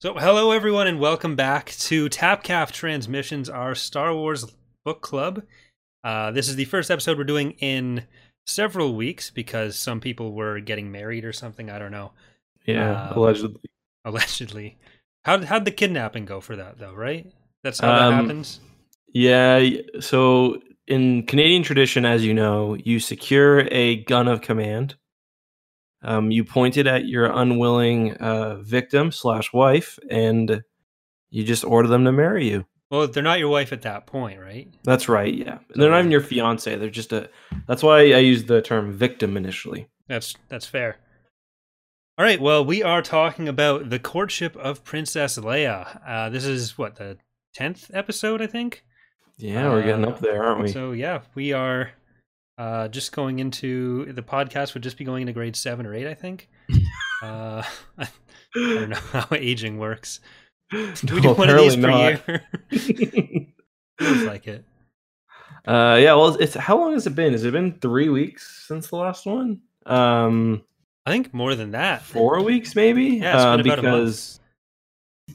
So, hello everyone, and welcome back to Tapcaf Transmissions, our Star Wars book club. Uh, this is the first episode we're doing in several weeks because some people were getting married or something. I don't know. Yeah, Um, allegedly. Allegedly, how how'd the kidnapping go for that though? Right? That's how that Um, happens. Yeah, so in Canadian tradition, as you know, you secure a gun of command. Um, you pointed at your unwilling uh, victim slash wife, and you just order them to marry you. Well, they're not your wife at that point, right? That's right. Yeah, they're not even your fiance. They're just a. That's why I used the term victim initially. That's that's fair. All right. Well, we are talking about the courtship of Princess Leia. Uh, this is what the tenth episode, I think. Yeah, we're getting Uh, up there, aren't we? So yeah, we are uh, just going into the podcast. Would just be going into grade seven or eight, I think. uh, I don't know how aging works. Do we do No, one of these per apparently year? Feels like it. Uh, yeah. Well, it's how long has it been? Has it been three weeks since the last one? Um, I think more than that. four weeks maybe. Yeah, it's uh, been about a month. because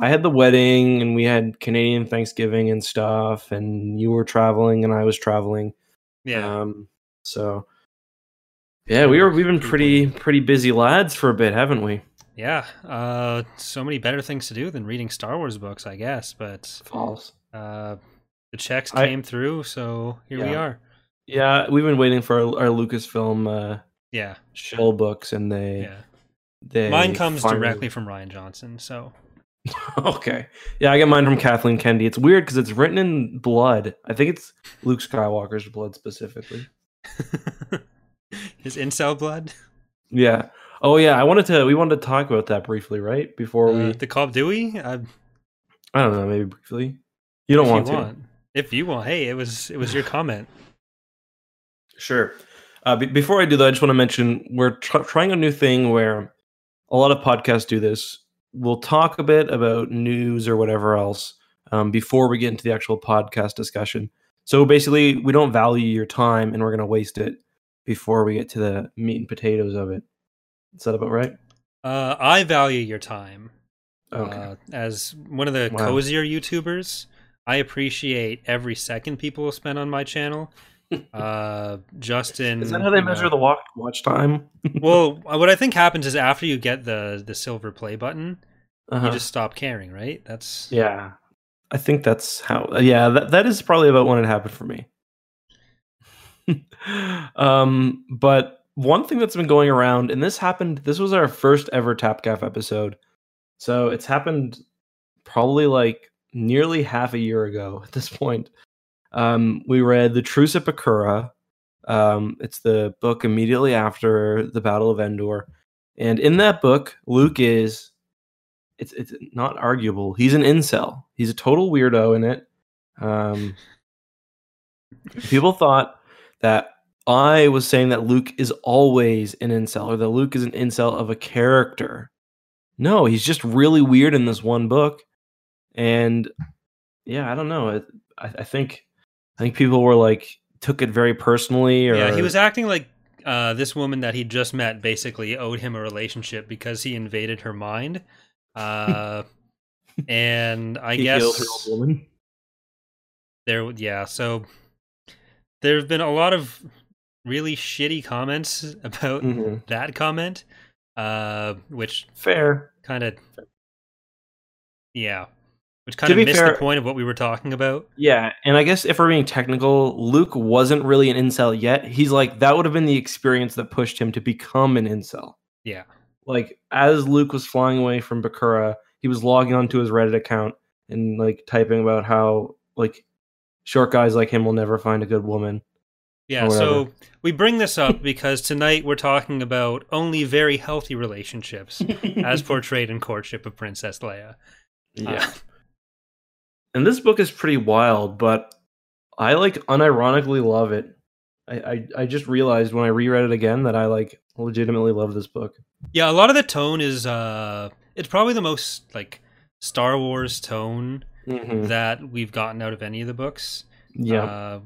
I had the wedding and we had Canadian Thanksgiving and stuff, and you were traveling and I was traveling. Yeah. Um, so yeah, we were we've been pretty pretty busy lads for a bit, haven't we? Yeah, uh, so many better things to do than reading Star Wars books, I guess. But False. uh, the checks I- came through, so here we are. Yeah, we've been waiting for our, our Lucasfilm uh, Yeah, shell books, and they yeah. they Mine comes finally- directly from Rian Johnson, so okay. Yeah, I get mine from Kathleen Kennedy. It's weird because it's written in blood. I think it's Luke Skywalker's blood specifically. his incel blood. Yeah. Oh yeah, I wanted to. We wanted to talk about that briefly, right? Before Uh, we, the Cobb Dewey. Uh, I don't know, maybe briefly. You don't if want you to. want. If you want, hey, it was it was your comment. Sure. Uh, be- before I do that, I just want to mention we're tr- trying a new thing where a lot of podcasts do this. We'll talk a bit about news or whatever else um, before we get into the actual podcast discussion. So basically, we don't value your time and we're going to waste it before we get to the meat and potatoes of it. Is that about right? Uh, I value your time. Okay. Uh, as one of the Wow. cozier YouTubers, I appreciate every second people spend on my channel. Uh, Justin, Is that how they measure the watch, watch time? well, what I think happens is after you get the the silver play button, Uh-huh. you just stop caring, right? That's Yeah. I think that's how yeah, that, that is probably about when it happened for me. um but one thing that's been going around and this happened this was our first ever Tapcaf episode. So it's happened probably like nearly half a year ago at this point. Um we read The Truce at. Um it's the book immediately after the Battle of Endor. And in that book, Luke is it's it's not arguable. He's an incel. He's a total weirdo in it. Um, people thought that I was saying that Luke is always an incel, or that Luke is an incel of a character. No, he's just really weird in this one book, and yeah, I don't know. I, I think I think people were like took it very personally, or yeah. He was acting like uh, this woman that he just met basically owed him a relationship because he invaded her mind. Uh, and I he guess old woman. there, yeah. So there have been a lot of really shitty comments about Mhm. that comment, uh, which Fair. kind of, yeah, which To kind of missed fair- the point of what we were talking about. Yeah, and I guess if we're being technical, Luke wasn't really an incel yet. He's like that would have been the experience that pushed him to become an incel. Yeah, Like as Luke was flying away from Bakura, he was logging onto his Reddit account and like typing about how like short guys like him will never find a good woman. yeah. So we bring this up because tonight we're talking about only very healthy relationships as portrayed in Courtship of Princess Leia. yeah. Uh, and this book is pretty wild, but I like unironically love it. I, I I just realized when I reread it again that I like legitimately love this book. Yeah, a lot of the tone is uh it's probably the most like Star Wars tone Mhm. that we've gotten out of any of the books. Yeah. Uh,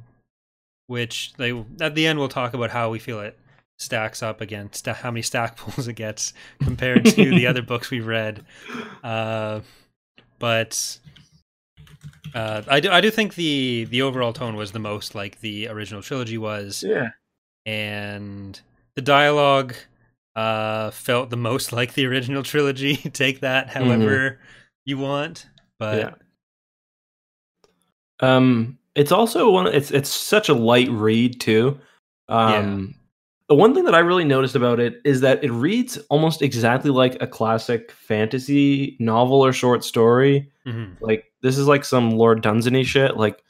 which they at the end we'll talk about how we feel it stacks up against how many stack pulls it gets compared to the other books we've read. Uh but uh, I do I do think the the overall tone was the most like the original trilogy was, Yeah. and the dialogue uh, felt the most like the original trilogy. Take that however you want, but yeah. Um, it's also one. It's it's such a light read too. Um, the one thing that I really noticed about it is that it reads almost exactly like a classic fantasy novel or short story. mhm. Like this is like some Lord Dunsany shit. Like,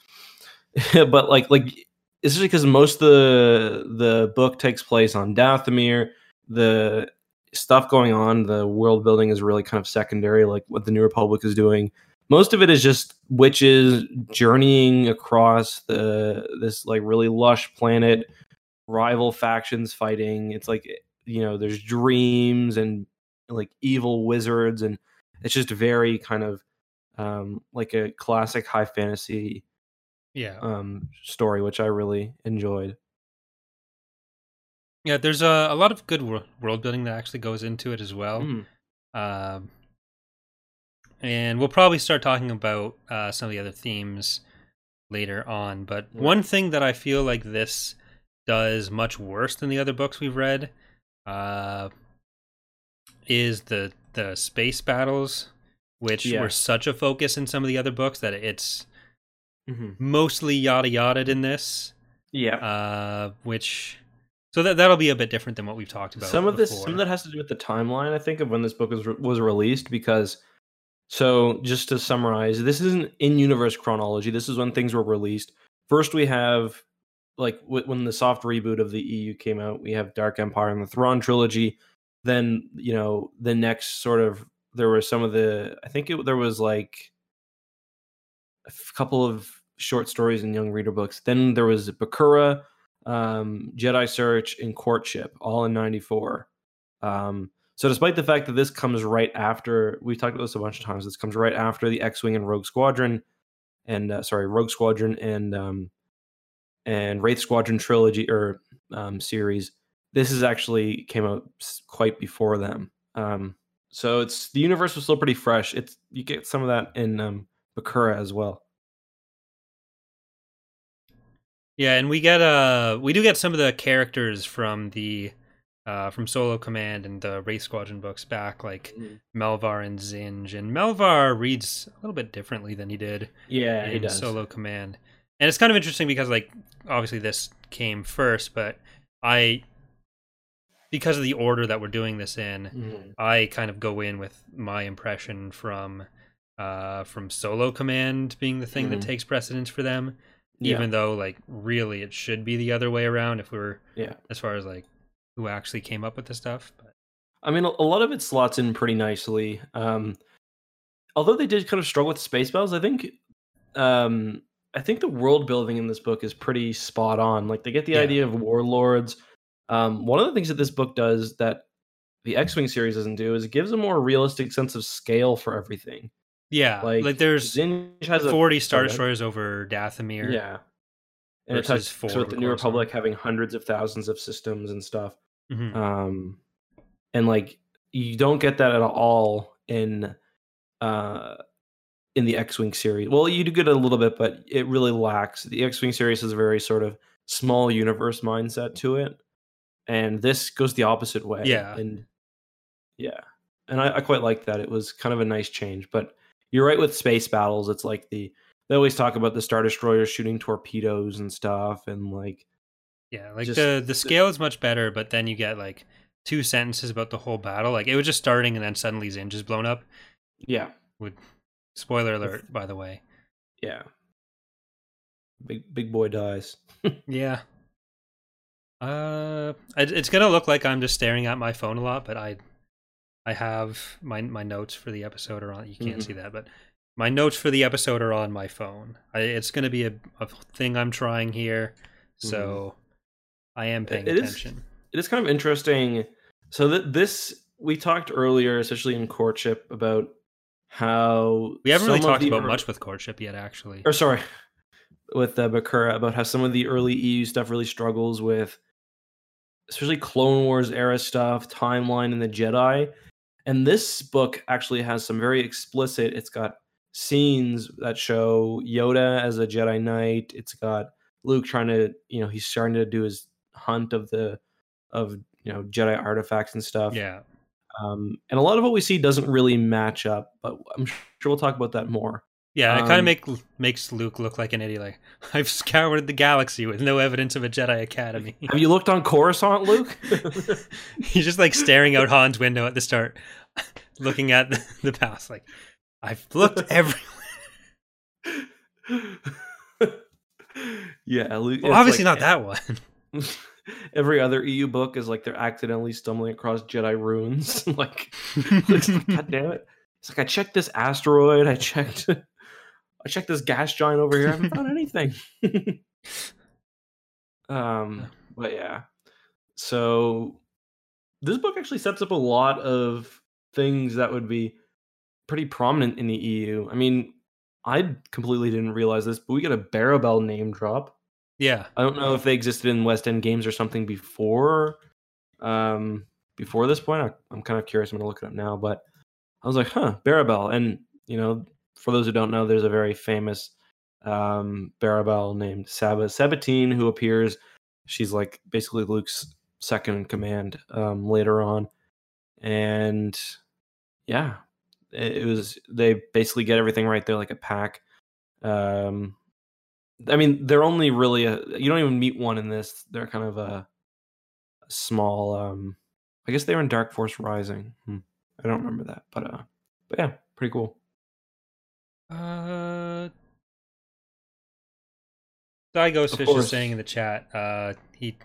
but like like it's just because most of the the book takes place on Dathomir. The stuff going on, the world building is really kind of secondary, like what the New Republic is doing. Most of it is just witches journeying across the this like really lush planet, rival factions fighting. It's like you know, there's dreams and like evil wizards, and it's just very kind of um, like a classic high fantasy yeah, um, story, which I really enjoyed. yeah. There's a, a lot of good world building that actually goes into it as well. Mm. Um, and we'll probably start talking about uh, some of the other themes later on. But Yeah. one thing that I feel like this does much worse than the other books we've read uh, is the the space battles, which Yeah. were such a focus in some of the other books that it's hmm mostly yada yada in this. Yeah. Uh, which so that that'll be a bit different than what we've talked about. some of this, some of that has to do with the timeline. I think of when this book was re- was released because. So just to summarize, this isn't in universe chronology. This is when things were released. First, we have like w- when the soft reboot of the EU came out. We have Dark Empire and the Thrawn trilogy. Then you know the next sort of there were some of the I think it, there was like a couple of short stories and young reader books. Then there was Bakura, um, Jedi Search, and Courtship, all in '94. Um, so, despite the fact that this comes right after, we've talked about this a bunch of times. This comes right after the X-wing and Rogue Squadron, and uh, sorry, Rogue Squadron and um, and Wraith Squadron trilogy or um, series. This is actually came out quite before them. Um, so it's the universe was still pretty fresh. It's you get some of that in um, Bakura as well. Yeah, and we get uh we do get some of the characters from the uh from Solo Command and the Wraith Squadron books back, like Melvar and Zsinj. And Melvar reads a little bit differently than he did Yeah, he in does. Solo Command. And it's kind of interesting because like obviously this came first, but I because of the order that we're doing this in, Mhm. I kind of go in with my impression from uh from Solo Command being the thing Mhm. that takes precedence for them Yeah. even though like really it should be the other way around if we're Yeah. as far as like who actually came up with the stuff but I mean, a lot of it slots in pretty nicely. Um, although they did kind of struggle with space battles, I think, um, I think the world building in this book is pretty spot on. Like they get the Yeah. idea of warlords. Um, one of the things that this book does that the X-wing series doesn't do is it gives a more realistic sense of scale for everything. Yeah like, Like, there's Zsinj has a 40 star destroyers over dathomir yeah, and it talks four with the New Republic having hundreds of thousands of systems and stuff. Mhm. um and like you don't get that at all in uh in the x-wing series well you do get it a little bit but it really lacks the x-wing series has a very sort of small universe mindset to it and this goes the opposite way Yeah. and yeah and I, I quite like that it was kind of a nice change but you're right with space battles it's like the they always talk about the star destroyers shooting torpedoes and stuff and like yeah like just- the the scale is much better but then you get like two sentences about the whole battle like it was just starting and then suddenly Zsinj is blown up. Yeah. Spoiler alert by the way. Yeah. Big big boy dies. Yeah. Uh it, it's gonna look like i'm just staring at my phone a lot but i i have my my notes for the episode are on you can't Mhm. see that but my notes for the episode are on my phone I, it's gonna be a, a thing i'm trying here so i am paying Mm-hmm. It is- attention it is kind of interesting. So that this we talked earlier, especially in courtship, about how we haven't really talked about much with courtship yet actually Or sorry, with uh, Bakura about how some of the early EU stuff really struggles with, especially Clone Wars era stuff, timeline, and the Jedi. And this book actually has some very explicit. It's got scenes that show Yoda as a Jedi Knight. It's got Luke trying to, you know, he's starting to do his hunt of the of you know Jedi artifacts and stuff. Yeah. Um, and a lot of what we see doesn't really match up, but I'm sure we'll talk about that more. Yeah, it kind of Um, make makes Luke look like an idiot. Like I've scoured the galaxy with no evidence of a Jedi Academy. Have you looked on Coruscant, Luke? He's just like staring out Han's window at the start, looking at the, the past. Like I've looked everywhere. yeah, Luke. Well, obviously like not that one. Every other EU book is like they're accidentally stumbling across Jedi ruins. like, like, God damn it! It's like I checked this asteroid. I checked. I checked this gas giant over here. I haven't found anything. um, but yeah. So this book actually sets up a lot of things that would be pretty prominent in the EU. I mean, I completely didn't realize this, but we get a Barabel name drop. Yeah, I don't know if they existed in West End games or something before um before this point. I, I'm kind of curious. I'm gonna look it up now, but I was like, huh, Barabel. And you know, for those who don't know, there's a very famous um Barabel named Saba Sebatyne who appears. She's like basically Luke's second in command um later on. And yeah, it, it was they basically get everything right there like a pack. Um I mean, they're only really a you don't even meet one in this. They're kind of a, a small um I guess they were in Dark Force Rising. Hmm. I don't remember that, but uh but yeah, pretty cool. Uh, Guy Ghostfish is saying in the chat, uh, he,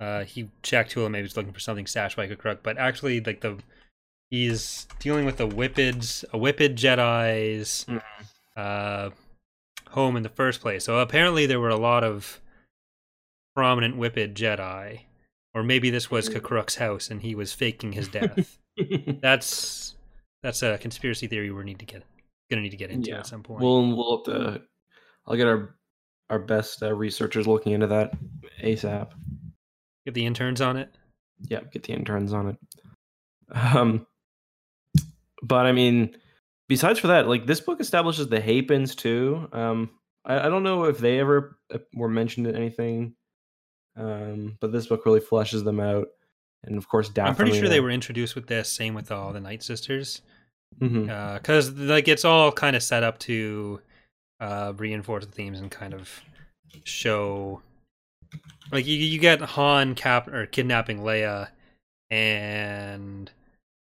uh, he checked Toola maybe was looking for something stashed by Crook, but actually, like the, he's dealing with the Whiphids, a Whiphid Jedi's, Mhm. uh, home in the first place. So apparently, there were a lot of prominent Whiphid Jedi, or maybe this was K'Kruhk's house and he was faking his death. that's that's a conspiracy theory we need to get gonna need to get into Yeah. at some point. we'll we'll have to I'll get our our best uh, researchers looking into that ASAP. Get the interns on it. yeah, get the interns on it. Um, but I mean, besides for that, like this book establishes the Hapans too. Um, I, I don't know if they ever uh, were mentioned in anything, um, but this book really fleshes them out. And of course, Daphne. I'm pretty sure they were introduced with this. Same with all the Night Sisters, Because like it's all kind of set up to uh, reinforce the themes and kind of show. Like you, you get Han cap or kidnapping Leia, and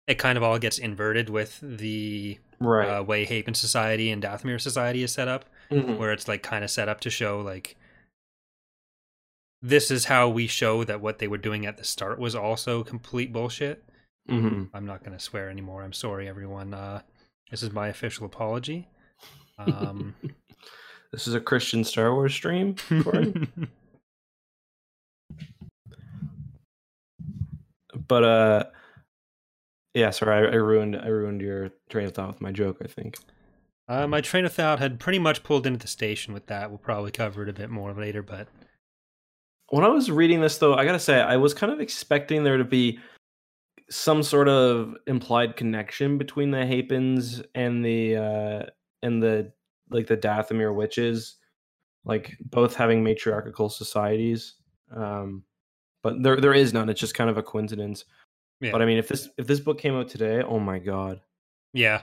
it kind of all gets inverted with the right. uh, way Hapan Society and Dathomir Society is set up. Mhm. where it's like kind of set up to show like this is how we show that what they were doing at the start was also complete bullshit. Mhm. I'm not going to swear anymore. I'm sorry, everyone. Uh, this is my official apology. Um, This is a Christian Star Wars stream. But uh, yeah. Sorry, I, I ruined I ruined your train of thought with my joke. I think. uh, my train of thought had pretty much pulled into the station with that. We'll probably cover it a bit more later, but when I was reading this, though, I gotta say, I was kind of expecting there to be some sort of implied connection between the Hapans and the uh and the like the Dathomir witches, like both having matriarchal societies. Um, but there there is none. It's just kind of a coincidence. yeah, But I mean, if this if this book came out today, oh my god, yeah,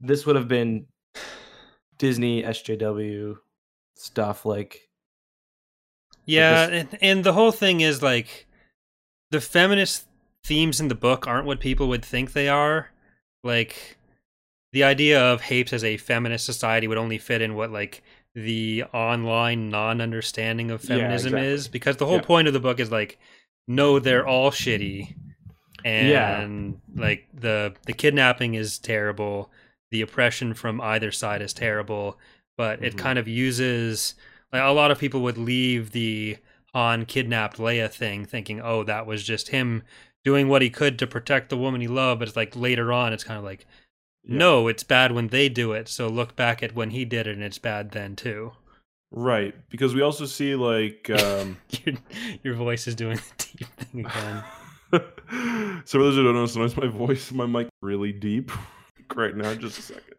this would have been Disney SJW stuff. Like, yeah. this- And, and the whole thing is like the feminist themes in the book aren't what people would think they are. Like the idea of Hapes as a feminist society would only fit in what like the online non-understanding of Yeah, feminism exactly. is because the whole Yeah. point of the book is like no they're all shitty and Yeah. like the the kidnapping is terrible the oppression from either side is terrible but it Mhm. kind of uses like a lot of people would leave the Han kidnapped Leia thing thinking oh that was just him doing what he could to protect the woman he loved, but it's like later on, it's kind of like, yeah. no, it's bad when they do it. So look back at when he did it, and it's bad then too. Right, because we also see like um... your, your, voice is doing the deep thing again. so for those who don't know, sometimes my voice, my mic, really deep right now. Just a second.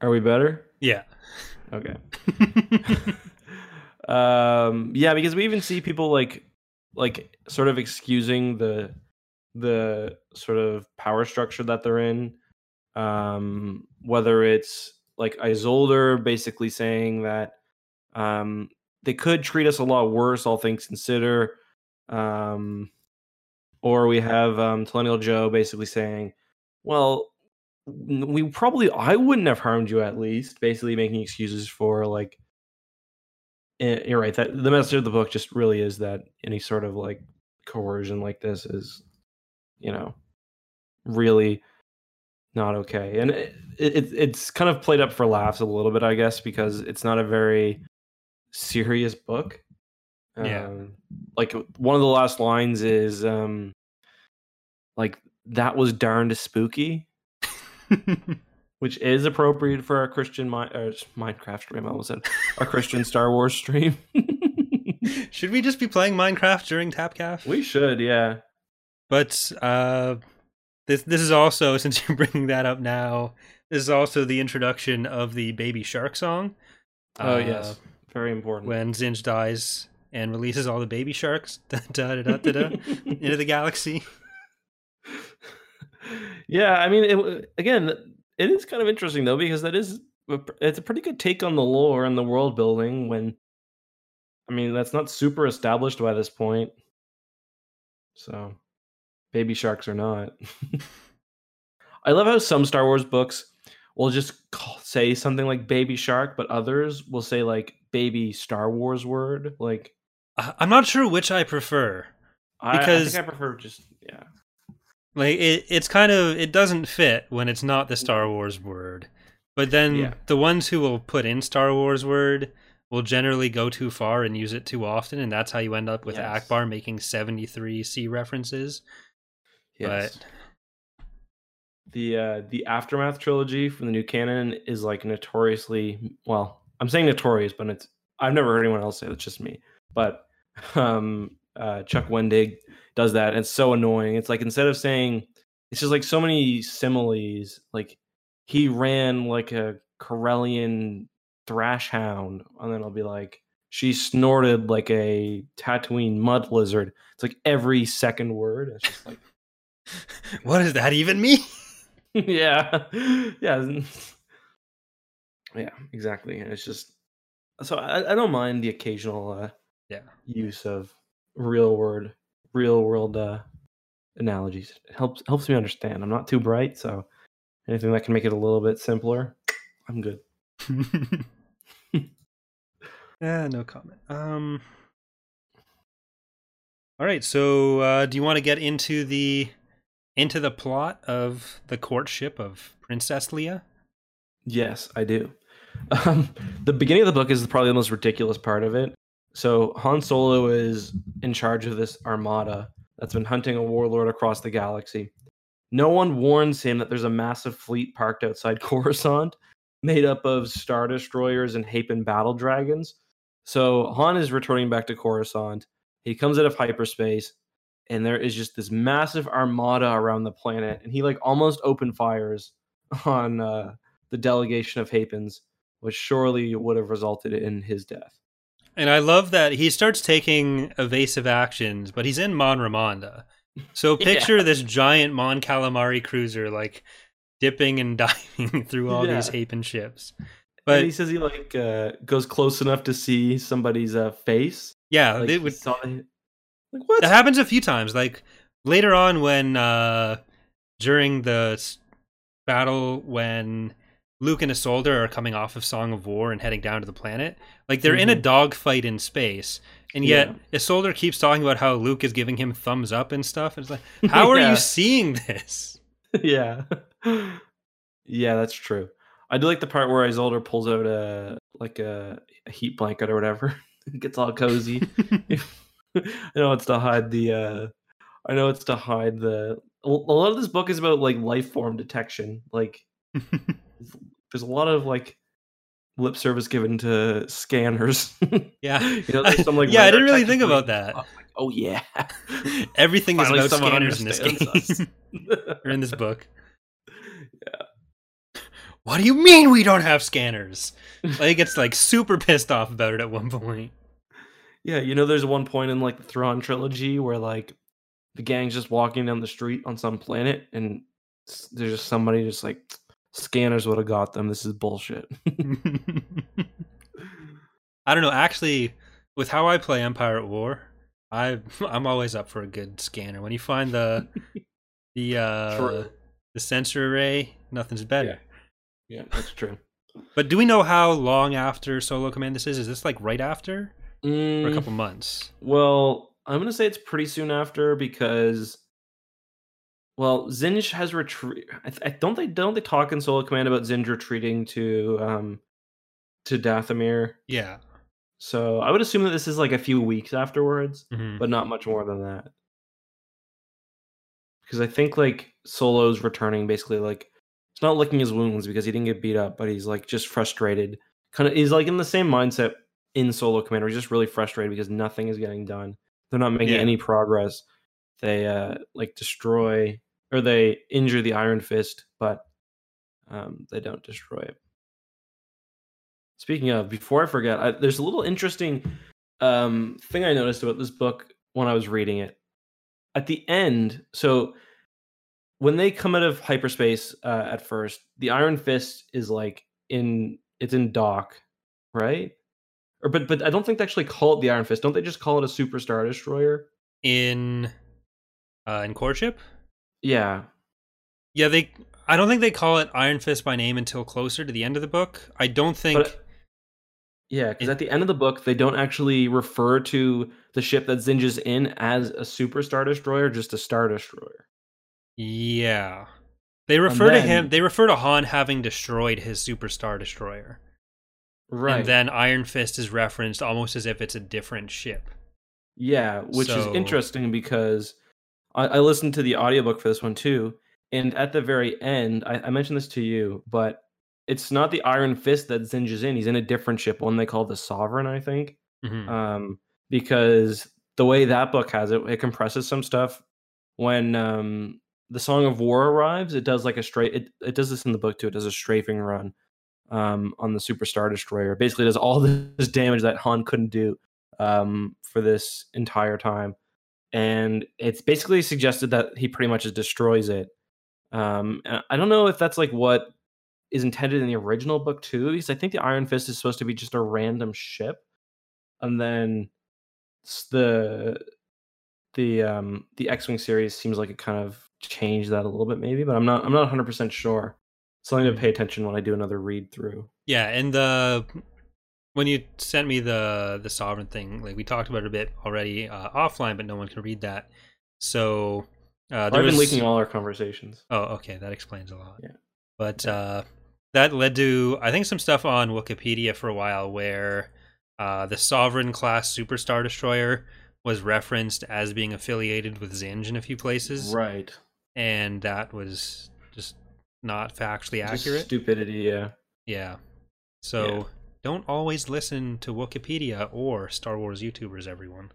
Are we better? Yeah. Okay um yeah because we even see people like like sort of excusing the the sort of power structure that they're in. Um whether it's like Isolder basically saying that um they could treat us a lot worse all things consider. Um or we have um Joe basically saying well we probably I wouldn't have harmed you at least basically making excuses for like you're right that the message of the book just really is that any sort of like coercion like this is you know really not okay. And it, it it's kind of played up for laughs a little bit i guess because it's not a very serious book. Yeah. um, like one of the last lines is um like that was darned spooky which is appropriate for our christian mi- or minecraft stream i almost said our christian star wars stream Should we just be playing Minecraft during TapCaf? we should yeah But uh, this this is also since you're bringing that up now. This is also the introduction of the Baby Shark song. oh Uh, yes very important when Zsinj dies and releases all the baby sharks da, da, da, da, da, da, into the galaxy. yeah i mean it, again it is kind of interesting though because that is it's a pretty good take on the lore and the world building when i mean that's not super established by this point so baby sharks or not i love how some star wars books will just call, say something like baby shark but others will say like baby star wars word like I- I'm not sure which I prefer. I- Because- I, think i prefer just yeah Like it, it's kind of it doesn't fit when it's not the Star Wars word. But then Yeah. the ones who will put in Star Wars word will generally go too far and use it too often, and that's how you end up with Yes. Ackbar making 73 C references. yes. But the uh the aftermath trilogy from the new canon is like notoriously well i'm saying notorious but it's i've never heard anyone else say it, it's just me but um uh chuck wendig does that and it's so annoying it's like instead of saying it's just like so many similes like he ran like a corellian thrash hound and then i'll be like she snorted like a tatooine mud lizard it's like every second word it's just like what does that even mean? yeah yeah yeah exactly and it's just so I, I don't mind the occasional uh Yeah. use of real word real world uh analogies it helps helps me understand i'm not too bright so anything that can make it a little bit simpler i'm good yeah, no comment. Um. All right, so uh, do you want to get into the into the plot of the courtship of Princess Leia? Yes, I do. Um, the beginning of the book is probably the most ridiculous part of it. So Han Solo is in charge of this armada that's been hunting a warlord across the galaxy. No one warns him that there's a massive fleet parked outside Coruscant, made up of star destroyers and Hapan battle dragons. So Han is returning back to Coruscant. He comes out of hyperspace, and there is just this massive armada around the planet, and he like almost open fires on uh, the delegation of Hapans, which surely would have resulted in his death. And I love that he starts taking evasive actions, but he's in Mon Remonda. So picture this giant Mon Calamari cruiser like dipping and diving through all these Yeah. Hapan ships. But But he says he like uh, goes close enough to see somebody's uh, face. yeah, Like, they would saw like what? That happens a few times. Like later on, when uh during the battle, when Luke and Isolder are coming off of Song of War and heading down to the planet, like they're in a Mhm. dogfight in space, and yet Yeah. Isolder keeps talking about how Luke is giving him thumbs up and stuff. And It's like, how are you seeing this? yeah, yeah, that's true. I do like the part where Isolder pulls out a like a, a heat blanket or whatever. it gets all cozy. I know it's to hide the. uh I know it's to hide the. A lot of this book is about like life form detection. Like, there's a lot of like lip service given to scanners. yeah, you know, there's some like yeah. I didn't really think about that. Oh, like, oh yeah, Everything is about scanners in this game or in this book. Yeah. "What do you mean we don't have scanners?" Like he gets like super pissed off about it at one point. Yeah, you know, there's one point in like the Thrawn trilogy where like the gang's just walking down the street on some planet, and there's just somebody just like scanners would have got them. This is bullshit. I don't know. Actually, with how I play Empire at War, I I'm always up for a good scanner. When you find the the uh True. the sensor array, nothing's better. yeah, that's true. But do we know how long after Solo Command this is? Is this like right after or a Mm, couple months? Well, I'm gonna say it's pretty soon after because, well, Zsinj has retreat. I, th- I don't they don't they talk in Solo Command about Zsinj retreating to um to Dathomir. Yeah. So I would assume that this is like a few weeks afterwards, Mhm. but not much more than that. Because I think like Solo's returning basically like it's not licking his wounds because he didn't get beat up, but he's like just frustrated. Kind of he's like in the same mindset in Solo Commander. He's just really frustrated because nothing is getting done. They're not making Yeah. any progress. They uh like destroy or they injure the Iron Fist, but um they don't destroy it. Speaking of, before I forget, I, there's a little interesting um, thing I noticed about this book when I was reading it. At the end, so when they come out of hyperspace uh, at first, the Iron Fist is like in it's in dock, right? Or but but I don't think they actually call it the Iron Fist. Don't they just call it a Super Star Destroyer? In uh in courtship? Yeah, Yeah, they I don't think they call it Iron Fist by name until closer to the end of the book. I don't think But- yeah. Because at the end of the book, they don't actually refer to the ship that Zsinj is in as a Super Star Destroyer, just a Star Destroyer. Yeah. They refer to him they refer to Han having destroyed his superstar destroyer. Right. And then Iron Fist is referenced almost as if it's a different ship. Yeah, which So- is interesting because I, I listened to the audiobook for this one too. And at the very end, I, I mentioned this to you, but it's not the Iron Fist that Zsinj is in. He's in a different ship, one they call the Sovereign, I think. Mhm. Um, because the way that book has it, it compresses some stuff. When um, the Song of War arrives, it does like a straight. It, it does this in the book too. It does a strafing run um, on the Super Star Destroyer. Basically, does all this damage that Han couldn't do um, for this entire time, and it's basically suggested that he pretty much just destroys it. Um, I don't know if that's like what is intended in the original book too, because I think the Iron Fist is supposed to be just a random ship, and then the the um the X-wing series seems like it kind of changed that a little bit, maybe, but I'm not I'm not 100 percent sure. Something to pay attention when I do another read through. Yeah, and the when you sent me the the sovereign thing, like we talked about it a bit already uh, offline, but no one can read that. So uh, I've been was- leaking all our conversations. Oh, okay, that explains a lot. Yeah. But uh, that led to I think some stuff on Wikipedia for a while where uh, the Sovereign class Superstar Destroyer was referenced as being affiliated with Zsinj in a few places, Right. and that was just not factually Just accurate. stupidity, yeah. Yeah. So Yeah. Don't always listen to Wikipedia or Star Wars YouTubers, everyone.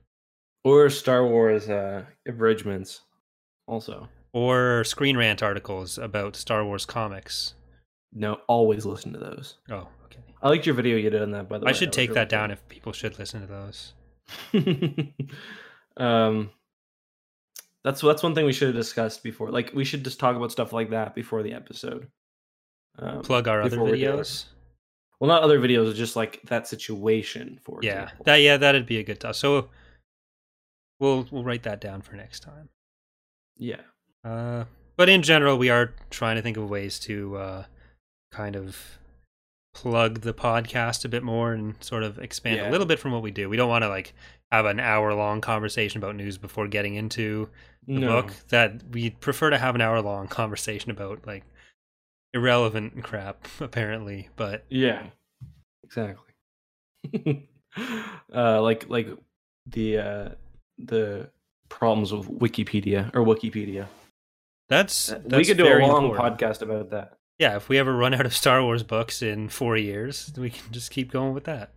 Or Star Wars uh abridgments also. Or Screen Rant articles about Star Wars comics. No, always listen to those. Oh, okay. I liked your video you did on that by the way. I should was take really that down if people should listen to those. um that's that's one thing we should have discussed before. Like we should just talk about stuff like that before the episode. Um, Plug our other videos. Well, not other videos, just like that situation. For Yeah, example. that yeah, that'd be a good talk. So we'll we'll write that down for next time. yeah. Uh, but in general, we are trying to think of ways to uh, kind of plug the podcast a bit more and sort of expand Yeah. a little bit from what we do. We don't want to like have an hour long conversation about news before getting into the No. book. That we prefer to have an hour long conversation about like irrelevant crap, apparently. But Yeah, exactly. uh, like like the uh, the problems with Wikipedia or Wikipedia. that's, Uh, we could do a long important. podcast about that. Yeah, if we ever run out of Star Wars books in four years, we can just keep going with that.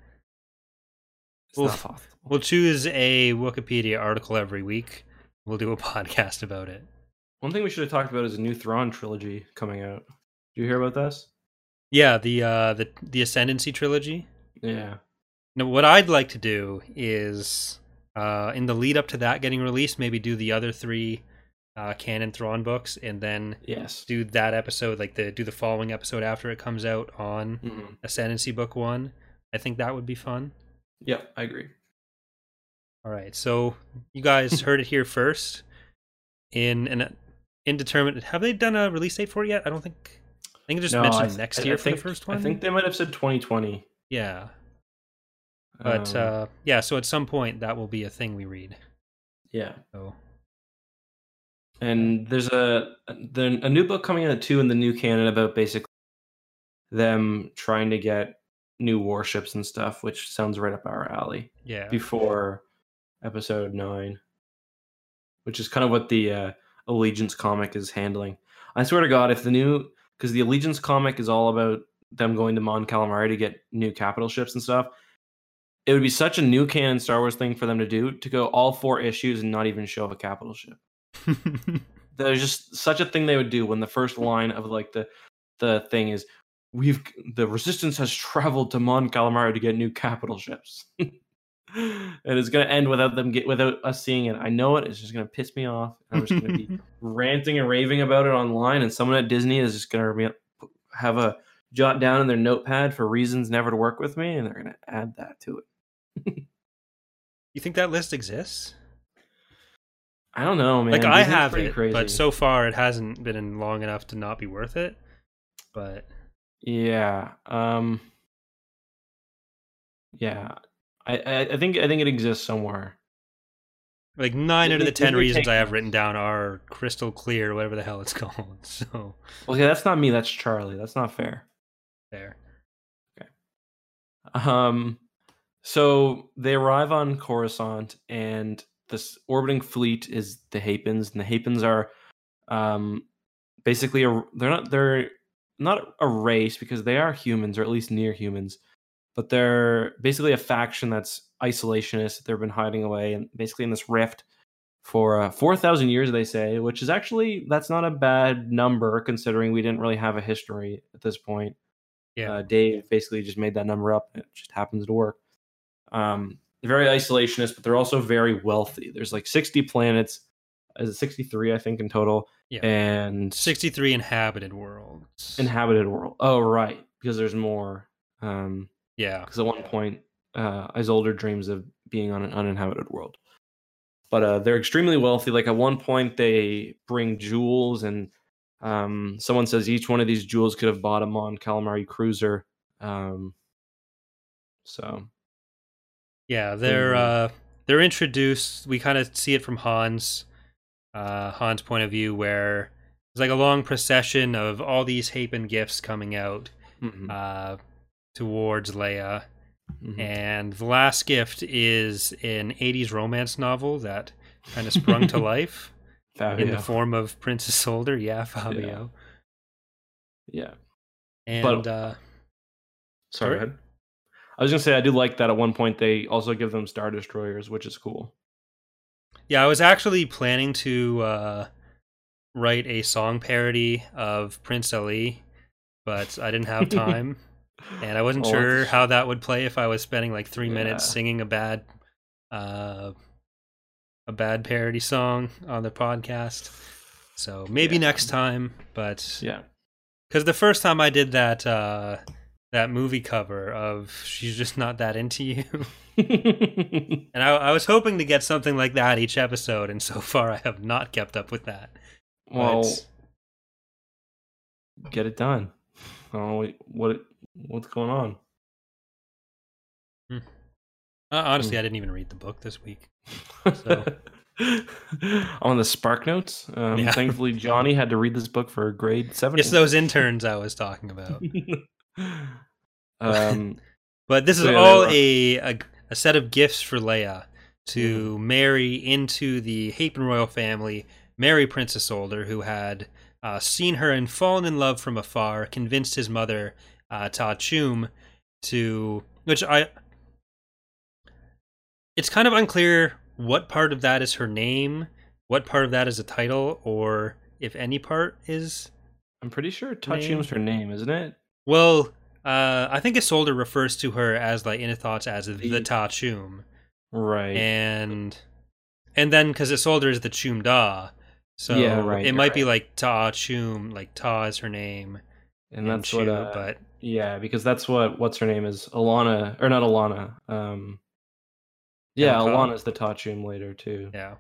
It's Oof. not possible. We'll choose a Wikipedia article every week. We'll do a podcast about it. One thing we should have talked about is a new Thrawn trilogy coming out. You hear about this? Yeah, the uh, the the Ascendancy trilogy. Yeah. Now, what I'd like to do is, uh, in the lead up to that getting released, maybe do the other three uh, canon Thrawn books, and then Yes. do that episode, like the do the following episode after it comes out on Mhm. Ascendancy Book One. I think that would be fun. Yeah, I agree. All right, so you guys heard it here first. In an indeterminate, have they done a release date for it yet? I don't think. I think it just No, mentioned th- next year I for think, the first one. I think they might have said 2020. yeah, but Um, uh, yeah. So at some point that will be a thing we read. yeah. So And there's a the, a new book coming out too in the new canon about basically them trying to get new warships and stuff, which sounds right up our alley. yeah, Before episode nine, which is kind of what the uh, Allegiance comic is handling. I swear to God, if the new because the Allegiance comic is all about them going to Mon Calamari to get new capital ships and stuff. It would be such a new canon Star Wars thing for them to do to go all four issues and not even show a capital ship there's just such a thing they would do when the first line of like the the thing is we've the resistance has traveled to Mon Calamari to get new capital ships. and it's gonna end without them get without us seeing it. I know it. It's just gonna piss me off. I'm just gonna be ranting and raving about it online, and someone at Disney is just gonna have a jot down in their notepad for reasons never to work with me, and they're gonna add that to it. you think that list exists? I don't know, man. like I have it, crazy. but so far it hasn't been in long enough to not be worth it. But Yeah. Um Yeah. I, I think I think it exists somewhere. like nine out of the ten reasons I have written down are crystal clear, whatever the hell it's called. So Okay, that's not me, that's Charlie. That's not fair. Fair. Okay. Um so they arrive on Coruscant and this orbiting fleet is the Hapans, and the Hapans are um basically a, they're not they're not a race because they are humans or at least near humans, but they're basically a faction that's isolationist. They've been hiding away and basically in this rift for uh, 4,000 years, they say, which is actually, that's not a bad number considering we didn't really have a history at this point. Yeah. Uh, Dave basically just made that number up. And it just happens to work. Um, they're very isolationist, but they're also very wealthy. There's like 60 planets, is it 63, I think, in total? Yeah. And Sixty three inhabited worlds. inhabited world. Oh, right. Because there's more. Um, yeah. because at one point uh Isolder dreams of being on an uninhabited world. But uh they're extremely wealthy. Like at one point they bring jewels and um someone says each one of these jewels could have bought a Mon Calamari cruiser. Um so Yeah, they're uh they're introduced. We kind of see it from Hans, uh, Hans' point of view, where it's like a long procession of all these Hapan gifts coming out mhm, uh, towards Leia, mhm. and the last gift is an '80s romance novel that kind of sprung to life in the form of Princess Solder. Yeah, Fabio. yeah. And But- uh, Sorry, Sorry? go ahead. I was gonna say I do like that at one point they also give them Star Destroyers, which is cool. Yeah, I was actually planning to uh, write a song parody of Prince Ali, but I didn't have time, and I wasn't Oh, sure how that would play if I was spending like three minutes singing a bad, uh, a bad parody song on the podcast. So maybe Yeah. next time, but Yeah. because the first time I did that uh, that movie cover of "She's Just Not That Into You." And I, I was hoping to get something like that each episode, and so far I have not kept up with that. well, But- get it done. Oh, wait, what what's going on? uh, honestly, Hmm. I didn't even read the book this week. on the Spark Notes, um, Yeah. thankfully Johnny had to read this book for grade seven. It's those interns I was talking about. um, But this is So, yeah, all a, a a set of gifts for Leia to Mm-hmm. marry into the Hapan royal family, marry Princess Older, who had uh, seen her and fallen in love from afar, convinced his mother, uh, Ta Chum, to which I. It's kind of unclear what part of that is her name, what part of that is a title, or if any part is I'm pretty sure Name? Ta'a Chume's her name, isn't it? Well, uh, I think Isolder refers to her as like in thoughts as the, The- Ta'a Chume, Right. and and then because Isolder is the Chume'da, so Yeah, right, it might be like Ta Chum, like Ta is her name, and that's Chu, what uh, but Yeah, because that's what what's her name is Alana or not Alana. Um Yeah, Elka? Alana's the Ta'a Chume later too. yeah.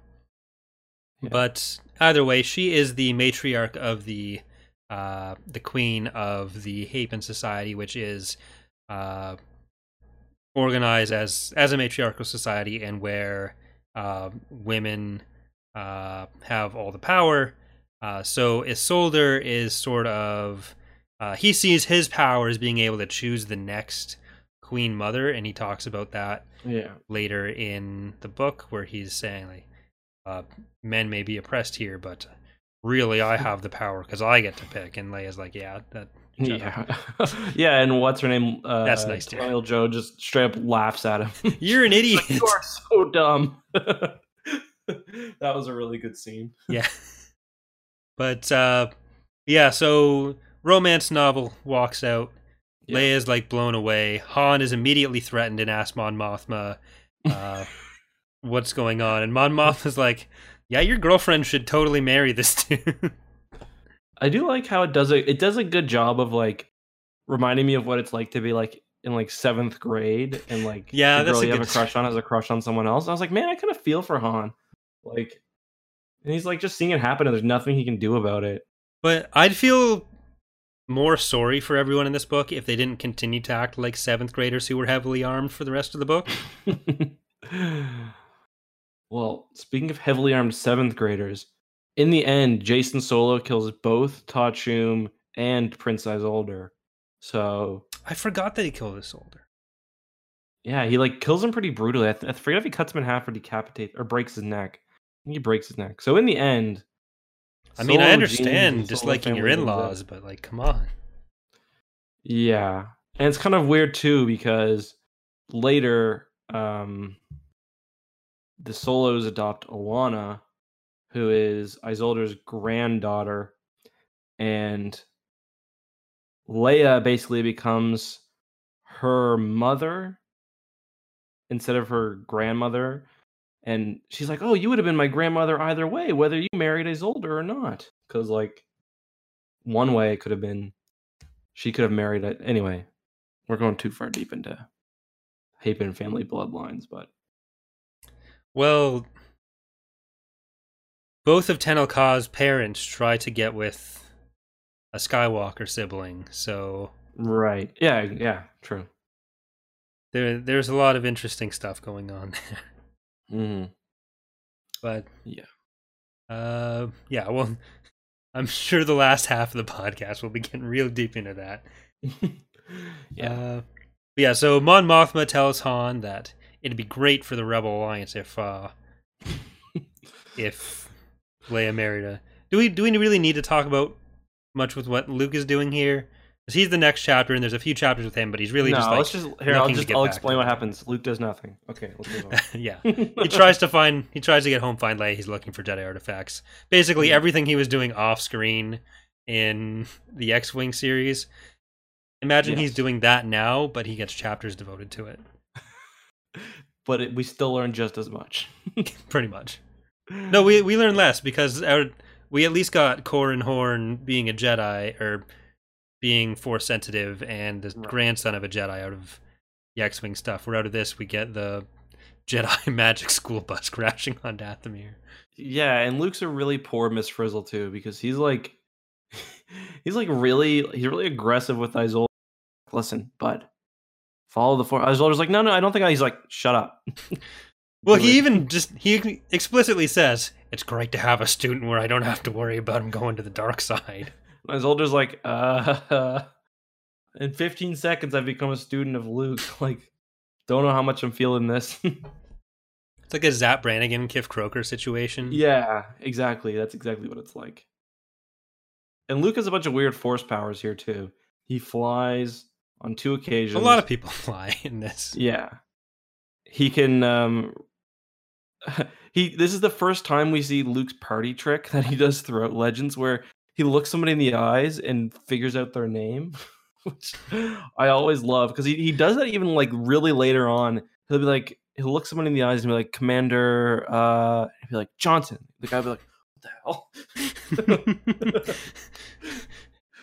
Yeah. But either way, she is the matriarch of the uh, the queen of the Hapan Society, which is uh, organized as as a matriarchal society, and where uh, women uh, have all the power. Uh, so Isolder is sort of uh, he sees his power as being able to choose the next queen mother, and he talks about that Yeah. later in the book where he's saying like uh, men may be oppressed here but really i have the power because i get to pick and leia's like yeah that. Yeah. yeah, and what's her name? Uh That's nice, too. Royal Joe just straight up laughs at him. you're an idiot you are so dumb. that was a really good scene. yeah but uh yeah so romance novel walks out Yeah. leia's like blown away han is immediately threatened and asks mon mothma uh what's going on and mon mothma's like yeah your girlfriend should totally marry this dude I do like how it does a it does a good job of like reminding me of what it's like to be like in like seventh grade and like Yeah, the girl you have a crush on has a crush on someone else. And I was like, man, I kind of feel for Han. Like and he's like just seeing it happen and there's nothing he can do about it. But I'd feel more sorry for everyone in this book if they didn't continue to act like seventh graders who were heavily armed for the rest of the book. well, speaking of heavily armed seventh graders, in the end, Jacen Solo kills both Ta'a Chume and Prince Isolder. So I forgot that he killed Isolder. yeah, he like kills him pretty brutally. I, th- I forget if he cuts him in half or decapitates or breaks his neck. I think he breaks his neck. So in the end, I mean, I understand and disliking your out. in-laws, but like, come on. Yeah. And it's kind of weird too because later um the solos adopt Alana, who is Isolder's granddaughter, and Leia basically becomes her mother instead of her grandmother. And she's like, Oh, you would have been my grandmother either way, whether you married Isolder or not. Because, like, one way it could have been she could have married it. Anyway, we're going too far deep into Hapan family bloodlines, but Well, both of Tenel Ka's parents try to get with a Skywalker sibling, so right. Yeah, yeah, true. there there's a lot of interesting stuff going on there. Hmm But Yeah. uh, yeah. Well, I'm sure the last half of the podcast will be getting real deep into that. yeah. Uh, yeah, so Mon Mothma tells Han that it'd be great for the Rebel Alliance if uh, if Leia married a. Do we do we really need to talk about much with what Luke is doing here? Because he's the next chapter, and there's a few chapters with him, but he's really no, just like let's just here. I'll just I'll explain what happens. Luke does nothing. Okay, let's move on. yeah. He tries to find he tries to get home, find Leia. He's looking for Jedi artifacts. Basically, Yeah. everything he was doing off screen in the X-wing series. Imagine he's doing that now, but he gets chapters devoted to it. but it, we still learn just as much. pretty much. No, we we learn less because our, we at least got Corran Horn being a Jedi or being force sensitive and the Right. grandson of a Jedi out of the X-wing stuff. We're out of this we get the Jedi magic school bus crashing on Dathomir. Yeah, and Luke's a really poor Miss Frizzle too because he's like, he's like really, he's really aggressive with Isolder. Listen, bud, follow the force. Isolder's like, no, no, I don't think. I, he's like, shut up. Well, he it. even just he explicitly says it's great to have a student where I don't have to worry about him going to the dark side. Isolder's like, uh, in 15 seconds, I've become a student of Luke. Like, don't know how much I'm feeling this. It's like a Zap Brannigan, Kif Kroker situation. yeah, exactly. That's exactly what it's like. And Luke has a bunch of weird force powers here too. He flies on two occasions. a lot of people fly in this. Yeah. He can um he this is the first time we see Luke's party trick that he does throughout Legends where he looks somebody in the eyes and figures out their name. which I always love because he, he does that even like really later on. He'll be like, he'll look someone in the eyes and be like, Commander, uh, he'll be like, Johnson. The guy will be like, what the hell?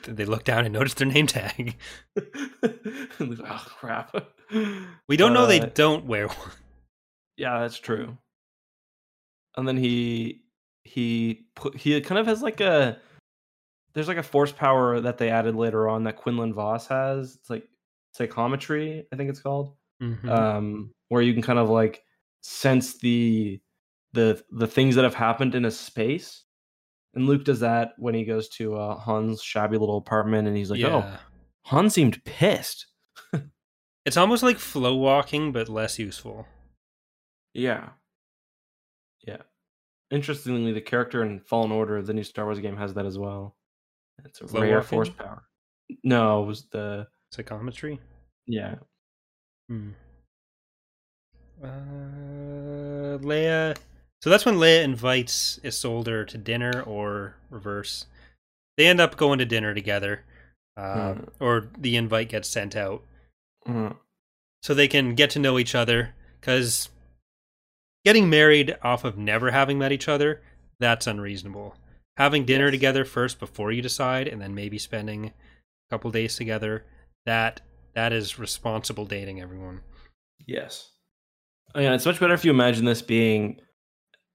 They look down and notice their name tag? And he's like, oh, crap. We don't know they Uh, don't wear one. Yeah, that's true. And then he he put he kind of has like a there's like a force power that they added later on that Quinlan Vos has. It's like psychometry, I think it's called. Mhm. Um where you can kind of like sense the the the things that have happened in a space. And Luke does that when he goes to uh, Han's shabby little apartment and he's like, "Oh. Han seemed pissed." It's almost like flow walking, but less useful. Yeah. Yeah. Interestingly, the character in Fallen Order, the new Star Wars game, has that as well. It's a Slow rare walking? force power. No, it was the Psychometry. yeah. Hmm. Uh, Leia. So that's when Leia invites Isolder to dinner, or reverse. They end up going to dinner together, uh, Hmm. or the invite gets sent out Mm, so they can get to know each other. Because getting married off of never having met each other, that's unreasonable. Having dinner Yes. together first before you decide, and then maybe spending a couple days together, that that is responsible dating. Everyone. Yes. Oh, yeah, it's much better if you imagine this being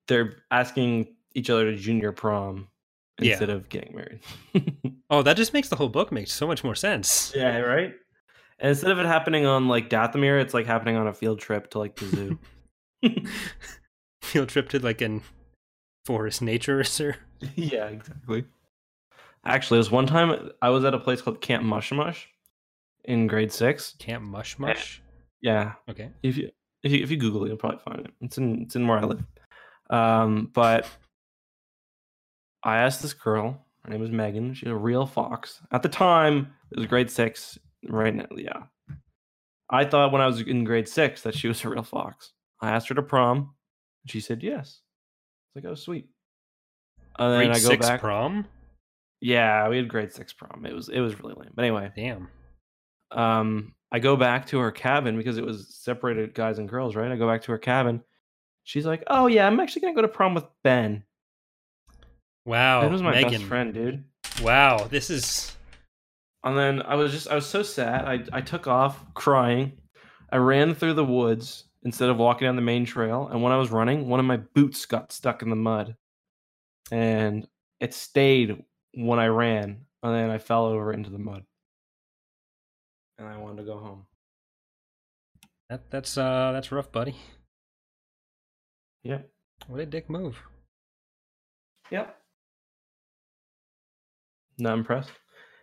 they're asking each other to junior prom Yeah. instead of getting married. Oh, that just makes the whole book make so much more sense. yeah, right? And instead of it happening on like Dathomir, it's like happening on a field trip to like the zoo. Field trip to like an forest nature reserve. yeah, exactly. Actually, it was one time I was at a place called Camp Mush Mush in grade six. Camp Mush Mush. Yeah, Okay. if you if you if you Google it, you'll probably find it. It's in it's in where I live. Um, but I asked this girl. Her name was Megan. She's a real fox. At the time, it was grade six. Right now, yeah. I thought when I was in grade six that she was a real fox. I asked her to prom. and She said yes. It's like, oh, sweet. And then Grade I go six back. prom. Yeah, we had grade six prom. It was it was really lame. But anyway, Damn. um, I go back to her cabin because it was separated guys and girls, right? I go back to her cabin. She's like, "Oh yeah, I'm actually gonna go to prom with Ben. Wow. ben was my Megan. best friend, dude." Wow. This is And then I was just I was so sad. I I took off crying. I ran through the woods instead of walking down the main trail. And when I was running, one of my boots got stuck in the mud, and it stayed when I ran. And then I fell over into the mud, and I wanted to go home. that. That's uh. That's rough, buddy. Yep. What a dick move. Yep. Not impressed.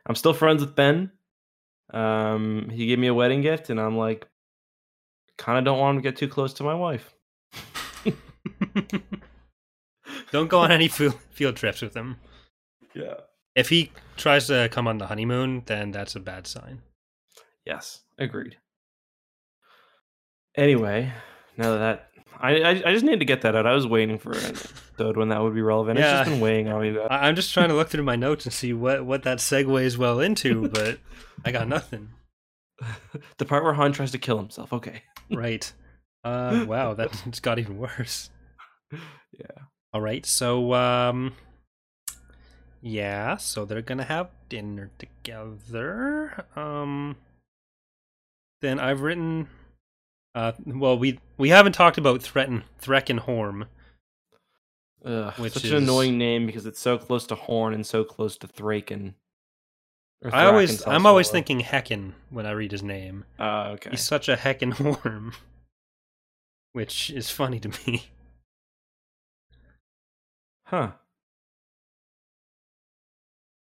I'm still friends with Ben. Um, he gave me a wedding gift, and I'm like, kind of don't want him to get too close to my wife. Don't go on any field trips with him. Yeah. If he tries to come on the honeymoon, then that's a bad sign. Yes, agreed. Anyway, now that, that I, I I just need to get that out. I was waiting for an episode when that would be relevant. Yeah, It's just been weighing on me. I- I'm just trying to look through my notes and see what what that segues well into, but I got nothing. the part where Han tries to kill himself. Okay. Right. Uh. Wow. That just got even worse. Yeah. All right. So um. Yeah. So they're gonna have dinner together. Um. Then I've written. Uh. Well, we we haven't talked about Threaten Threckenhorn. Ugh, Which such is- an annoying name because it's so close to Horn and so close to Thraken. I always, I'm always thinking Hecken when I read his name. Uh, okay. He's such a heckin' worm, which is funny to me. Huh.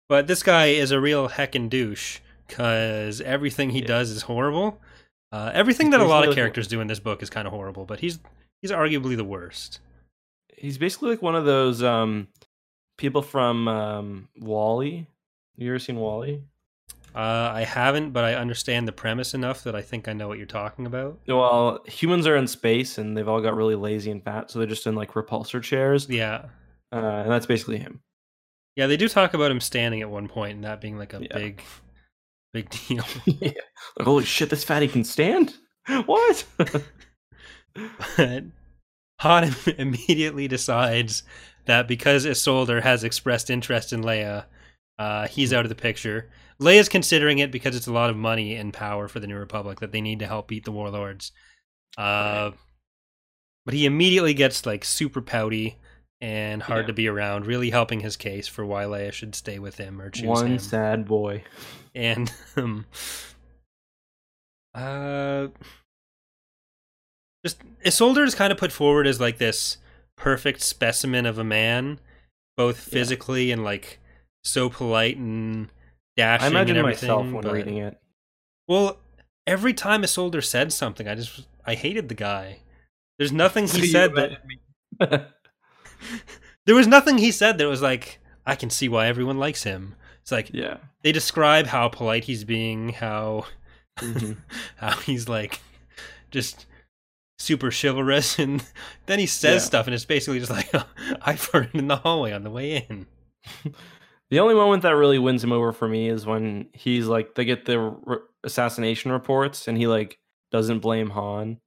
But this guy is a real heckin' douche because everything he Yeah. does is horrible. Uh, everything He's that a lot of like- characters do in this book is kind of horrible, but he's he's arguably the worst. He's basically like one of those um people from um WALL-E. You ever seen WALL-E? Uh, I haven't, but I understand the premise enough that I think I know what you're talking about. Well, humans are in space and they've all got really lazy and fat, so they're just in like repulsor chairs. Yeah, Uh, and that's basically him. yeah, they do talk about him standing at one point and that being like a Yeah. big big deal. yeah. Like, holy shit, this fatty can stand? What? But Han immediately decides that because Isolder has expressed interest in Leia, uh, he's out of the picture. Leia's considering it because it's a lot of money and power for the New Republic that they need to help beat the warlords. Uh, But he immediately gets like super pouty and hard Yeah. to be around, really helping his case for why Leia should stay with him or choose him. One him. sad boy. and um, uh, just Isolder is kind of put forward as like this perfect specimen of a man, both Yeah. physically and like so polite and dashing. I imagine myself when but- reading it. Well, every time Isolder said something, I just I hated the guy. There's nothing he said that there was nothing he said that was like I can see why everyone likes him. It's like yeah. they describe how polite he's being, how Mhm. how he's like just super chivalrous, and then he says Yeah. stuff, and it's basically just like I farted in the hallway on the way in. The only moment that really wins him over for me is when he's like, they get the r- assassination reports, and he like doesn't blame Han,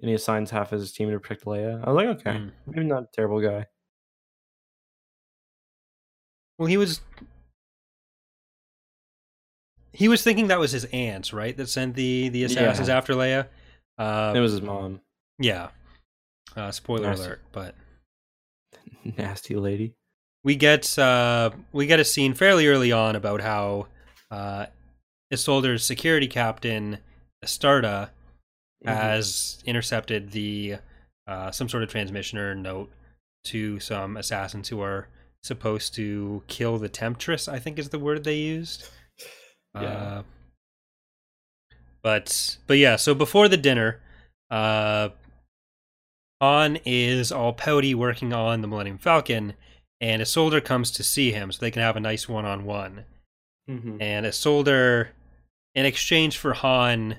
and he assigns half of his team to protect Leia. I was like, okay, Mm. maybe not a terrible guy. Well, he was he was thinking that was his aunt, right? That sent the the assassins Yeah. after Leia. Uh, it was his mom, yeah. Uh, spoiler Nice. alert, but nasty lady. we get uh, we get a scene fairly early on about how uh, Isolder's security captain Astarta Mhm. has intercepted the uh, some sort of transmission or note to some assassins who are supposed to kill the temptress. I think is the word they used. Yeah. Uh, but but yeah, so before the dinner, uh, Han is all pouty working on the Millennium Falcon, and Isolder comes to see him so they can have a nice one on one. And Isolder, in exchange for Han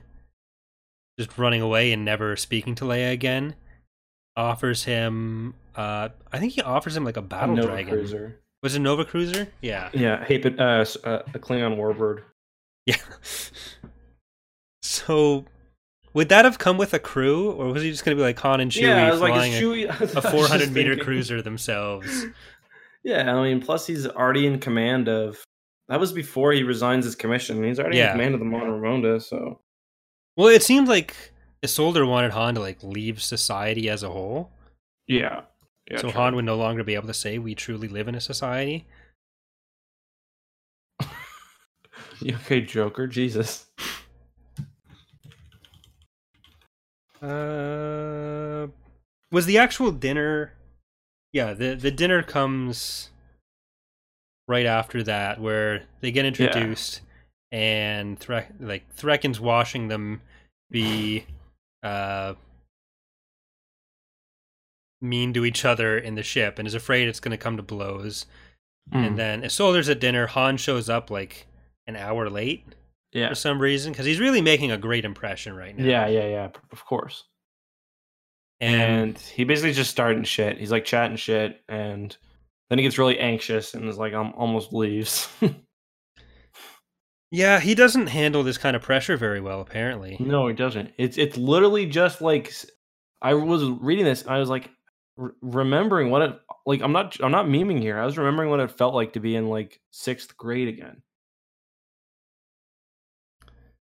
just running away and never speaking to Leia again, offers him. Uh, I think he offers him like a battle Nova dragon. Cruiser. Was it Nova Cruiser? Yeah. Yeah, hey, but uh, uh, a Klingon warbird. Yeah. So, would that have come with a crew, or was he just going to be like Han and Chewie yeah, like, flying a- Chewie a, 400 meter thinking- cruiser themselves? Yeah, I mean, plus he's already in command of. That was before he resigns his commission. He's already Yeah. in command of the Mon Remonda, so Well, it seemed like Isolder wanted Han to like leave society as a whole, yeah. yeah so true. Han would no longer be able to say we truly live in a society. You okay, Joker? Jesus. Uh, was the actual dinner? Yeah, the the dinner comes right after that, where they get introduced, and Thre- like Threkin's washing them be uh mean to each other in the ship, and is afraid it's going to come to blows. Mm. And then Isolder's at dinner. Han shows up like an hour late yeah, for some reason because he's really making a great impression right now. yeah, yeah, yeah. Of course. and And he basically just starting shit. He's like chatting shit, and then he gets really anxious and is like, um, almost leaves. Yeah, he doesn't handle this kind of pressure very well, apparently. no, he doesn't. It's it's literally just like I was reading this. I was like re- remembering what it like. I'm not I'm not memeing here. I was remembering what it felt like to be in like sixth grade again.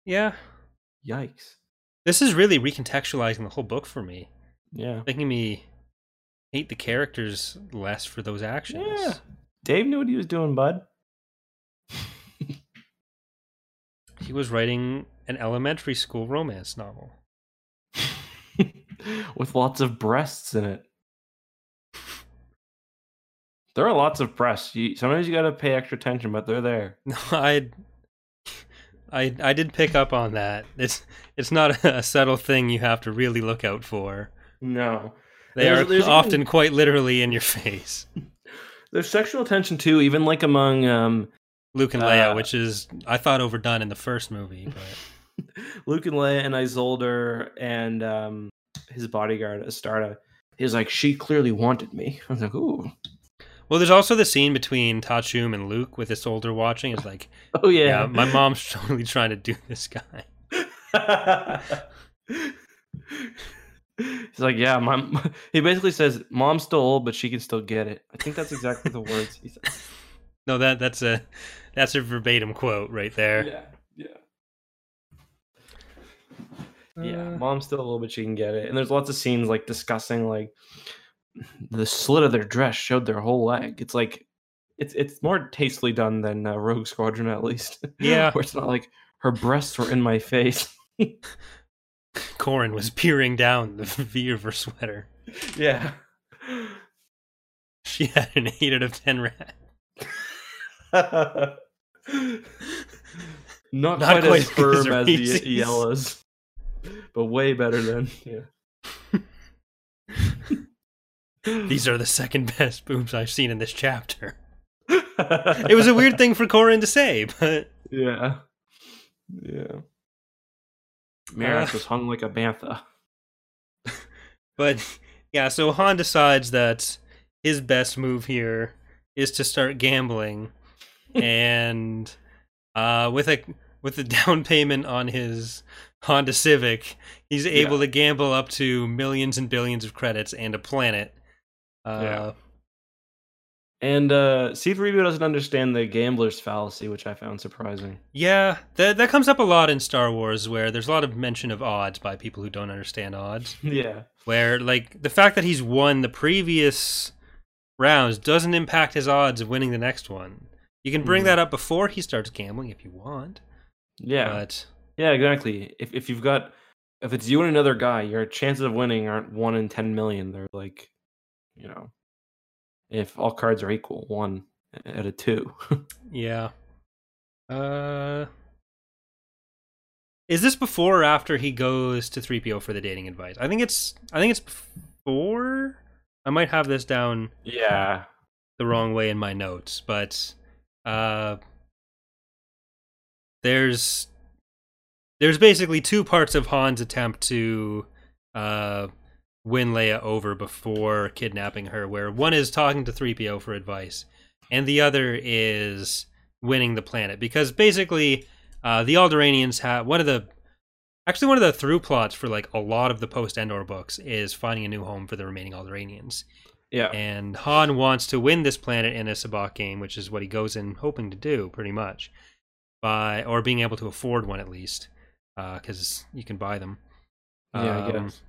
Yeah, Yikes. this is really recontextualizing the whole book for me, Yeah. making me hate the characters less for those actions. Yeah. Dave knew what he was doing, bud. He was writing an elementary school romance novel. With lots of breasts in it. There are lots of breasts. You, sometimes you got to pay extra attention, but they're there. No, I, I, I did pick up on that. It's it's not a subtle thing you have to really look out for. No. They There's- are there's even- often quite literally in your face. There's sexual tension too, even like among um, Luke and Leia, Uh, which is I thought overdone in the first movie, but Luke and Leia and Isolder and um, his bodyguard Astarta. He's like, she clearly wanted me. I was like, ooh. Well, there's also the scene between Ta'a Chume and Luke with Isolder watching. It's like, Oh yeah, yeah, my mom's totally trying to do this guy. He's like, yeah, my. He basically says, "Mom's still old, but she can still get it." I think that's exactly the words he said. No, that that's a that's a verbatim quote right there. Yeah, yeah, yeah. Uh, Mom's still a little bit she can get it. And there's lots of scenes like discussing like the slit of their dress showed their whole leg. It's like it's it's more tastefully done than uh, Rogue Squadron, at least. Yeah. where it's not like her breasts were in my face. Corran was peering down the V of her sweater. yeah. She had an eight out of ten rat. Not, Not quite, quite as firm as the yellows, but way better than yeah. These are the second best boobs I've seen in this chapter. It was a weird thing for Corran to say, but Yeah, yeah. Maris Uh. was hung like a bantha. but yeah. So Han decides that his best move here is to start gambling, and uh, with a with the down payment on his Honda Civic, he's able to gamble up to millions and billions of credits and a planet. Uh, Yeah. And uh C3PO doesn't understand the gambler's fallacy, which I found surprising. Yeah, that that comes up a lot in Star Wars, where there's a lot of mention of odds by people who don't understand odds. Yeah. Where like the fact that he's won the previous rounds doesn't impact his odds of winning the next one. You can bring Mhm. that up before he starts gambling if you want, Yeah. but Yeah, exactly. If if you've got if it's you and another guy, your chances of winning aren't one in ten million. They're like, you know, if all cards are equal, one out of two. yeah. Uh, is this before or after he goes to 3PO for the dating advice? I think it's I think it's before. I might have this down yeah. the wrong way in my notes, but uh there's there's basically two parts of Han's attempt to uh win Leia over before kidnapping her, where one is talking to 3PO for advice, and the other is winning the planet. Because basically, uh the Alderaanians have one of the actually one of the through plots for like a lot of the post Endor books is finding a new home for the remaining Alderaanians Yeah. and Han wants to win this planet in a sabacc game, which is what he goes in hoping to do, pretty much, by or being able to afford one at least, because you can buy them. Yeah, I Um, guess.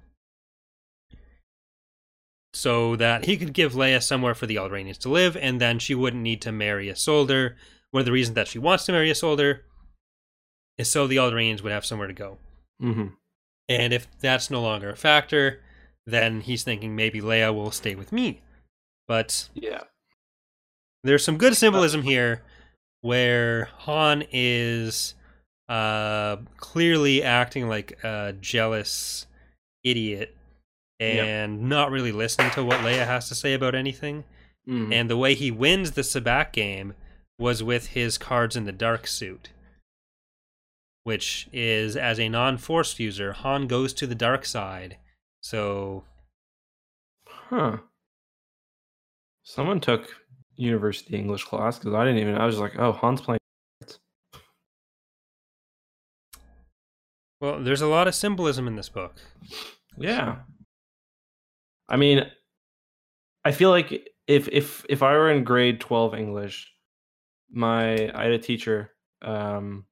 So that he could give Leia somewhere for the Alderaanians to live, and then she wouldn't need to marry Isolder. One of the reasons that she wants to marry Isolder is so the Alderaanians would have somewhere to go. hmm And if that's no longer a factor, then he's thinking maybe Leia will stay with me. But Yeah. there's some good symbolism here where Han is uh clearly acting like a jealous idiot and not really listening to what Leia has to say about anything. Mhm. And the way he wins the sabacc game was with his cards in the dark suit. Which is as a non-force user, Han goes to the dark side. So Huh. Someone took university English class because I didn't even. I was like, oh, Han's playing. well, there's a lot of symbolism in this book. Yeah. I mean, I feel like if if if I were in grade twelve English, my I had a teacher. Um,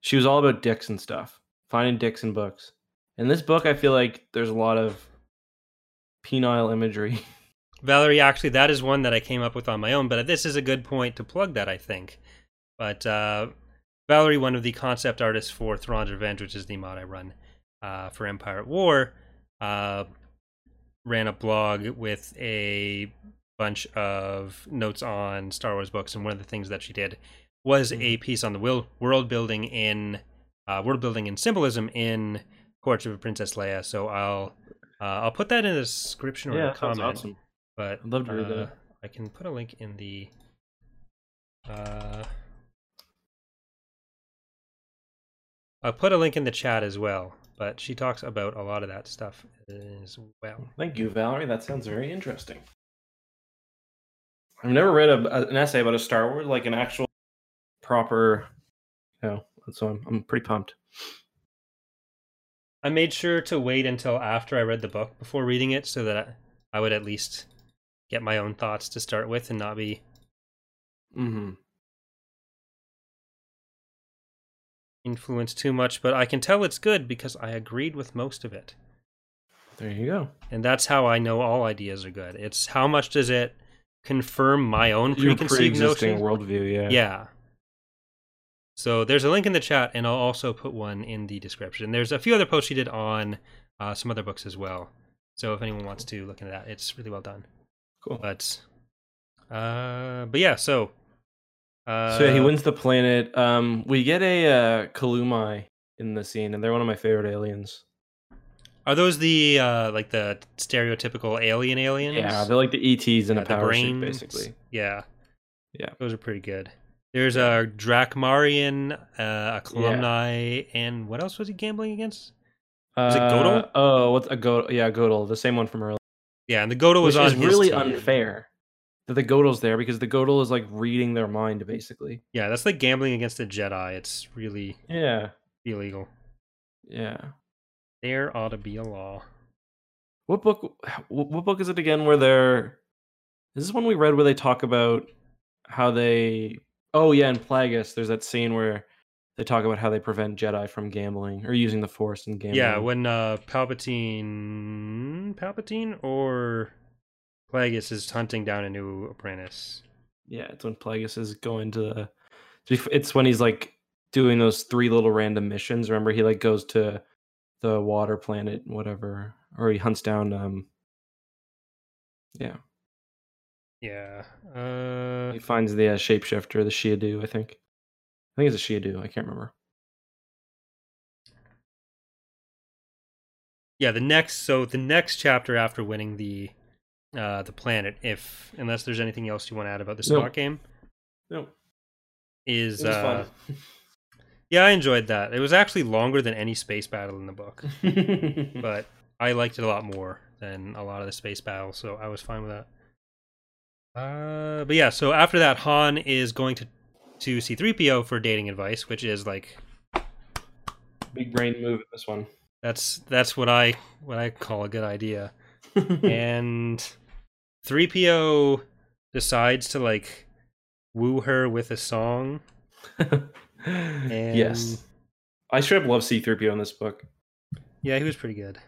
she was all about dicks and stuff, finding dicks in books. In this book, I feel like there's a lot of penile imagery. Valerie, actually, that is one that I came up with on my own, but this is a good point to plug that, I think. But uh, Valerie, one of the concept artists for Thrawn's Revenge, which is the mod I run uh, for Empire at War, uh, ran a blog with a bunch of notes on Star Wars books, and one of the things that she did was a piece on the world building in uh, world building and symbolism in Courtship of Princess Leia. So I'll uh, I'll put that in the description or yeah, the comment awesome. but I'd love to read uh, that. I can put a link in the. Uh, I'll put a link in the chat as well, but she talks about a lot of that stuff as well. Thank you, Valerie. That sounds very interesting. I've never read a, an essay about a Star Wars, like an actual proper. You know, so I'm I'm pretty pumped. I made sure to wait until after I read the book before reading it, so that I would at least get my own thoughts to start with and not be Mm-hmm. influenced too much. But I can tell it's good because I agreed with most of it. There you go. And that's how I know all ideas are good. It's how much does it confirm my own Your preconceived pre-existing notion? worldview, yeah. Yeah. So there's a link in the chat, and I'll also put one in the description. There's a few other posts she did on uh, some other books as well. So if anyone wants to look into that, it's really well done. Cool. But, uh, but yeah. So, uh, so yeah, he wins the planet. Um, we get a uh, Columi in the scene, and they're one of my favorite aliens. Are those the uh, like the stereotypical alien aliens? Yeah, they're like the ETs in Yeah, a the power suit, basically. Yeah. Yeah. Those are pretty good. There's a Drackmarian, uh, a Columi, and what else was he gambling against? Uh, it Gotal? Oh, what's a Gotal? Yeah, Gotal, the same one from earlier. Yeah, and the Gotal was Which on is really team. unfair that the Gotal's there because the Gotal is like reading their mind, basically. Yeah, that's like gambling against the Jedi. It's really Yeah, illegal. yeah. There ought to be a law. What book? What what book is it again? Where they're is this one we read where they talk about how they? Oh yeah, in Plagueis, there's that scene where they talk about how they prevent Jedi from gambling or using the Force in gambling. Yeah, when uh, Palpatine, Palpatine or Plagueis is hunting down a new apprentice. Yeah, it's when Plagueis is going to. It's when he's like doing those three little random missions. Remember, he like goes to the water planet, whatever, or he hunts down. um Yeah, Yeah. Uh, he finds the uh, shapeshifter, the Shi'ido. I think. I think it's a Shi'ido. I can't remember. yeah. The next, so the next chapter after winning the uh the planet, if unless there's anything else you want to add about the spot game, No, is uh yeah, I enjoyed that. It was actually longer than any space battle in the book, but I liked it a lot more than a lot of the space battles, so I was fine with that. Uh, but yeah, so after that, Han is going to to C3PO for dating advice, which is like Big brain move. This one. that's that's what I what I call a good idea. and 3PO decides to like woo her with a song. yes, I straight up love C three PO in this book. Yeah, he was pretty good.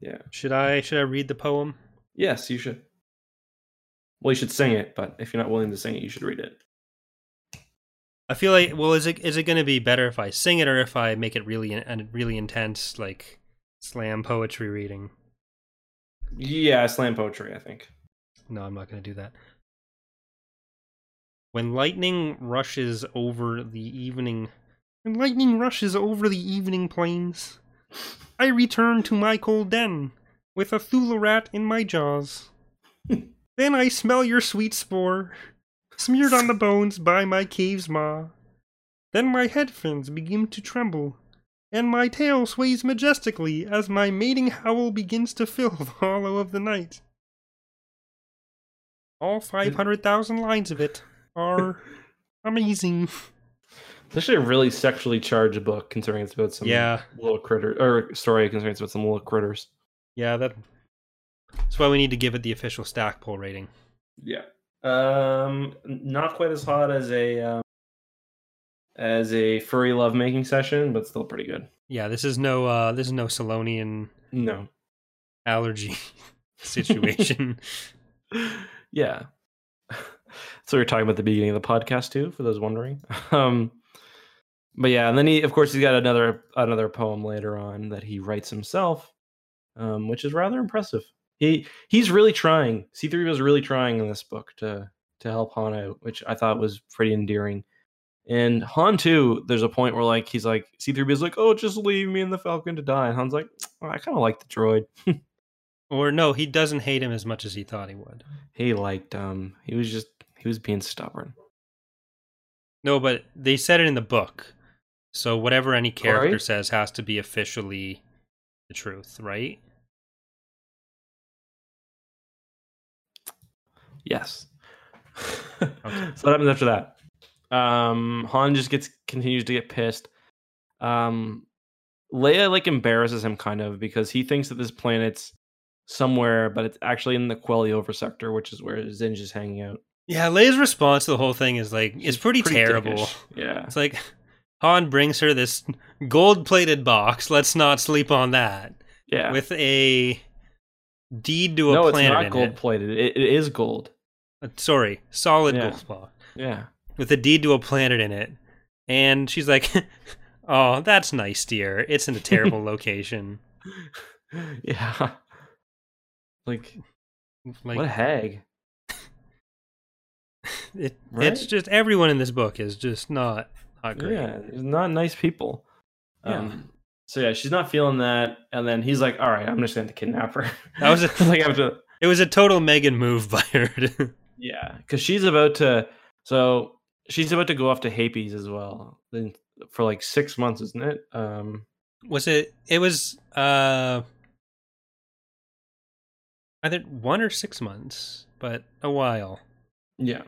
Yeah. Should I should I read the poem? Yes, you should. Well, you should sing it, but if you're not willing to sing it, you should read it. I feel like well, is it is it going to be better if I sing it or if I make it really and really intense like slam poetry reading? Yeah, slam poetry. I think. No, I'm not going to do that. When lightning rushes over the evening, when lightning rushes over the evening plains, I return to my cold den with a Thula rat in my jaws. then I smell your sweet spore, smeared on the bones by my cave's maw. Then my head fins begin to tremble, and my tail sways majestically as my mating howl begins to fill the hollow of the night. All 500,000 lines of it are amazing. It's actually a really sexually charged book, considering it's about some Yeah. little critter or story, considering it's about some little critters. Yeah, that. That's why we need to give it the official stack Stackpole rating. Yeah. Um, not quite as hot as a um, as a furry lovemaking session, but still pretty good. Yeah, this is no uh this is no Salonian No. allergy situation. yeah. So we were talking about the beginning of the podcast too, for those wondering. Um, but yeah, and then he, of course, he's got another another poem later on that he writes himself, um, which is rather impressive. He he's really trying. C three was really trying in this book to to help Han out, which I thought was pretty endearing. And Han too, there's a point where like he's like C three is like, oh, just leave me and the Falcon to die. And Han's like, oh, I kind of like the droid. or no, he doesn't hate him as much as he thought he would. he liked um, he was just he was being stubborn. No, but they said it in the book. So whatever any character Right. says has to be officially the truth, right? Yes. Okay. so what happens after that? Um, Han just gets continues to get pissed. Um, Leia like embarrasses him kind of because he thinks that this planet's somewhere, but it's actually in the Queliover sector, which is where Zsinj is hanging out. Yeah, Leia's response to the whole thing is like it's pretty, pretty terrible. dickish. Yeah. It's like Han brings her this gold-plated box. Let's not sleep on that. Yeah. With a deed to a no, it's planet not gold it. plated. It, it is gold. Uh, sorry, solid Yeah. gold box Yeah. with a deed to a planet in it. And she's like, "Oh, that's nice, dear. It's in a terrible location. yeah. Like, Like what a hag. it, Right? it's just everyone in this book is just not not great. Yeah, not nice people. Yeah. Um, so yeah, she's not feeling that, and then he's like, "All right, I'm just going to kidnap her." That was a- like after, It was a total Megan move by her. yeah, because she's about to. So she's about to go off to Hapes as well. Then for like six months, isn't it? Um, was it? It was uh either one or six months, but a while. yeah,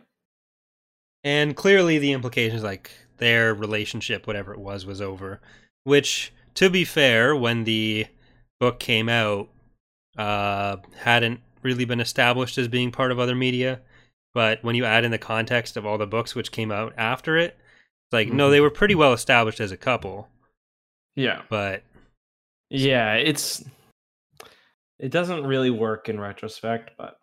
And clearly, the implications like their relationship, whatever it was, was over. Which, to be fair, when the book came out, uh, hadn't really been established as being part of other media. But when you add in the context of all the books which came out after it, it's like, no, Mhm. they were pretty well established as a couple. yeah, But yeah. It's it doesn't really work in retrospect, but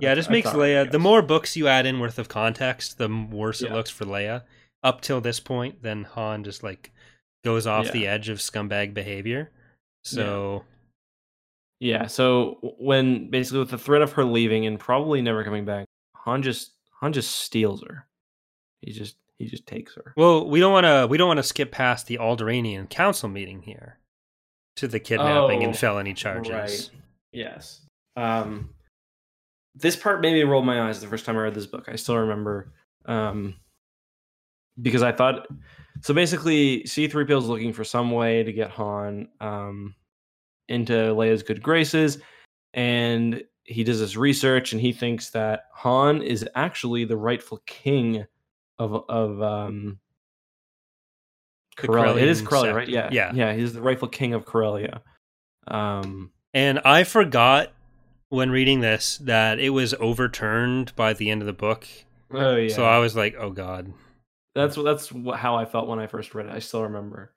yeah, it just I makes Leia. The more books you add in worth of context, the worse it looks for Leia. Up till this point, then Han just like goes off Yeah. the edge of scumbag behavior. So Yeah, so when basically with the threat of her leaving and probably never coming back, Han just Han just steals her. He just he just takes her. well, we don't want to we don't want to skip past the Alderaanian council meeting here to the kidnapping Oh, and felony charges. Right. Yes. Um this part made me roll my eyes the first time I read this book. I still remember um because I thought so basically C3PO is looking for some way to get Han um into Leia's good graces and he does this research and he thinks that Han is actually the rightful king of of um Corellia. It is Corellia, right? Yeah. Yeah. Yeah, he's the rightful king of Corellia. Um And I forgot when reading this that it was overturned by the end of the book. Oh yeah. So I was like, "Oh god." That's what that's how I felt when I first read it. I still remember.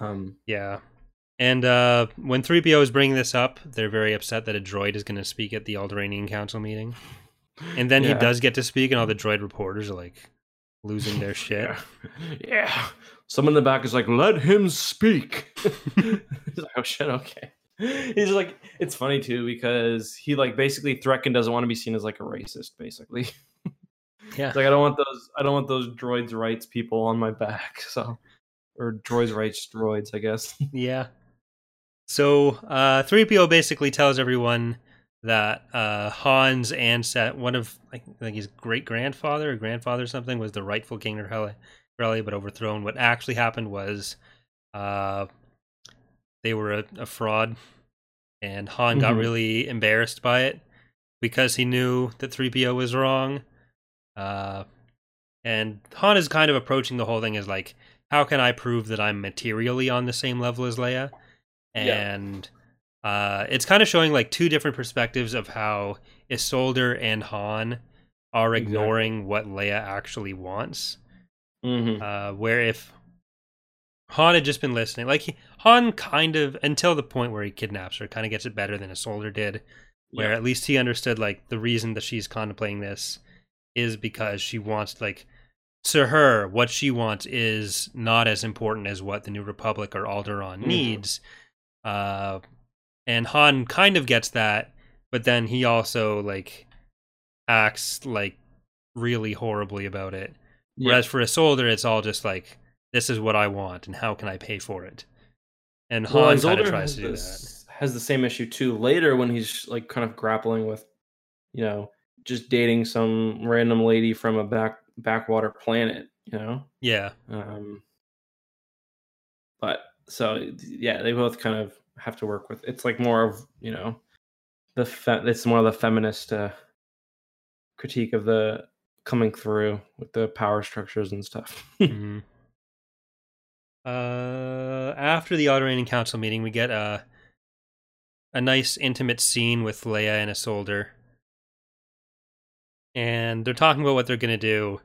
Um Yeah. And uh, when 3PO is bringing this up, they're very upset that a droid is going to speak at the Alderaanian Council meeting. And then he does get to speak, and all the droid reporters are like losing their shit. Yeah. yeah. Someone in the back is like, "Let him speak." He's like, "Oh shit, okay." He's like, it's funny too because he like basically Threkin doesn't want to be seen as like a racist, basically. Yeah. It's like I don't want those I don't want those droids rights people on my back. So or droids rights droids, I guess. Yeah. So uh, 3PO basically tells everyone that uh, Han's ancestor, one of like, like his great grandfather or grandfather or something, was the rightful king of Corellia, but overthrown. What actually happened was uh, they were a, a fraud, and Han got Mhm. really embarrassed by it because he knew that 3PO was wrong. Uh, and Han is kind of approaching the whole thing as like, how can I prove that I'm materially on the same level as Leia? Yeah. And uh, it's kind of showing like two different perspectives of how Isolder and Han are Exactly. ignoring what Leia actually wants. Mm-hmm. Uh, where if Han had just been listening, like he, Han kind of until the point where he kidnaps her, kind of gets it better than Isolder did where Yeah. at least he understood like the reason that she's contemplating this is because she wants like to her what she wants is not as important as what the new republic or Alderaan Mhm. needs. Uh and han kind of gets that but then he also like acts like really horribly about it. Whereas for Isolder, it's all just like this is what i want and how can i pay for it? And well, han kind of tries to do that. has the same issue too later when he's like kind of grappling with, you know, just dating some random lady from a back backwater planet, you know. yeah Um, but so yeah, they both kind of have to work with. It's like more of you know, the fe- it's more of the feminist uh, critique of the coming through with the power structures and stuff. Mhm. Uh, after the Alderaanian Council meeting, we get a a nice intimate scene with Leia and Isolder. And they're talking about what they're gonna do,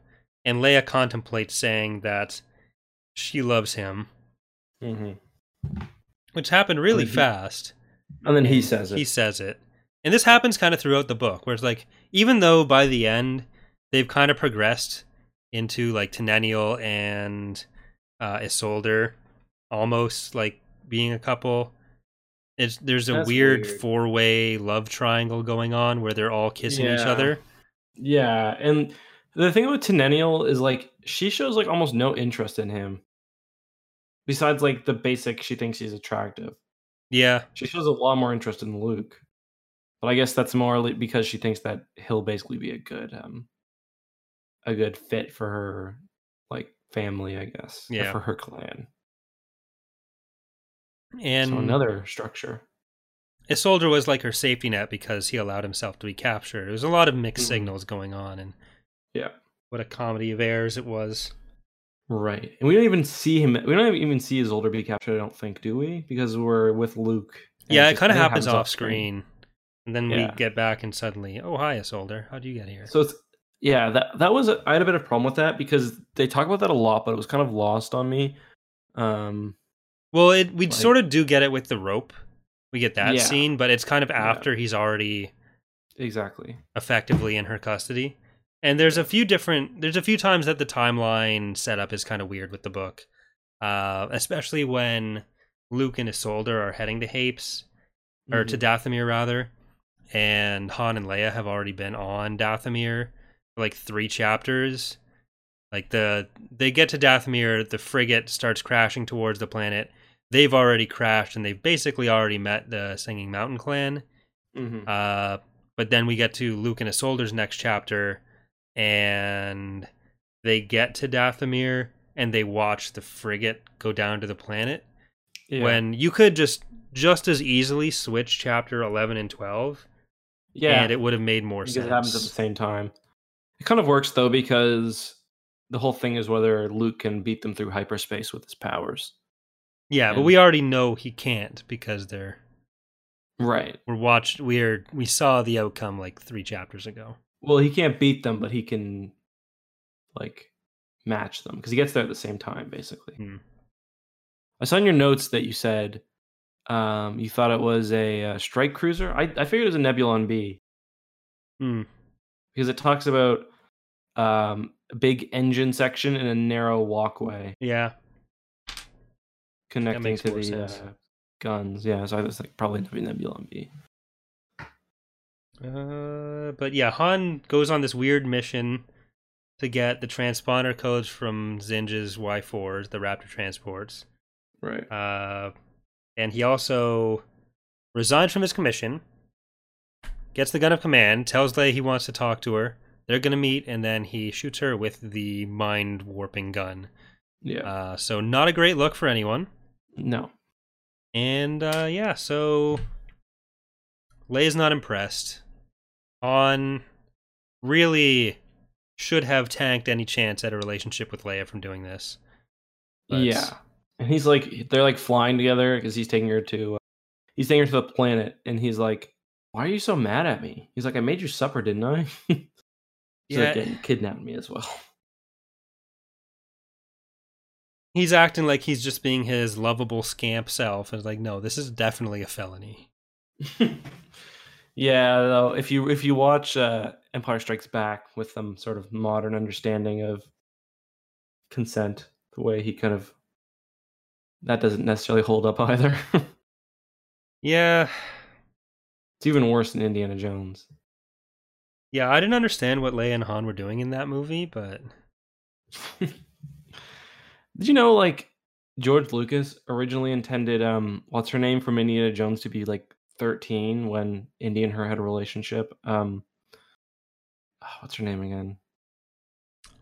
and Leia contemplates saying that she loves him, hmm which happened really he- fast. And then he And says it. He says it. And this happens kind of throughout the book, where it's like, even though by the end they've kind of progressed into like Teneniel and uh, Isolder almost like being a couple. It's there's a That's weird, weird. four way love triangle going on where they're all kissing each other. Yeah, and the thing with Teneniel is like she shows like almost no interest in him. Besides like the basic she thinks he's attractive. Yeah, She shows a lot more interest in Luke. But I guess that's more because she thinks that he'll basically be a good um a good fit for her like family, I guess. Yeah. for her clan. and so another structure. Isolder was like her safety net because he allowed himself to be captured. There was a lot of mixed Mhm. signals going on, and Yeah. what a comedy of errors it was. Right. And we don't even see him we don't even see Isolder be captured, I don't think, do we? Because we're with Luke. Yeah, it kind of think happens off screen. And then Yeah. we get back and suddenly, oh, hi, Isolder. How'd you get here? So it's yeah, that that was a, I had a bit of problem with that because they talk about that a lot, but it was kind of lost on me. Um, well, it, we like- sort of do get it with the rope. We get that Yeah. scene, but it's kind of Yeah. after he's already exactly. effectively in her custody. And there's a few different, there's a few times that the timeline setup is kind of weird with the book, uh, especially when Luke and Isolder are heading to Hapes, or to Mhm. Dathomir rather, and Han and Leia have already been on Dathomir for like three chapters. Like the they get to Dathomir, the frigate starts crashing towards the planet. They've already crashed and they've basically already met the Singing Mountain clan. Mhm. Uh, but then we get to Luke and Isolder's next chapter, and they get to Dathomir and they watch the frigate go down to the planet Yeah. when you could just just as easily switch chapter 11 and 12 yeah, and it would have made more because sense it happens at the same time. It kind of works though because the whole thing is whether Luke can beat them through hyperspace with his powers. Yeah but we already know he can't because they're Right. we're watched we're we saw the outcome like three chapters ago Well, he can't beat them, but he can like match them because he gets there at the same time, basically. Hmm. I saw in your notes that you said um, you thought it was a, uh strike cruiser. I, I figured it was a Nebulon B Hmm. because it talks about um, a big engine section and a narrow walkway yeah connecting to the uh, guns. Yeah, so I was like probably Nebulon B. uh, but yeah han goes on this weird mission to get the transponder codes from Zsinj's y4s the raptor transports Right. Uh, and he also resigns from his commission, gets the gun of command, tells Leia he wants to talk to her. They're going to meet, and then he shoots her with the mind warping gun. Yeah. Uh, so, not a great look for anyone. No. And uh, yeah, so Leia's not impressed. Han really should have tanked any chance at a relationship with Leia from doing this. But- Yeah. And he's like, they're like flying together because he's taking her to, uh, he's taking her to the planet, and he's like, "Why are you so mad at me?" He's like, "I made you supper, didn't I?" he's Yeah. like, "Yeah, kidnapped me as well." He's acting like he's just being his lovable scamp self and it's like no this is definitely a felony yeah, though, if you if you watch uh, Empire Strikes Back with some sort of modern understanding of consent, the way he kind of that doesn't necessarily hold up either. yeah it's even worse than Indiana Jones. yeah i didn't understand what leia and han were doing in that movie but Did you know like George Lucas originally intended um what's her name from Indiana Jones to be like 13 when Indy and her had a relationship. Um ah, what's her name again?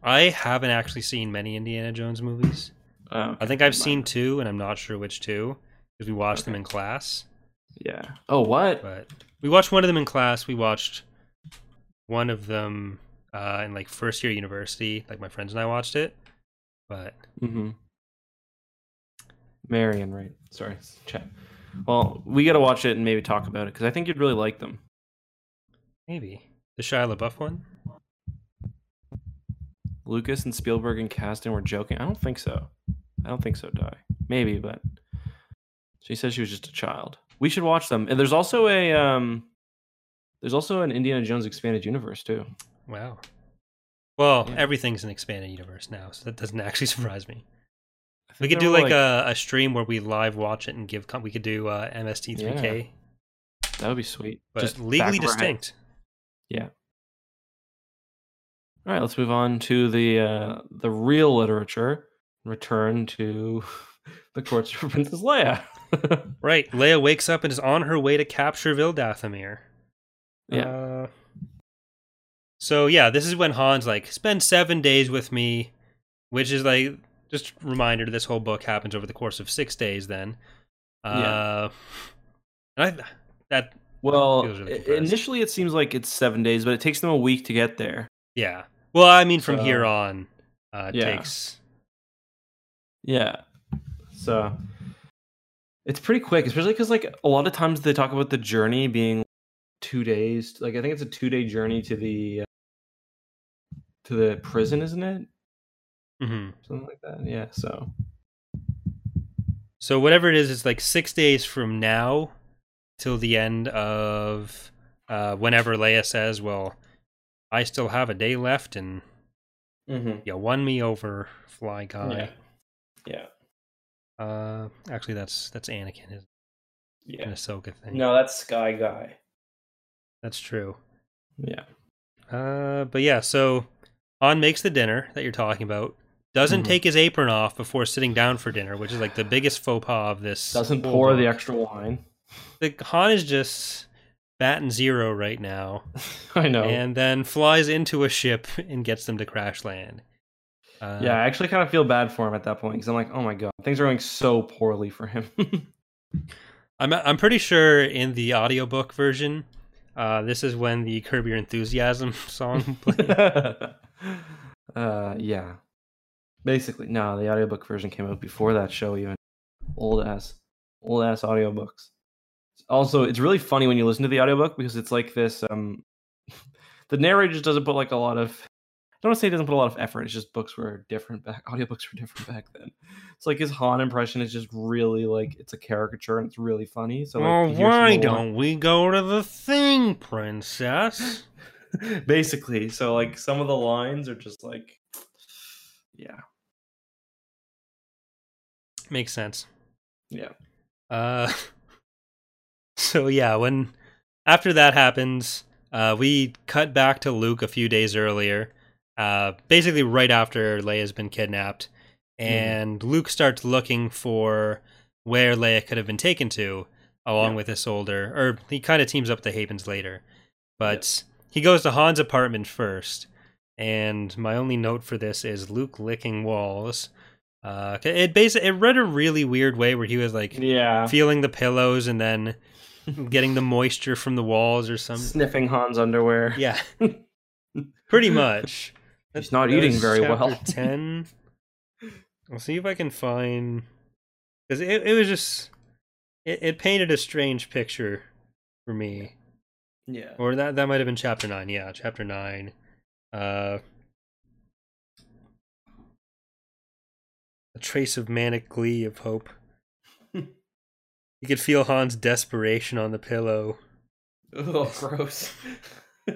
i haven't actually seen many indiana jones movies Oh, i think i've seen two and i'm not sure which two because we watched them in class Yeah. Oh, what? but we watched one of them in class we watched one of them uh, in like first year university. Like my friends and I watched it, but Mm-hmm. Marion, right? Sorry, chat. Well, we got to watch it and maybe talk about it because I think you'd really like them. maybe the Shia LaBeouf one. Lucas and Spielberg and casting were joking. I don't think so. I don't think so, Di. Maybe, but she says she was just a child. We should watch them. And there's also a um there's also an Indiana Jones expanded universe too. Wow. Well, Yeah. everything's an expanded universe now, so that doesn't actually surprise me. We could do were, like, a, a stream where we live watch it and give. Com- we could do uh, MST3K, that would be sweet. but Just legally distinct. of our head. distinct. All right, let's move on to the uh the real literature. Return to the courts for Princess Leia. Right. Leia wakes up and is on her way to capture Vildathomir. yeah. Uh, so yeah, this is when Han's like, spend seven days with me, which is like just a reminder this whole book happens over the course of six days. Then, uh, and I that Well, really initially it seems like it's seven days, but it takes them a week to get there. yeah. Well, I mean, from So- here on, uh, it Yeah. takes Yeah. So it's pretty quick, especially because like a lot of times they talk about the journey being two days. Like I think it's a two day journey to the uh, to the prison, isn't it? mhm. Something like that. Yeah. So So whatever it is, it's like six days from now till the end of uh, whenever Leia says, "Well, I still have a day left, and mm-hmm. you won me over, Fly Guy." yeah, Uh, actually, that's that's Anakin, is yeah, an Ahsoka thing. No, that's Sky Guy. that's true. Yeah. Uh, but yeah, so Han makes the dinner that you're talking about. Doesn't Mhm. take his apron off before sitting down for dinner, which is like the biggest faux pas of this. Doesn't whole pour the extra wine. The Han is just batting zero right now. I know. and then flies into a ship and gets them to crash land. Uh, yeah, I actually kind of feel bad for him at that point because I'm like, oh my god, things are going so poorly for him. I'm I'm pretty sure in the audiobook version, uh, this is when the Curb Your Enthusiasm song played. Uh, yeah. Basically, no, the audiobook version came out before that show even. Old ass, old ass audiobooks. Also, it's really funny when you listen to the audiobook because it's like this. Um, the narrator just doesn't put like a lot of. I don't want to say he doesn't put a lot of effort. It's just books were different back. Audiobooks were different back then. It's like his Han impression is just really like it's a caricature and it's really funny. So like, well, you hear some why of the li- don't we go to the thing, princess? basically so like some of the lines are just like yeah. Makes sense. yeah. Uh, so yeah, when after that happens, uh, we cut back to Luke a few days earlier, uh, basically right after Leia's been kidnapped, and Luke starts looking for where Leia could have been taken to, along Yeah. with Isolder, or he kind of teams up with the Havens later, but he goes to Han's apartment first. And my only note for this is Luke licking walls. Uh, it basically it read a really weird way where he was like yeah feeling the pillows and then getting the moisture from the walls or some sniffing han's underwear yeah pretty much He's not That eating very well. 10 i'll see if i can find because it, it was just it, it painted a strange picture for me yeah. Or that that might have been chapter 9 yeah chapter 9 uh a trace of manic glee of hope. You could feel han's desperation on the pillow. Oh gross.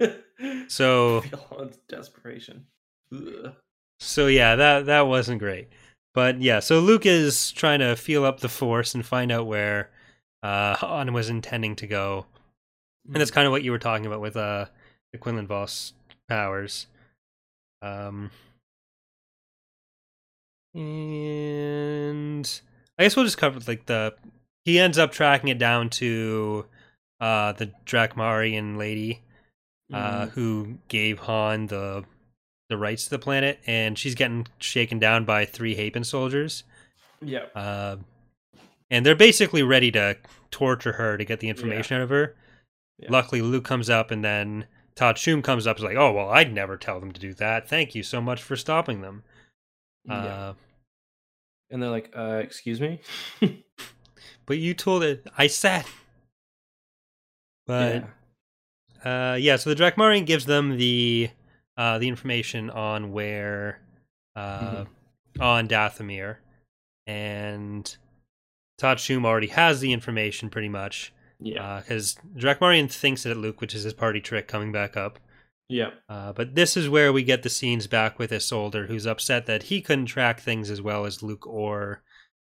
So feel han's desperation. Ugh. So yeah, that that wasn't great. But yeah, so Luke is trying to feel up the force and find out where uh Han was intending to go. And that's kind of what you were talking about with uh the Quinlan Vos powers. Um and I guess we'll just cover like the he ends up tracking it down to uh the Drackmarian lady uh, Mhm. who gave Han the the rights to the planet, and she's getting shaken down by three Hapan soldiers. yeah Uh, and they're basically ready to torture her to get the information out of her. Yeah. Luckily, Luke comes up and then Ta'a Chume comes up is like, "Oh well, I'd never tell them to do that. Thank you so much for stopping them." Yeah. Uh, and they're like, uh, excuse me? but you told it. I said. But yeah. uh, yeah, so the Drackmarian gives them the uh, the information on where uh, on Dathomir, and Ta'a Chume already has the information pretty much Yeah. because Drackmarian thinks that Luke, which is his party trick, coming back up. yeah. Uh, but this is where we get the scenes back with Isolder, who's upset that he couldn't track things as well as Luke or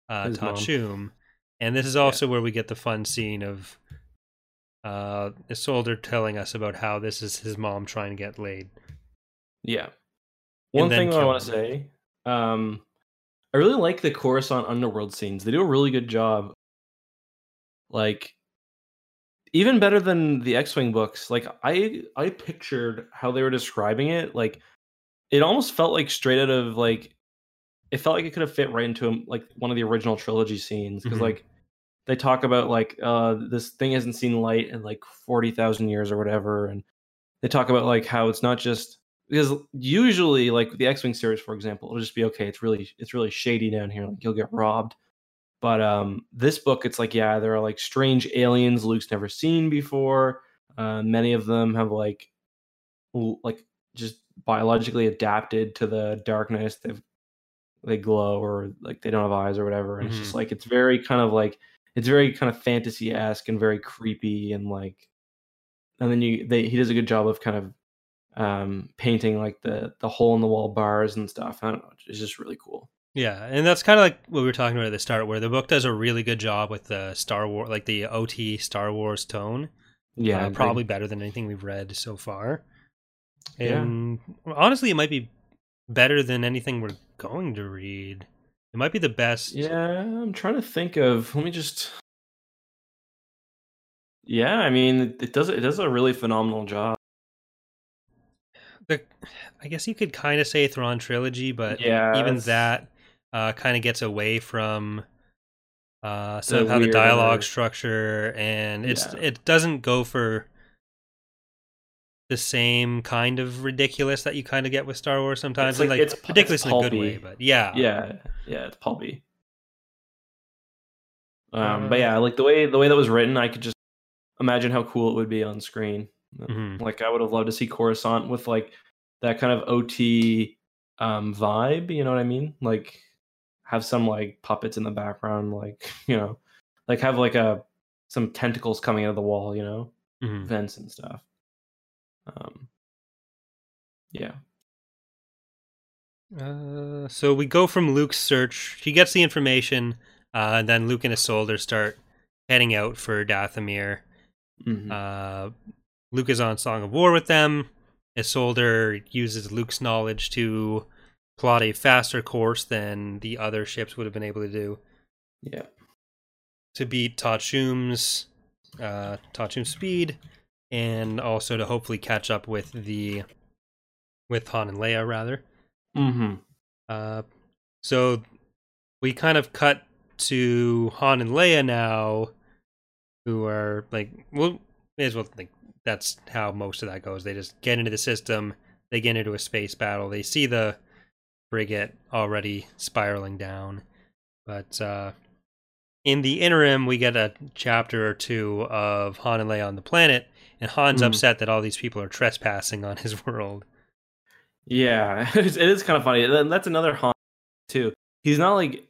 uh, His Todd mom. Shum. And this is also where we get the fun scene of uh, Isolder telling us about how this is his mom trying to get laid. Yeah. One thing I want to say, um, I really like the Coruscant underworld scenes. They do a really good job. Like, even better than the X-wing books. Like, I I pictured how they were describing it. Like, it almost felt like straight out of like, it felt like it could have fit right into um, like one of the original trilogy scenes because Mhm. like they talk about like uh this thing hasn't seen light in like forty thousand years or whatever, and they talk about like how it's not just because usually like the X-wing series, for example, it'll just be okay. It's really it's really shady down here. Like you'll get robbed. But um, this book, it's like yeah, there are like strange aliens Luke's never seen before. Uh, many of them have like like just biologically adapted to the darkness. They've they glow or like they don't have eyes or whatever. And it's just like it's very kind of like it's very kind of fantasy esque and very creepy and like and then you they he does a good job of kind of um painting like the the hole in the wall bars and stuff. I don't know. It's just really cool. Yeah, and that's kind of like what we were talking about at the start, where the book does a really good job with the Star Wars, like the OT Star Wars tone. Yeah, uh, probably better than anything we've read so far. Yeah. And honestly, it might be better than anything we're going to read. It might be the best. Yeah, I'm trying to think of. Let me just. Yeah, I mean, it, it does it does a really phenomenal job. The, I guess you could kind of say Thrawn trilogy, but yeah, even it's- that uh, kind of gets away from uh, some of how the dialogue structure, and it's Yeah. it doesn't go for the same kind of ridiculous that you kind of get with Star Wars sometimes. It's like- like it's- it's in a good way, but yeah, Yeah, yeah, it's pulpy. Um, but yeah, like the way the way that was written, I could just imagine how cool it would be on screen. Mhm. Like I would have loved to see Coruscant with like that kind of OT um vibe, you know what I mean? Like have some like puppets in the background, like, you know, like have like a some tentacles coming out of the wall, you know, Mhm. vents and stuff. Um yeah. Uh, so we go from Luke's search. He gets the information, uh, and then Luke and Isolder start heading out for Dathomir. Mhm. Uh, Luke is on Song of War with them. Isolder uses Luke's knowledge to plot a faster course than the other ships would have been able to do yeah. to beat Ta'a Chume's uh, Ta'a Chume's speed, and also to hopefully catch up with the with Han and Leia rather. Mhm. Uh, so we kind of cut to Han and Leia now, who are like, well, may as well like that's how most of that goes. They just get into the system, they get into a space battle, they see the frigate already spiraling down, but uh, in the interim, we get a chapter or two of Han and Leia on the planet, and Han's Hmm. upset that all these people are trespassing on his world. Yeah, it is kind of funny. And that's another Han too. He's not like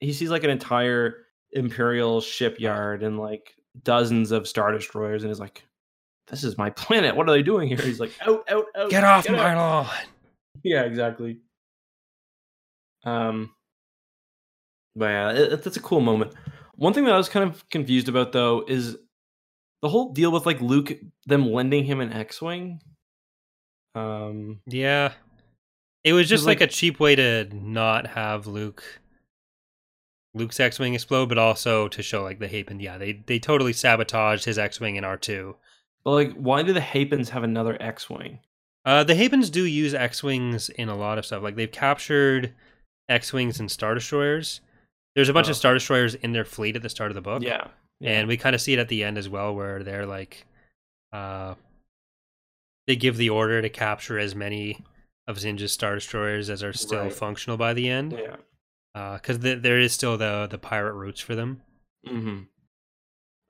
he sees like an entire imperial shipyard and like dozens of star destroyers, and is like, "This is my planet. What are they doing here?" He's like, "Out, out, out! Get off out." my lawn! Yeah, exactly. Um, but yeah, it, that's a cool moment. One thing that I was kind of confused about though is the whole deal with like Luke them lending him an X-wing. Um, Yeah. It was just like, like- a cheap way to not have Luke Luke's X-wing explode, but also to show like the Hapan. Yeah, they they totally sabotaged his X-wing in R two. but like, why do the Hapans have another X-wing? Uh, the Hapans do use X-wings in a lot of stuff. Like they've captured X-wings and Star Destroyers. There's a bunch Oh. of Star Destroyers in their fleet at the start of the book. Yeah, and we kind of see it at the end as well, where they're like, uh, they give the order to capture as many of Zsinj's star destroyers as are still Right. functional by the end, Yeah. because th- there is still the the pirate roots for them. Mm-hmm.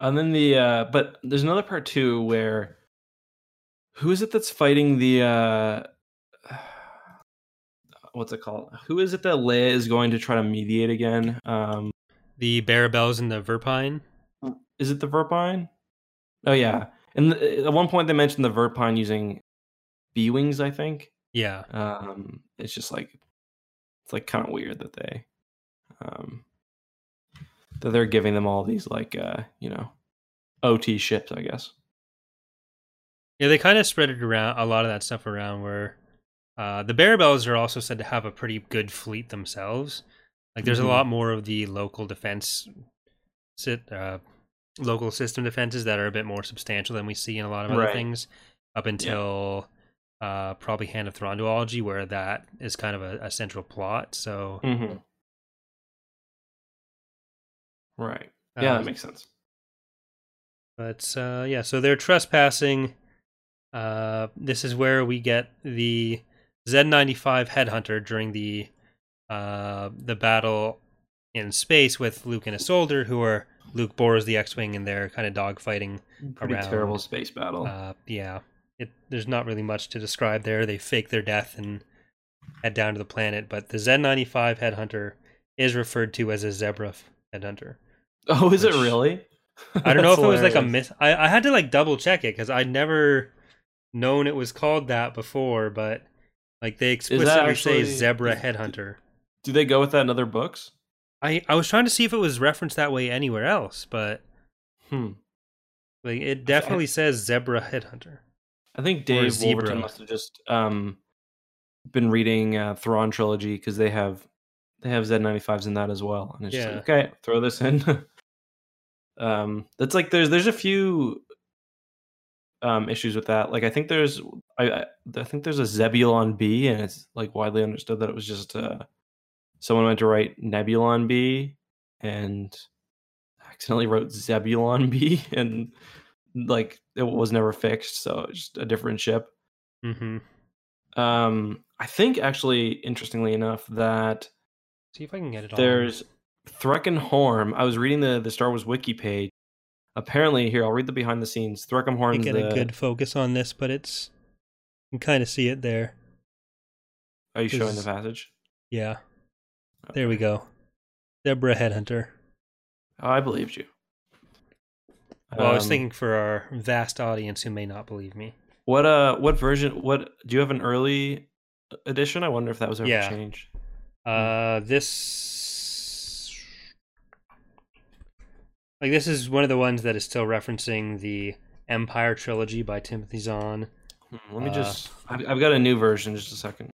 And then the uh but there's another part too where who is it that's fighting the uh what's it called? Who is it that Leia is going to try to mediate again? Um The Barabels and the Verpine. is it the Verpine? Oh yeah. And the, at one point they mentioned the Verpine using B wings, I think. Yeah, Um it's just like it's like kind of weird that they um that they're giving them all these like uh, you know, OT ships, I guess. yeah. They kind of spread it around a lot of that stuff around where uh, the Barabels are also said to have a pretty good fleet themselves. Like there's Mhm. a lot more of the local defense, sit, uh, local system defenses that are a bit more substantial than we see in a lot of other Right. things. Up until uh, probably Hand of Thrawn duology, where that is kind of a, a central plot. So Mm-hmm. Right. Yeah, that makes sense. But uh, yeah, so they're trespassing. Uh, this is where we get the Z95 headhunter during the uh, the battle in space with Luke and Isolder who are Luke bores the X-wing and they're kind of dogfighting. Pretty around, terrible space battle. Uh, yeah, it, there's not really much to describe there. They fake their death and head down to the planet. But the Z95 headhunter is referred to as a zebra headhunter. oh, is it really? I don't know if That's it was like a hilarious. myth. I, I had to like double check it because I'd never known it was called that before, but like they explicitly actually- say zebra is- headhunter. Do they go with that in other books? I, I was trying to see if it was referenced that way anywhere else, but Hmm. like it definitely says zebra headhunter. I think Dave. Wolverton must have just um been reading uh, Thrawn trilogy because they have they have Z95s in that as well, and it's just like, okay, throw this in. um, that's like there's there's a few um issues with that. Like I think there's I I, think there's a Zebulon B, and it's like widely understood that it was just uh someone went to write Nebulon B and accidentally wrote Zebulon B, and like it was never fixed, so it's just a different ship. Mm-hmm. Um, I think actually, interestingly enough, that See if I can get it. there's Threkin Horm. I was reading the the Star Wars wiki page. Apparently, here I'll read the behind the scenes. Threcken on. Horm's get the. a good focus on this, but it's you can kind of see it there. Are you showing the passage? Yeah, there we go. Zebra headhunter. Oh, I believed you. Well, I was Um, thinking for our vast audience who may not believe me. what uh, what version? What do you have an early edition? I wonder if that was ever Yeah. changed. Uh, this like this is one of the ones that is still referencing the Empire trilogy by Timothy Zahn. Hmm, Let me Uh, just. I've, I've got a new version. Just a second.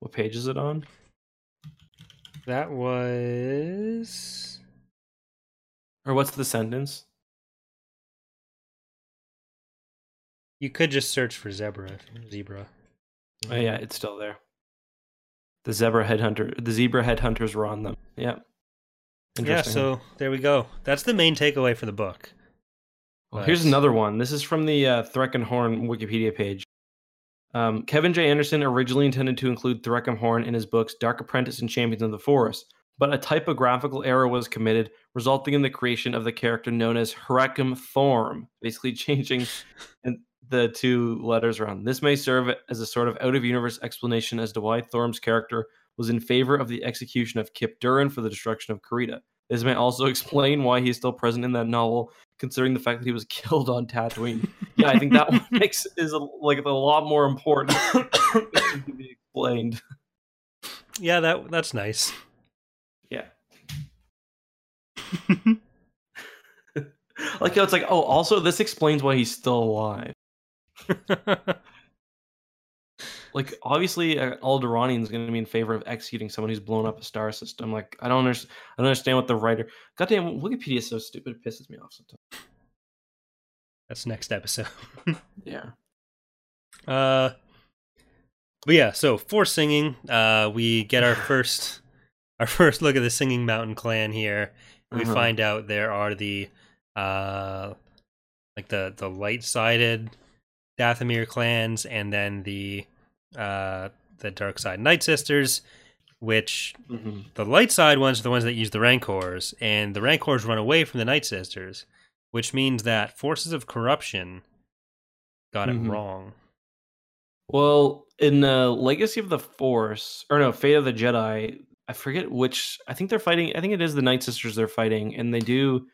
What page is it on? That was Or what's the sentence? you could just search for zebra. Zebra. Oh yeah, it's still there. The zebra headhunter, the zebra headhunters were on them. Yeah. Yeah. So there we go. That's the main takeaway for the book. Well, here's another one. This is from the uh, Threckenhorn Wikipedia page. Um, Kevin J. Anderson originally intended to include Threckenhorn in his books Dark Apprentice and Champions of the Force, but a typographical error was committed, resulting in the creation of the character known as Hrakem Thorm, basically changing the two letters around. This may serve as a sort of out of universe explanation as to why Thorm's character was in favor of the execution of Kyp Durron for the destruction of Carida. This may also explain why he's still present in that novel, considering the fact that he was killed on Tatooine. yeah, I think that one makes is a, like a lot more important to be explained. Yeah, that that's nice. Yeah. like it's like oh, also this explains why he's still alive. Like obviously, uh, Alderaanian is going to be in favor of executing someone who's blown up a star system. Like I don't understand. I don't understand what the writer. Goddamn, Wikipedia is so stupid. It pisses me off sometimes. that's next episode. Yeah. Uh, but yeah, so for singing, uh, we get our first our first look at the Singing Mountain clan here. We Uh-huh. find out there are the uh, like the the light sided Dathomir clans and then the uh, the Dark Side Night Sisters, which Mhm. the light side ones are the ones that use the Rancors, and the Rancors run away from the Night Sisters, which means that forces of corruption got Mhm. it wrong. Well, in uh, Legacy of the Force, or no, Fate of the Jedi, I forget which. I think they're fighting. I think it is the Night Sisters they're fighting, and they do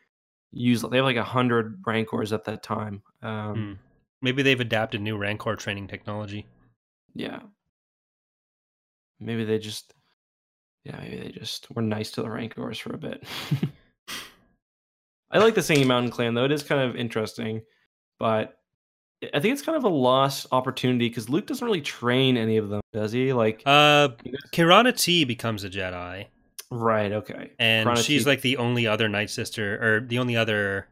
use. They have like a hundred Rancors at that time. Um, Hmm. Maybe they've adapted new Rancor training technology. Yeah. Maybe they just. Yeah, maybe they just were nice to the Rancors for a bit. I like the Singing Mountain Clan though; it is kind of interesting, but I think it's kind of a lost opportunity because Luke doesn't really train any of them, does he? Like, Uh, he does- Kirana Ti becomes a Jedi, right? Okay. and Kirana she's T- like the only other Night Sister, or the only other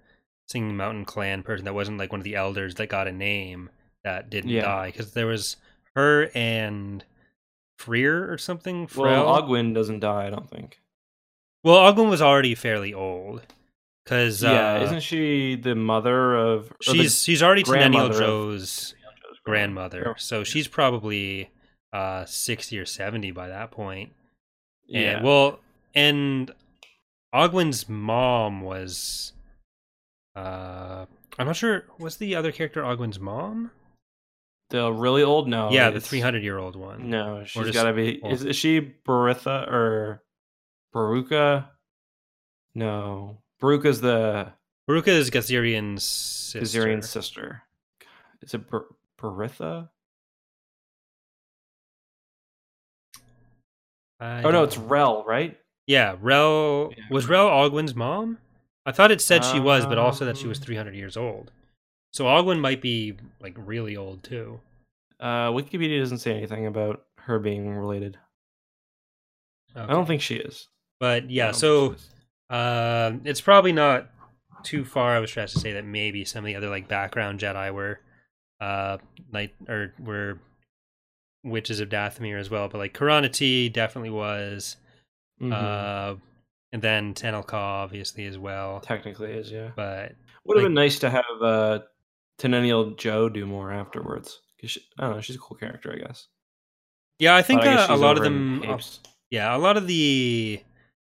Singing Mountain Clan person that wasn't like one of the elders that got a name that didn't Yeah. die, because there was her and Freer or something. Well, Frel? Augwynne doesn't die, I don't think. Well, Augwynne was already fairly old, because yeah, uh, isn't she the mother of? she's she's already Teneniel of- Djo's grandmother, Yeah. so she's probably uh sixty or seventy by that point. Yeah. Well, and Augwynne's mom was, uh, I'm not sure. Was the other character Augwynne's mom? The really old? No. yeah, the 300 year old one. No, she's got to be. old. Is, is she Baritha or Barukka? No, Barukka's the Barukka is Gethzerion's sister. Gethzerion's sister. Is it Bar- Baritha? I Oh no, it's. Rel, right? yeah. Rel Yeah, was Rel. Augwynne's mom. I thought it said she was, but also that she was Um, 300 years old. So Augwynne might be like really old too. Uh, Wikipedia doesn't say anything about her being related. I don't think she is. But yeah, so. Um, it's probably not too far of a stretch to say that maybe some of the other like background Jedi were uh night or were witches of Dathomir as well, but like Kirana Ti definitely was. Mhm. Uh and then Tenel Ka obviously as well. technically is yeah. But Would have like- been nice to have uh, Teneniel Djo do more afterwards. She, I don't know. She's a cool character, I guess. yeah, I think I uh, a lot of them yeah, a lot of the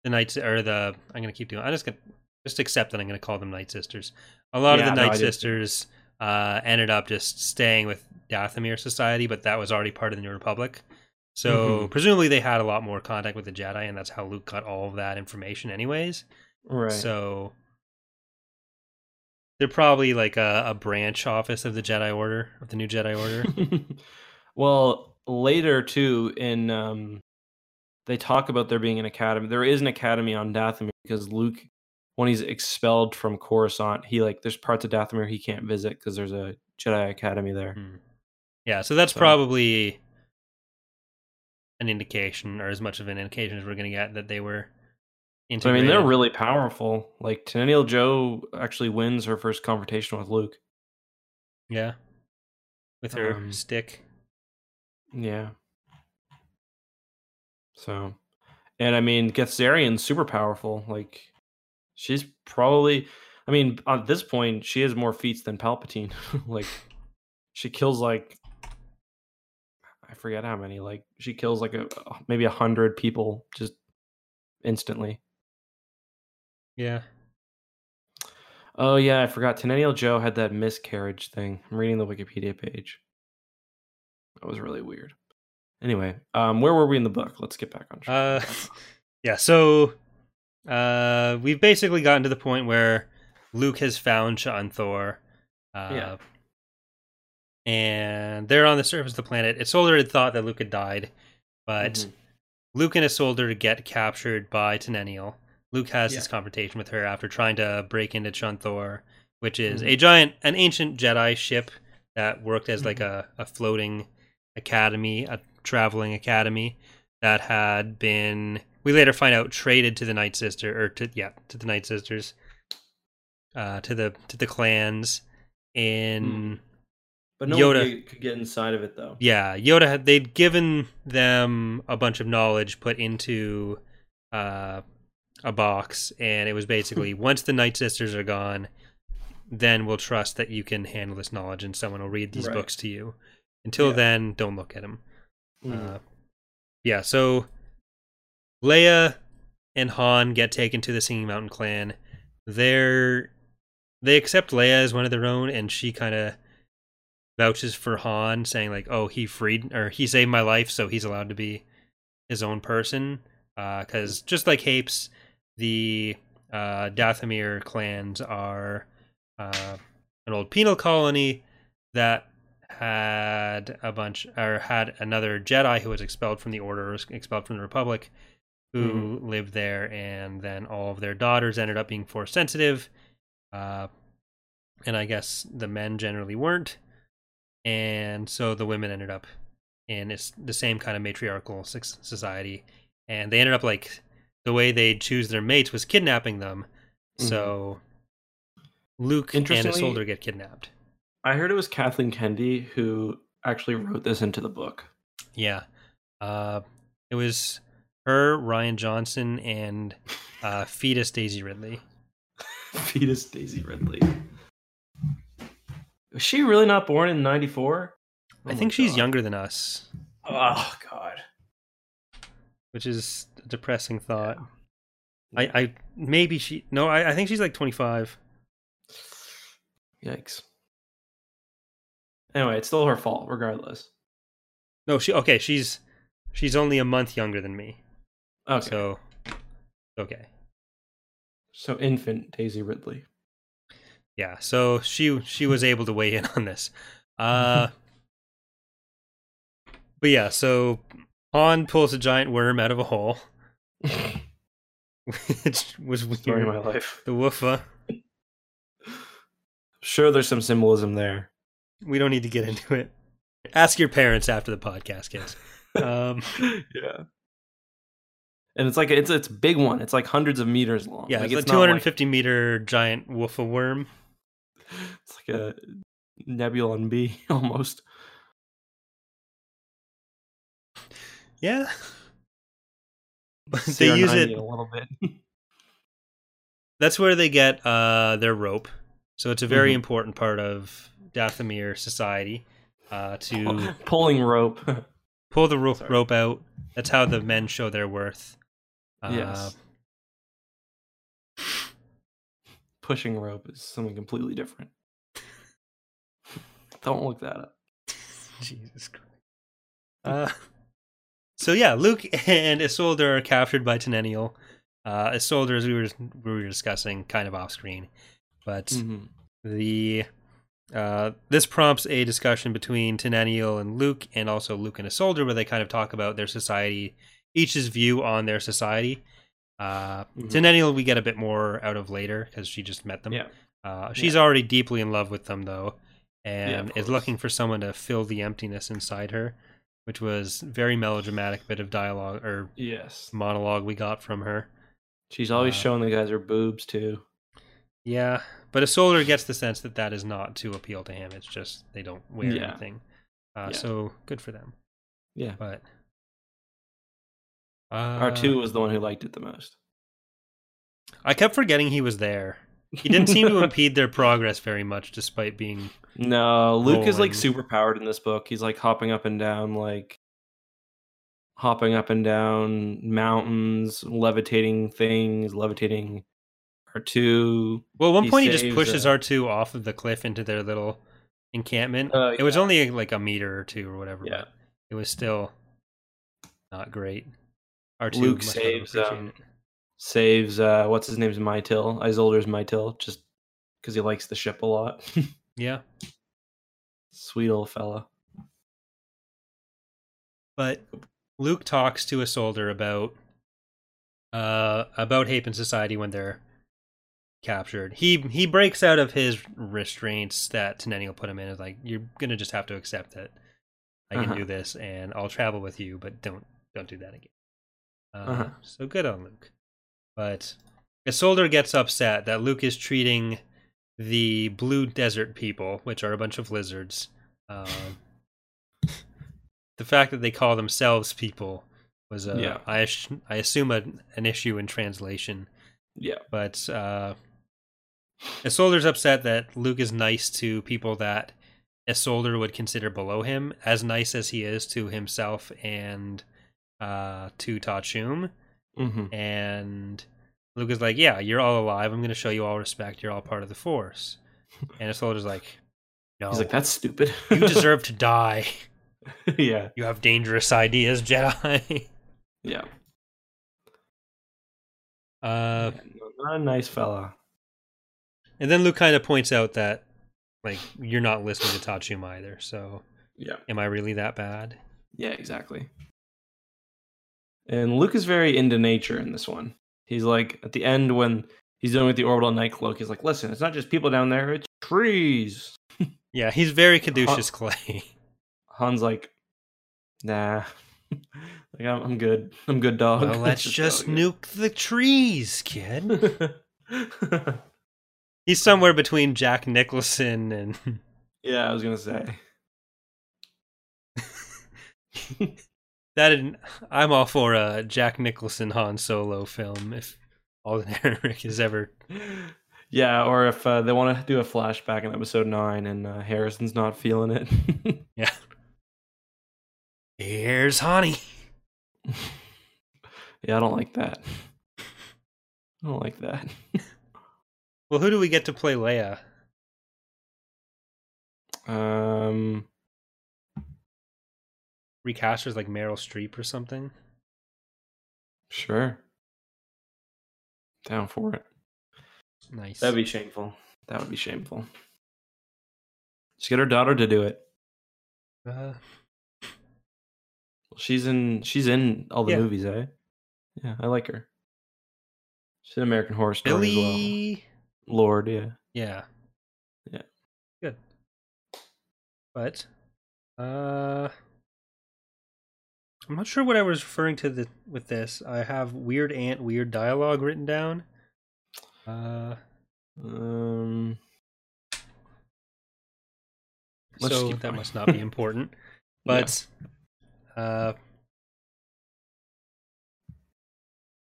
the knights or the I'm gonna keep doing I just gonna just accept that I'm gonna call them night sisters. A lot Yeah, of the no, night I did too. sisters uh ended up just staying with Dathomir society, but that was already part of the New Republic. So Mhm. presumably they had a lot more contact with the Jedi, and that's how Luke got all of that information, anyways. Right. So they're probably like a, a branch office of the Jedi Order of the New Jedi Order. well, later too, in um, they talk about there being an academy. There is an academy on Dathomir because Luke, when he's expelled from Coruscant, he like there's parts of Dathomir he can't visit because there's a Jedi academy there. Hmm. Yeah, so that's So- probably an indication, or as much of an indication as we're going to get that they were. So I mean, they're really powerful. Like Teneniel Djo actually wins her first confrontation with Luke. yeah, with her Um, stick. Yeah. So, and I mean, Gethzerion's super powerful. Like, she's probably, I mean, at this point, she has more feats than Palpatine. like, she kills like, I forget how many. Like, she kills like a maybe a hundred people just instantly. Yeah, Oh yeah, I forgot. Teneniel Djo had that miscarriage thing. I'm reading the Wikipedia page. That was really weird. Anyway, um, where were we in the book? Let's get back on uh, track. yeah. So, uh, we've basically gotten to the point where Luke has found Chu'unthor. Uh, Yeah. And they're on the surface of the planet. Isolder had thought that Luke had died, but Mhm. Luke and Isolder get captured by Teneniel. Luke has Yeah. this confrontation with her after trying to break into Chu'unthor, which is Mhm. a giant, an ancient Jedi ship that worked as like Mhm. a, a floating academy, a traveling academy that had been. We later find out traded to the Night Sister, or to yeah, to the Night Sisters, uh, to the to the clans in. But no Yoda- could get inside of it though. Yeah, Yoda had they'd given them a bunch of knowledge put into uh, a box, and it was basically once the Night Sisters are gone, then we'll trust that you can handle this knowledge and someone will read these Right. books to you. Until Yeah. then, don't look at them. Mm. Uh, yeah, so Leia and Han get taken to the Singing Mountain clan. They're they accept Leia as one of their own, and she kind of vouches for Han, saying like, "Oh, he freed or he saved my life, so he's allowed to be his own person." Because just like Hapes, the uh, Dathomir clans are uh, an old penal colony that had a bunch or had another Jedi who was expelled from the Order, expelled from the Republic, who lived there, and then all of their daughters ended up being force sensitive, uh, and I guess the men generally weren't, and so the women ended up in it's the same kind of matriarchal society, and they ended up like the way they choose their mates was kidnapping them, so. Luke and Isolder get kidnapped. I heard it was Kathleen Kennedy who actually wrote this into the book. Yeah. Uh, it was her, Rian Johnson, and uh, fetus Daisy Ridley. Fetus Daisy Ridley. Was she really not born in '94? I think she's younger than us, Oh God. Which is a depressing thought. I, I maybe she no, I, I think she's like twenty five. Yikes. Anyway, it's still her fault, regardless. No, she okay. She's she's only a month younger than me. Okay. So okay, So infant Daisy Ridley. yeah. So she she was able to weigh in on this. Uh, but yeah. So Han pulls a giant worm out of a hole, which was Story of my life. The whuffa. Sure, there's some symbolism there. We don't need to get into it. Ask your parents after the podcast, kids. Um, yeah. And it's like it's it's a big one. It's like hundreds of meters long. yeah, like, it's a not like- 250 meter giant whuffa worm. It's like a Nebulon B almost. Yeah. They use it. a little bit. That's where they get uh, their rope. So it's a very Mhm. important part of Dathomir society uh, to Pulling rope. pull the ro- rope out. That's how the men show their worth. Uh, yes. Pushing rope is something completely different. Don't look that up. Jesus Christ. Uh, so yeah, Luke and Isolder are captured by Teneniel. Uh, Isolder, as we were we were discussing, kind of off screen, but Mhm. the uh, this prompts a discussion between Teneniel and Luke, and also Luke and Isolder, where they kind of talk about their society, each's view on their society. Uh, Mhm. Teneniel we get a bit more out of later because she just met them. Yeah. Uh, she's already deeply in love with them though, and of is looking for someone to fill the emptiness inside her, which was very melodramatic bit of dialogue or Yes. monologue we got from her. She's always Uh, showing the guys her boobs too. Yeah, but Isolder gets the sense that that is not to appeal to him. It's just they don't wear Yeah. anything. Uh, Yeah. So good for them. Yeah. But uh, R two was the one who liked it the most. I kept forgetting he was there. He didn't seem to impede their progress very much, despite being No, Luke is like super powered in this book. He's like hopping up and down, like hopping up and down mountains, levitating things, levitating R two. Well, at one He point he just pushes uh, R two off of the cliff into their little encampment. Uh, It was only like a meter or two or whatever. Yeah. but it was still not great. R two Luke saves, um, Saves uh what's his name's Miy'til, Isolder's Miy'til, just because he likes the ship a lot. yeah, Sweet old fella. but Luke talks to Isolder about uh about Hapan Society when they're captured. He he breaks out of his restraints that Teneniel put him in. Is like you're gonna just have to accept that I can Uh-huh. do this and I'll travel with you, but don't don't do that again. Uh, Uh-huh. So good on Luke. But Isolder gets upset that Luke is treating the Blue Desert people, which are a bunch of lizards. Um, the fact that they call themselves people was, a, Yeah. I, I assume, a, an issue in translation. Yeah. But uh, Isolder's upset that Luke is nice to people that Isolder would consider below him, as nice as he is to himself and uh, to Ta'a Chume. Hmm And Luke is like, "Yeah, you're all alive. I'm going to show you all respect. You're all part of the Force." And Isolder's like, "No, He's like, that's stupid. you deserve to die. yeah. You have dangerous ideas, Jedi." Yeah. uh, Not a nice fella. and then Luke kind of points out that, like, you're not listening to Ta'a Chume either. So, Yeah. am I really that bad? Yeah, exactly. And Luke is very into nature in this one. He's like at the end when he's dealing with the orbital night cloak, he's like, listen, it's not just people down there, it's trees. Yeah, he's very caduceus clay. Han's like, nah. like I'm, I'm good. I'm good dog. Well, let's just nuke the trees, kid. He's somewhere between Jack Nicholson and yeah, I was gonna say. That. And I'm all for a Jack Nicholson Han Solo film if Alden Ehrenreich is ever. Yeah, or if uh, they want to do a flashback in episode nine and uh, Harrison's not feeling it. Yeah. Here's Honey. yeah, I don't like that. I don't like that. Well, who do we get to play Leia? Um, Recast her as like Meryl Streep or something. sure. Down for it. Nice. That'd be shameful. That would be shameful. Just get her daughter to do it. Uh, Well, She's in. She's in all the Yeah. movies, eh? Yeah, I like her. She's an American Horror Story as well. Lord, yeah. Yeah. Yeah. Good. But uh I'm not sure what I was referring to the, with this. I have weird ant weird dialogue written down. Uh Um, Let's so that must not be important. But uh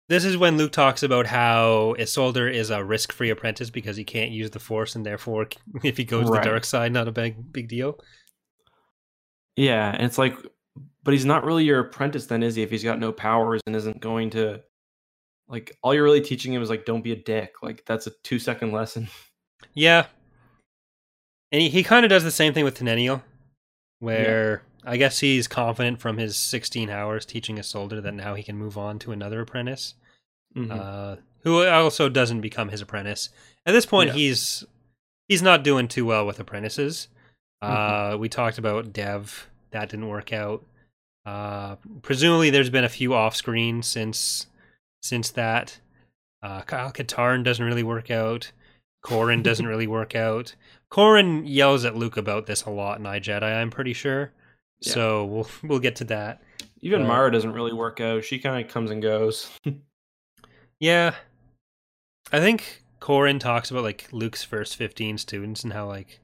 This is when Luke talks about how Isolder is a risk-free apprentice because he can't use the Force, and therefore, if he goes to the dark side, not a big big deal. yeah, and it's like, but he's not really your apprentice then, is he? If he's got no powers and isn't going to, like, all you're really teaching him is like, don't be a dick. Like, that's a two second lesson. Yeah. And he, he kind of does the same thing with Teneniel, where I guess he's confident from his 16 hours teaching Isolder that now he can move on to another apprentice, Mhm. uh, who also doesn't become his apprentice. At this point, Yeah. he's he's not doing too well with apprentices. Mm-hmm. Uh, we talked about Dev, that didn't work out. Uh, presumably, there's been a few off screen since since that. Uh, Kyle Katarn doesn't really work out. Corran doesn't really work out. Corran yells at Luke about this a lot in iJedi, I'm pretty sure. Yeah. So we'll we'll get to that. Even uh, Mara doesn't really work out. She kind of comes and goes. Yeah. I think Corran talks about like Luke's first 15 students and how like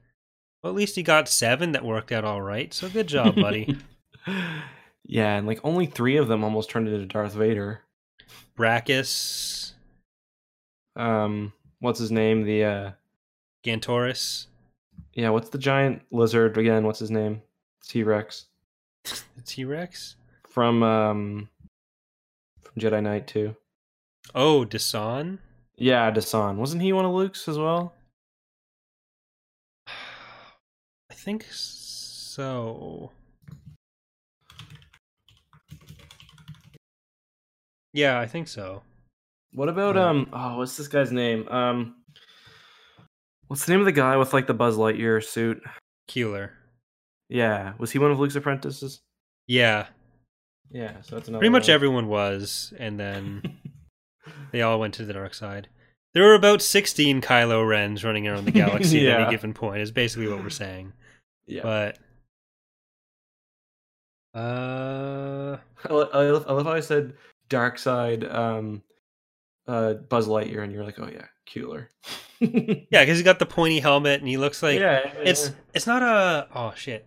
well at least he got 7 that worked out all right. So good job, buddy. yeah, and like only three of them almost turned into Darth Vader. Brakiss, Um, what's his name? The uh, Gantoris, yeah, what's the giant lizard again? What's his name? T Rex the T-Rex. from um from Jedi Knight too. Oh, Desann. Yeah, Desann. Wasn't he one of Luke's as well? I think so. Yeah, I think so. What about Yeah. um? Oh, what's this guy's name? Um, what's the name of the guy with like the Buzz Lightyear suit? Kueller. Yeah, was he one of Luke's apprentices? Yeah, Yeah, so that's another. pretty much one. everyone was, and then they all went to the dark side. There were about 16 Kylo Rens running around the galaxy at any given point, is basically what we're saying. Yeah. But. Uh. I, I, love, I love how I said dark side um uh Buzz Lightyear and you're like, oh yeah, Kueller. Yeah, because he's got the pointy helmet and he looks like. yeah, It's it's not a oh shit.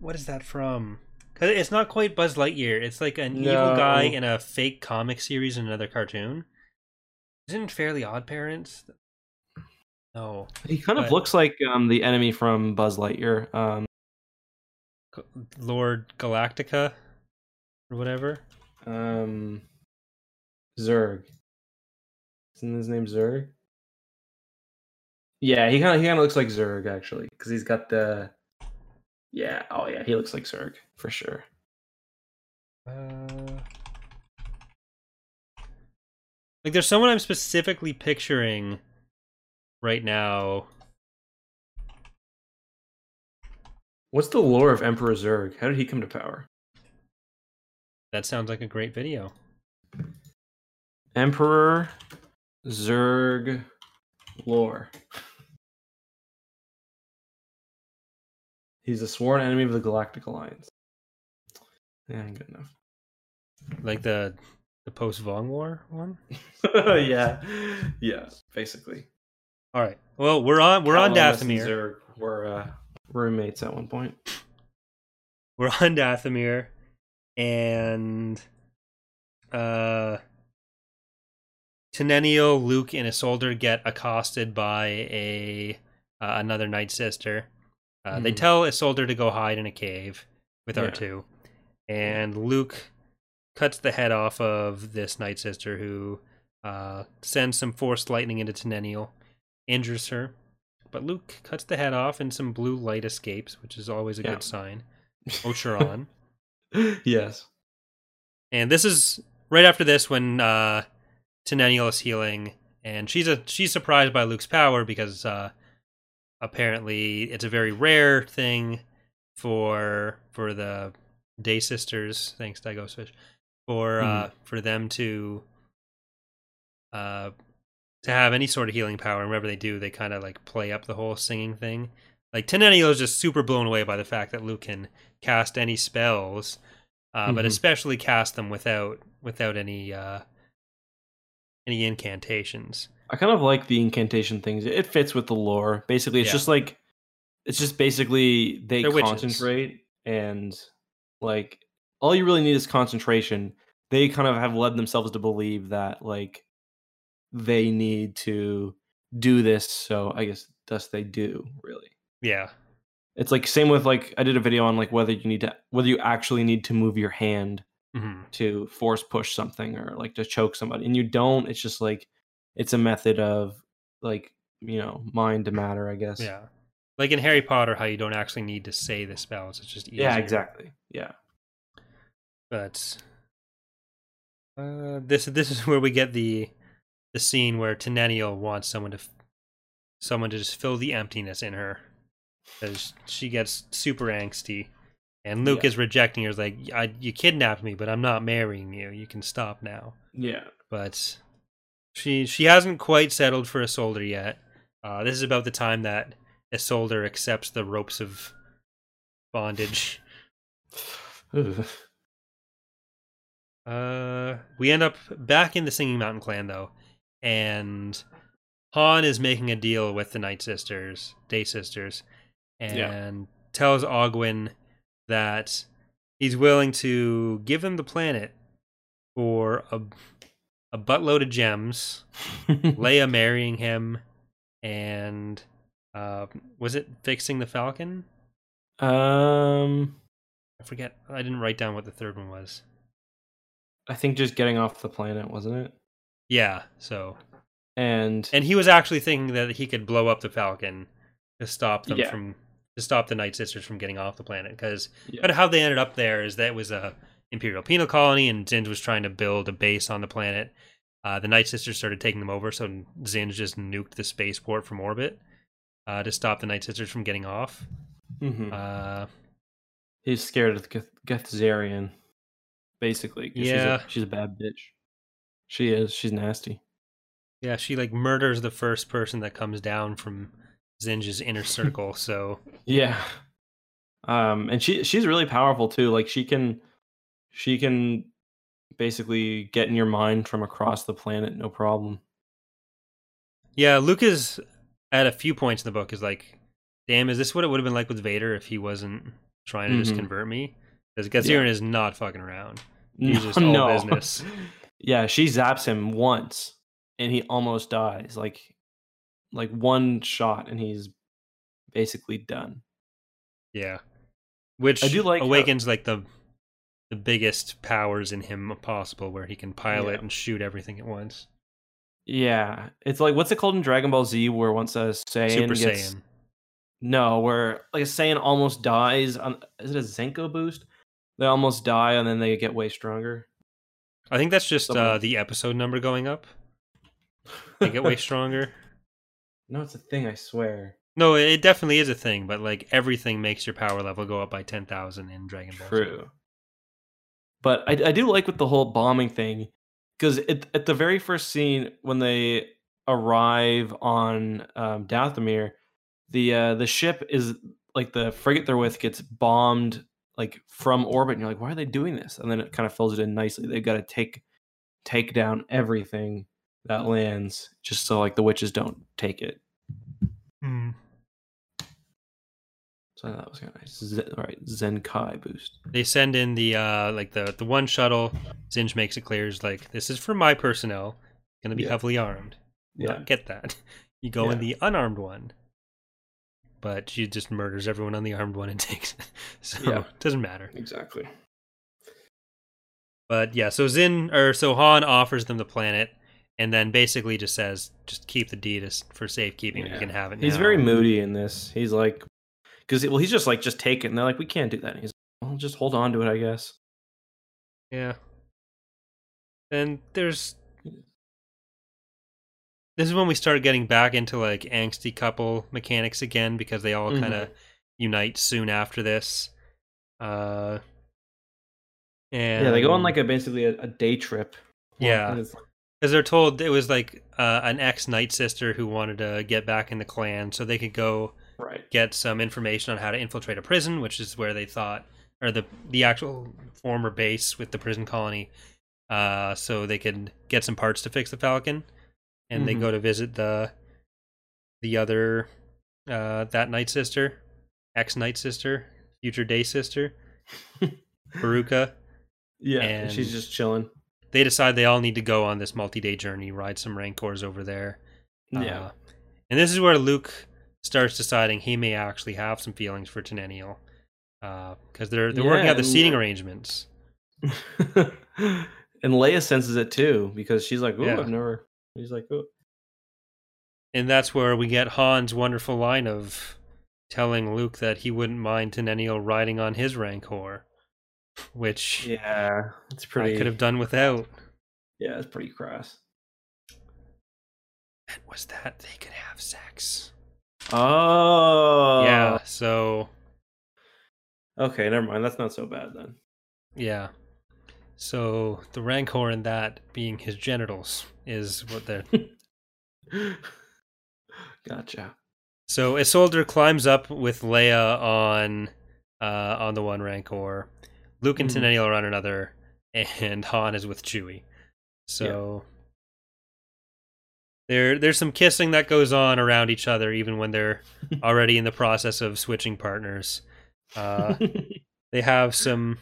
What is that from? Cause it's not quite Buzz Lightyear. It's like an evil guy in a fake comic series in another cartoon. Isn't Fairly Odd Parents? No, He kind of looks like um, the enemy from Buzz Lightyear. Um, Lord Galactica or whatever. um, Zurg. Isn't his name Zurg? Yeah, he kind of he kind of looks like Zurg actually, because he's got the. Yeah. Oh yeah, he looks like Zurg for sure. Uh, like, there's someone I'm specifically picturing right now. What's the lore of Emperor Zurg? How did he come to power? That sounds like a great video. Emperor Zurg lore. He's a sworn enemy of the Galactic Alliance. Yeah, good enough. Like the the post Vong War one. yeah, yeah, basically. All right. Well, we're on we're on Dathomir. Zurg were uh, roommates at one point. We're on Dathomir, and uh, Teneniel, Luke, and Isolder get accosted by a uh, another Night Sister. Uh, They Mhm. tell Isolder to go hide in a cave with Yeah. R2, and Luke cuts the head off of this Night Sister who uh, sends some forced lightning into Teneniel, injures her. But Luke cuts the head off, and some blue light escapes, which is always a Yeah. good sign. Ocheron. yes. And this is right after this when uh Teneniel is healing and she's a she's surprised by Luke's power because uh apparently it's a very rare thing for for the Day Sisters, thanks Dagos Fish, for uh for them to uh to have any sort of healing power. And whenever they do, they kind of like play up the whole singing thing. Like Teneniel is just super blown away by the fact that Luke can cast any spells, uh, but Mhm. especially cast them without without any uh, any incantations. I kind of like the incantation things. It fits with the lore. Basically, it's Yeah. just like it's just basically they They're witches. concentrate and like all you really need is concentration. They kind of have led themselves to believe that like they need to do this, so I guess thus they do, really. Yeah, It's like same with like I did a video on like whether you need to whether you actually need to move your hand hmm to force push something or like to choke somebody and you don't it's just like it's a method of like you know mind to matter i guess yeah. Like in Harry Potter, how you don't actually need to say the spells; it's just easier. yeah exactly yeah But uh, this this is where we get the the scene where Teneniel wants someone to someone to just fill the emptiness in her because she gets super angsty, and Luke Yeah. is rejecting her. He's like, I, "You kidnapped me, but I'm not marrying you. You can stop now." yeah But she she hasn't quite settled for a Isolder yet. Uh, this is about the time that a Isolder accepts the ropes of bondage. Uh, we end up back in the Singing Mountain clan though, and Han is making a deal with the Night Sisters, Day Sisters, and Yeah. tells Augwynne that he's willing to give him the planet for a a buttload of gems, Leia marrying him, and uh, was it fixing the Falcon? um I forget. I didn't write down what the third one was. i think just getting off the planet wasn't it Yeah, so and and he was actually thinking that he could blow up the Falcon to stop them Yeah. from to stop the Night Sisters from getting off the planet. Because Yeah. but how they ended up there is that it was a Imperial penal colony, and Zsinj was trying to build a base on the planet. Uh, the Night Sisters started taking them over, so Zsinj just nuked the spaceport from orbit uh, to stop the Night Sisters from getting off. Mhm. Uh, he's scared of the Geth- Gethzerion basically Yeah. she's a, she's a bad bitch she is she's nasty yeah, she like murders the first person that comes down from Zsinj's inner circle. So Yeah. Um and she she's really powerful too. Like she can she can basically get in your mind from across the planet no problem. Yeah, Luke is at a few points in the book is like, damn, is this what it would have been like with Vader if he wasn't trying to just Mhm. convert me? Because Gethzerion is not fucking around. He's No, just all business. yeah, she zaps him once and he almost dies. Like like one shot and he's basically done. Yeah. Which I do like how- awakens like the the biggest powers in him possible where he can pilot Yeah. and shoot everything at once. Yeah, it's like what's it called in Dragon Ball Z where once a Saiyan Super gets Saiyan. no, where like a Saiyan almost dies on is it a Zenkai boost? They almost die and then they get way stronger. I think that's just uh, the episode number going up. They get way stronger. no, it's a thing. I swear. No, it definitely is a thing, but like everything makes your power level go up by ten thousand in Dragon Ball. True. But I, I do like with the whole bombing thing because at the very first scene when they arrive on um, Dathomir, the uh, the ship is like the frigate they're with gets bombed like from orbit, and you're like, why are they doing this? And then it kind of fills it in nicely. They've got to take take down everything that lands just so like the witches don't take it. Hmm. So that was kind of nice. Zen, all right, Zenkai boost. They send in the uh like the the one shuttle. Zsinj makes it clear is like this is for my personnel. Going to be Yeah. heavily armed. Yeah. Not get that. You go in the unarmed one. But she just murders everyone on the armed one and takes it. So Yeah. it doesn't matter. Exactly. But yeah, so Zin or so Han offers them the planet and then basically just says, just keep the deed for safekeeping. You Yeah. can have it. He's very moody in this. He's like, because well, he's just like, just take it, and they're like, we can't do that. And he's like, well, just hold on to it, I guess. Yeah. And there's this is when we start getting back into like angsty couple mechanics again because they all kind of unite soon after this. Uh and yeah, they go on like a basically a, a day trip. Yeah. Because they're told it was like uh, an ex night sister who wanted to get back in the clan so they could go right. get some information on how to infiltrate a prison, which is where they thought, or the the actual former base with the prison colony, uh, so they could get some parts to fix the Falcon, and they Mhm. go to visit the the other uh, that night sister, ex night sister, future day sister, Barukka. Yeah, and she's just chilling. They decide they all need to go on this multi day journey, ride some Rancors over there. Yeah. Uh, and this is where Luke starts deciding he may actually have some feelings for Teneniel. Because they're they're working out the seating Le- arrangements. and Leia senses it too because she's like, "Oh, Yeah. I've never." He's like, "Oh, And that's where we get Han's wonderful line of telling Luke that he wouldn't mind Teneniel riding on his Rancor. Which yeah, it's pretty." I could have done without. Yeah, it's pretty crass. And was that they could have sex. Oh, yeah, so Okay, never mind. That's not so bad then. yeah. So the Rancor in that being his genitals is what they're Gotcha. So Isolder climbs up with Leia on uh, on the one Rancor. Luke and. Teneniel are on another, and Han is with Chewie. So there there's some kissing that goes on around each other, even when they're already in the process of switching partners. Uh, they have some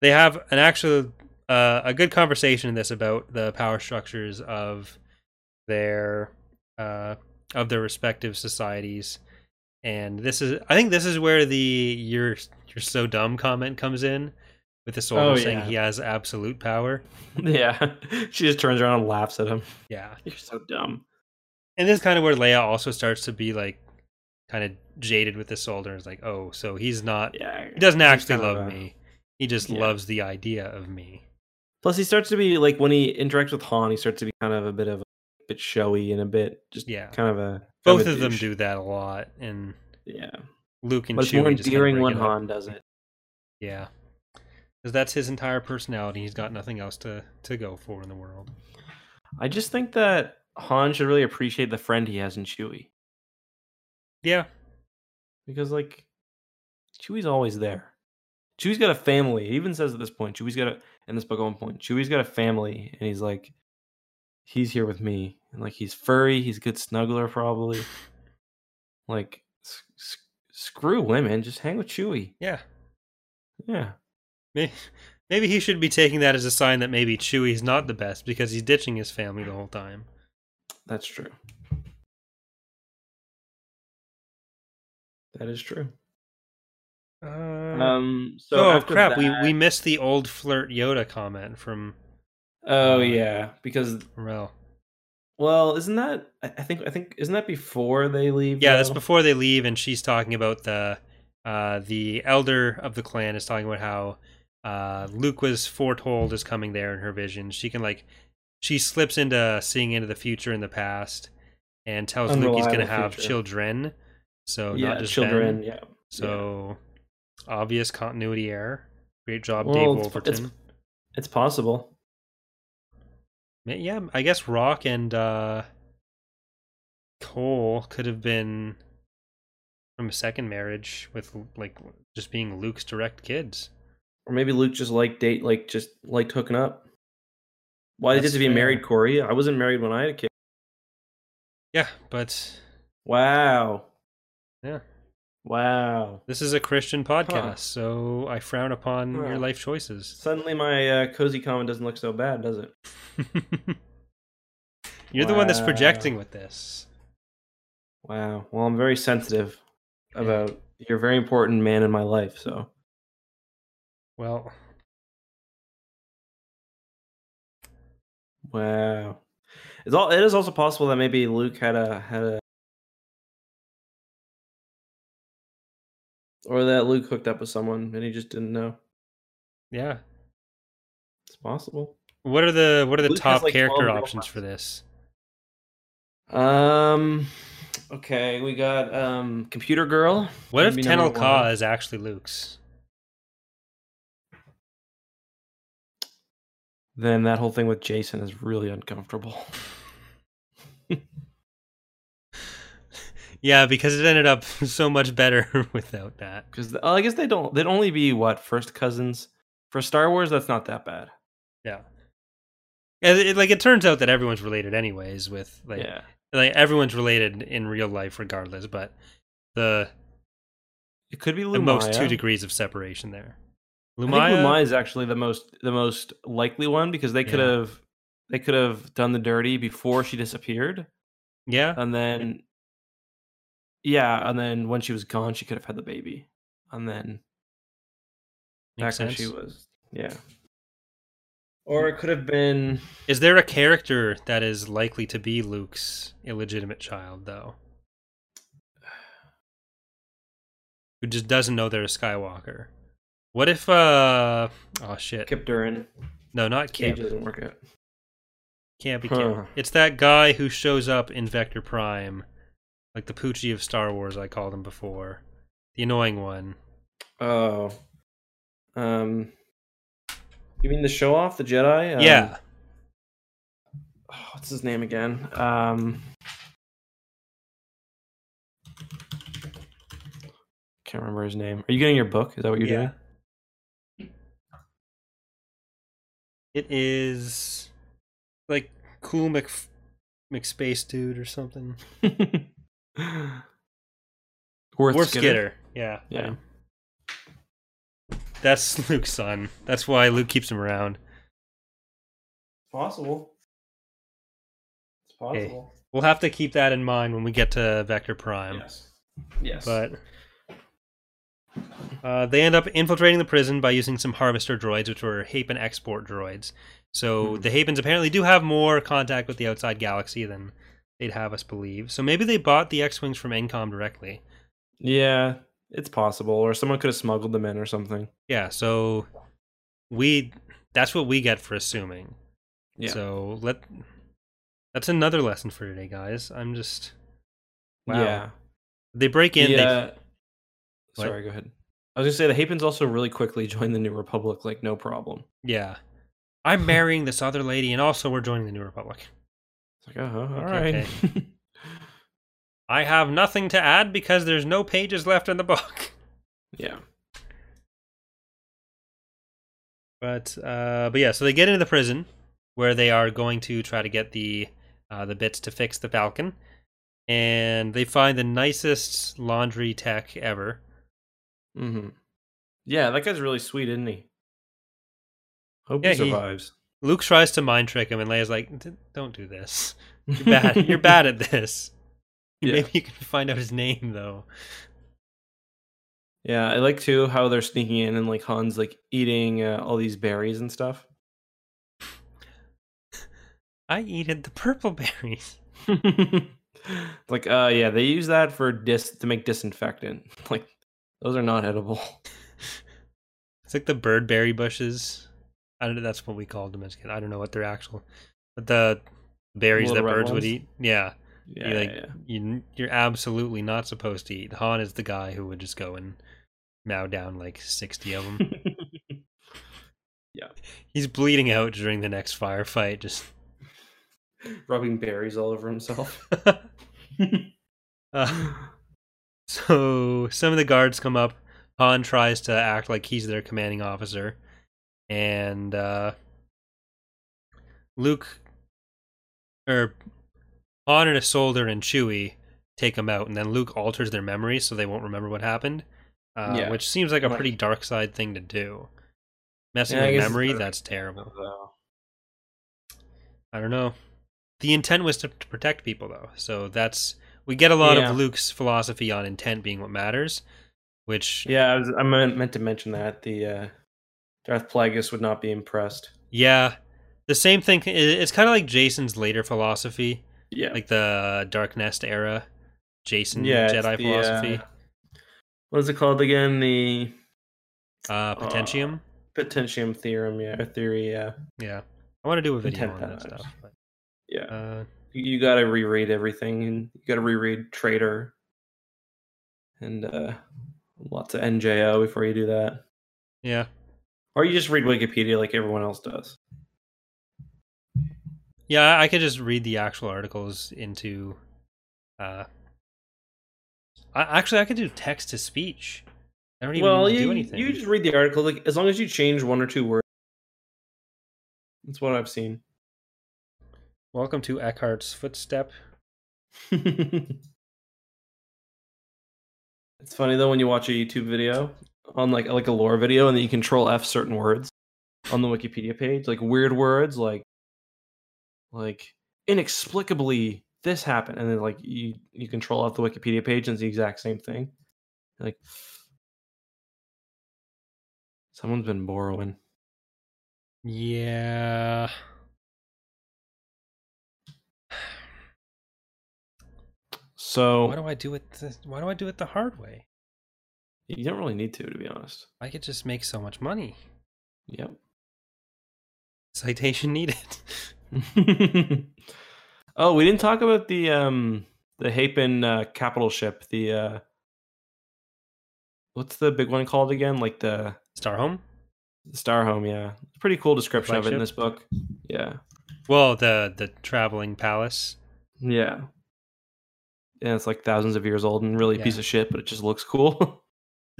they have an actual uh, a good conversation in this about the power structures of their uh, of their respective societies and this is i think this is where the you're you're so dumb comment comes in with the soldier Oh, saying yeah. he has absolute power yeah, she just turns around and laughs at him. yeah You're so dumb. and this is kind of where leia also starts to be like kind of jaded with the soldier and is like oh so he's not Yeah, he doesn't actually love me he just Yeah. loves the idea of me Plus, he starts to be like when he interacts with Han, he starts to be kind of a bit of a bit showy and a bit just Yeah. kind of a both kind a of them do that a lot and Yeah, luke and but it's Chewie more endearing break when. Han does it. Yeah. Because that's his entire personality. He's got nothing else to, to go for in the world. I just think that Han should really appreciate the friend he has in Chewie Yeah. because like Chewie's always there. Chewie's got a family. He even says at this point, Chewie's got a in this book at one point, Chewie's got a family, and he's like, he's here with me, and like he's furry, he's a good snuggler probably. Like, s- s- screw women, just hang with Chewie. Yeah. Yeah, Maybe, maybe he should be taking that as a sign that maybe Chewie's not the best because he's ditching his family the whole time. that's true. That is true. Uh, Um. So oh after crap! We that- we missed the old flirt Yoda comment from Oh yeah, because Rel. well, isn't that? I I think I think isn't that before they leave? Yeah, that's before they leave, and she's talking about the uh, the elder of the clan is talking about how uh, Luke was foretold as coming there in her vision. She can like she slips into seeing into the future and the past, and tells Luke he's going to have future. children. So yeah, not just children. Ben. Yeah. So obvious continuity error. Great job, Well, Dave Wolverton. it's- It's possible. Yeah, I guess Rock and uh, Cole could have been from a second marriage with like just being Luke's direct kids. Or maybe Luke just liked date, like just liked hooking up. Why did you have to be married, Corey? I wasn't married when I had a kid. Yeah, but Wow. Yeah. Wow. this is a Christian podcast, so I frown upon your life choices. Suddenly my uh, cozy comment doesn't look so bad, does it? You're the one that's projecting with this. Wow. Well, I'm very sensitive about you're a very important man in my life, so Well, wow. It's all it is also possible that maybe Luke had a had a or that Luke hooked up with someone and he just didn't know. yeah. It's possible. What are the what are the Luke top like, character options for this? Um okay, we got um computer girl. What if Maybe number Tenel Ka is actually Luke's? Then that whole thing with Jacen is really uncomfortable. Yeah, because it ended up so much better without that. Because I guess they don't. They'd only be what first cousins for Star Wars. That's not that bad. Yeah. And it, like it turns out that everyone's related anyways with like yeah, like everyone's related in real life regardless, but the it could be Lumiya. the most two degrees of separation there. I think Lumiya, Lumiya is actually the most the most likely one because they could Yeah. have they could have done the dirty before she disappeared, yeah, and then yeah, and then when she was gone, she could have had the baby, and then makes back when she was yeah. Or it could have been Is there a character that is likely to be Luke's illegitimate child though? Who just doesn't know they're a Skywalker? What if uh oh shit. Kyp Durron. No, not Kyp. Cage doesn't work out. Can't be Huh. Kyp. It's that guy who shows up in Vector Prime. Like the Poochie of Star Wars, I called him before. The annoying one. Oh. Um You mean the show off, the Jedi? Um, yeah. oh, what's his name again? Um Can't remember his name. Are you getting your book? Is that what you're doing? yeah. It is like cool Mc McSpace dude or something. doing? Wurth, Wurth Skidder. Skidder. Yeah. Yeah. That's Luke's son. That's why Luke keeps him around. Possible. It's Hey. possible. We'll have to keep that in mind when we get to Vector Prime. Yes. Yes. But uh, they end up infiltrating the prison by using some harvester droids, which were Hapan export droids. So Hmm. the Hapans apparently do have more contact with the outside galaxy than they'd have us believe. So maybe they bought the X-wings from Incom directly. yeah, it's possible. Or someone could have smuggled them in or something. Yeah. So we that's what we get for assuming. Yeah. So let that's another lesson for today, guys. I'm just wow. Yeah. They break in. The, they, sorry, go ahead. I was gonna say the Hapans also really quickly joined the New Republic, like no problem. yeah. I'm marrying this other lady, and also we're joining the New Republic. It's like, oh, all Okay, right. I have nothing to add because there's no pages left in the book. yeah. But uh, but yeah, so they get into the prison where they are going to try to get the uh, the bits to fix the Falcon, and they find the nicest laundry tech ever. Mm-hmm. Yeah, that guy's really sweet, isn't he? Hope Yeah, he he- survives. Luke tries to mind trick him, and Leia's like, "Don't do this. You're bad. You're bad at this. Yeah. Maybe you can find out his name though." Yeah, I like too how they're sneaking in and like Han's like eating uh, all these berries and stuff. I eated the purple berries. like, uh, yeah, they use that for dis to make disinfectant. Like, those are not edible. It's like the bird berry bushes. I don't know. That's what we call as. I don't know what they're actual, but the berries Little that birds would eat. Yeah, Yeah, you like yeah, you. You're absolutely not supposed to eat. Han is the guy who would just go and mow down like sixty of them. yeah. He's bleeding out during the next firefight. Just Rubbing berries all over himself. uh, so some of the guards come up. Han tries to act like he's their commanding officer, and uh, Luke or Han and Isolder and Chewie take them out, and then Luke alters their memories so they won't remember what happened. Uh, Yeah. which seems like a pretty dark side thing to do. Messing Yeah, with memory, that's terrible. So, I don't know. The intent was to, to protect people, though. So that's we get a lot Yeah. of Luke's philosophy on intent being what matters, which yeah, I, was, I meant, meant to mention that the uh, Darth Plagueis would not be impressed. Yeah, the same thing. It's kind of like Jacen's later philosophy, Yeah, like the Dark Nest era, Jacen yeah, Jedi the, philosophy, uh, what is it called again? The uh, Potentium. Potentium theorem, yeah, or theory, yeah, yeah, I want to do a video on that stuff. But, yeah. uh, you, got to reread everything, and you got to reread Traitor, and uh, lots of NJO before you do that, yeah, or you just read Wikipedia like everyone else does. yeah. I could just read the actual articles into. Uh, I, actually, I could do text to speech. I don't even well, you, do anything. you just read the article, like as long as you change one or two words. That's what I've seen. Welcome to Eckhart's footstep. it's funny though when you watch a YouTube video on like like a lore video and then you control F certain words on the Wikipedia page, like weird words like like inexplicably this happened and then like you you control out the Wikipedia page and it's the exact same thing. Like someone's been borrowing. Yeah. So Why do I do it? The, why do I do it the hard way? You don't really need to to be honest. I could just make so much money. Yep. Citation needed. oh, we didn't talk about the um the Hapan uh, capital ship. The uh what's the big one called again? Like the, Star Home. the Star Home. Yeah, pretty cool description of it in this book. Yeah, Well, the the traveling palace. yeah. Yeah, it's like thousands of years old and really a Yeah. piece of shit, but it just looks cool.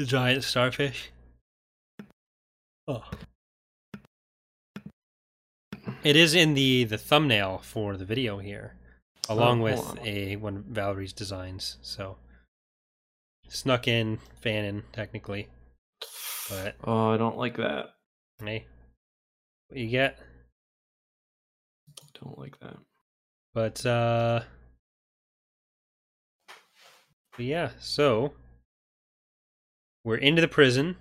The giant starfish. Oh. It is in the the thumbnail for the video here, along Oh, with on. a one of Valerie's designs. So snuck in, fanning technically, but oh, I don't like that. hey, what you get. Don't like that. But uh but yeah, so we're into the prison.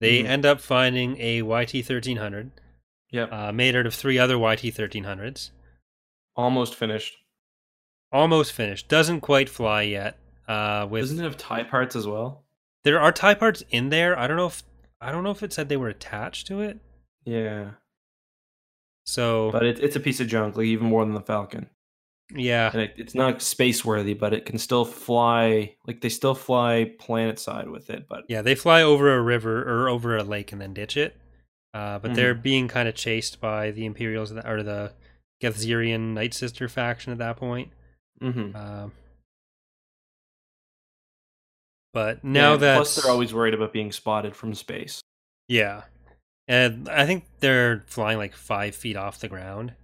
They Mhm. end up finding a YT thirteen hundred, Yep, uh, made out of three other YT thirteen hundreds. almost finished. Almost finished. Doesn't quite fly yet. Uh with Doesn't it have tie parts as well? there are tie parts in there. I don't know if I don't know if it said they were attached to it. Yeah, So but it, it's a piece of junk, like even more than the Falcon. Yeah. and it, it's not space worthy, but it can still fly. Like they still fly planet side with it, but Yeah, they fly over a river or over a lake and then ditch it. Uh, but Mhm. they're being kind of chased by the Imperials or the Gethzerion Night Sister faction at that point. Mhm. Um, but now Yeah, that plus they're always worried about being spotted from space. yeah, and I think they're flying like five feet off the ground,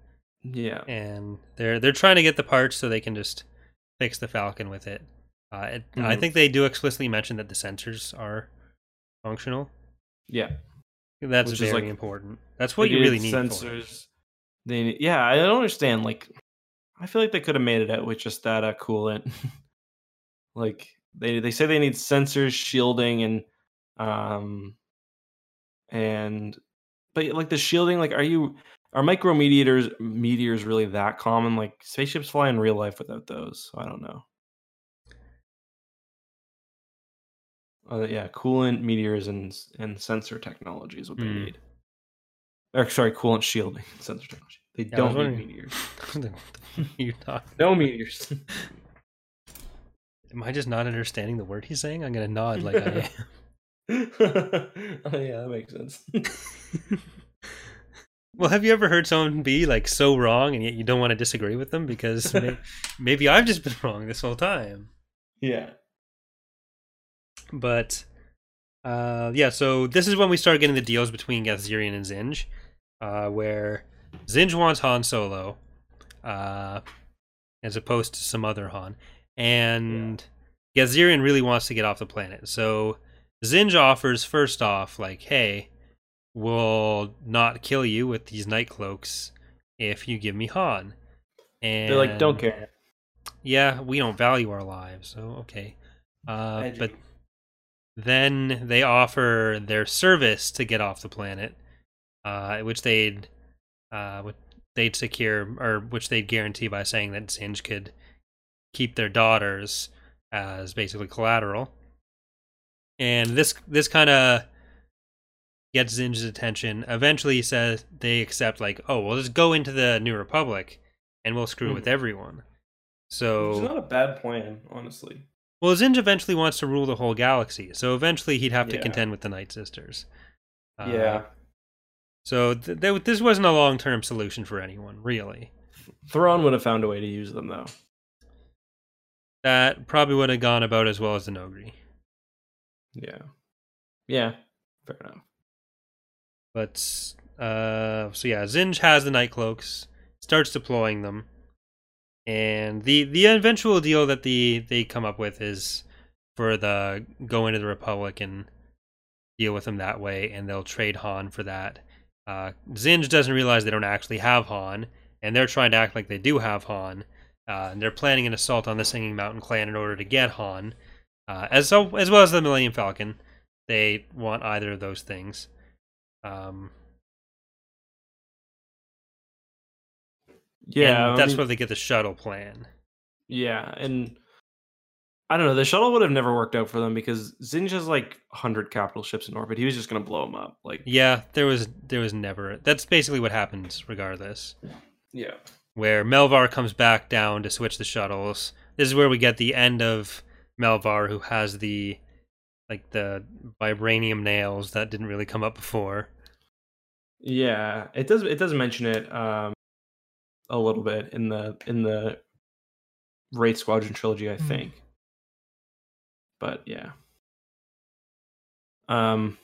Yeah, and they're they're trying to get the parts so they can just fix the Falcon with it. Uh, it I Mhm. think they do explicitly mention that the sensors are functional. yeah. That's Which very like, important. That's what you really need. Sensors. They yeah, I don't understand. Like, I feel like they could have made it out with just that uh, coolant. like they they say they need sensors, shielding, and Um, and but like the shielding, like, are you are micro meteors meteors really that common? Like spaceships fly in real life without those. So I don't know. Uh, yeah, coolant, meteors, and and sensor technology is what they Hmm. need. Or sorry, coolant shielding sensor technology. They Yeah, don't need meteors. Not. No meteors. Am I just not understanding the word he's saying? I'm gonna nod like I am. oh yeah, that makes sense. Well, have you ever heard someone be like so wrong and yet you don't want to disagree with them because may- maybe I've just been wrong this whole time? yeah. But uh, yeah, so this is when we start getting the deals between Gethzerion and Zsinj, uh, where Zsinj wants Han Solo, uh, as opposed to some other Han, and Gethzerion really wants to get off the planet. So Zsinj offers first off, like, hey, we'll not kill you with these night cloaks if you give me Han. And They're like, don't care. yeah, we don't value our lives, so okay. Uh, but then they offer their service to get off the planet, uh, which they'd uh, which they'd secure or which they'd guarantee by saying that Zsinj could keep their daughters as basically collateral. And this this kind of gets Zsinj's attention. Eventually, he says they accept like, oh, well, just go into the New Republic, and we'll screw with Mhm. everyone. So it's not a bad plan, honestly. well, Zsinj eventually wants to rule the whole galaxy, so eventually he'd have to Yeah. contend with the Night Sisters. Uh, yeah. So th- th- this wasn't a long term solution for anyone, really. Thrawn would have found a way to use them though. That probably would have gone about as well as the Noghri. Yeah. Yeah. Fair enough. But uh, so yeah, Zsinj has the Night Cloaks, starts deploying them, and the the eventual deal that the they come up with is for the go into the Republic and deal with them that way, and they'll trade Han for that. Uh, Zsinj doesn't realize they don't actually have Han, and they're trying to act like they do have Han. Uh, and they're planning an assault on the Singing Mountain clan in order to get Han, uh, as so as well as the Millennium Falcon. They want either of those things. Um, Yeah. that's mean- where they get the shuttle plan. Yeah, and I don't know. The shuttle would have never worked out for them because Zsinj has like hundred capital ships in orbit. He was just gonna blow them up. Like, Yeah, there was there was never. That's basically what happens, regardless. yeah, Where Melvar comes back down to switch the shuttles. This is where we get the end of Melvar, who has the like the vibranium nails that didn't really come up before. Yeah. It does. It does mention it um a little bit in the in the Wraith Squadron trilogy, I Hmm. think. But yeah. Um,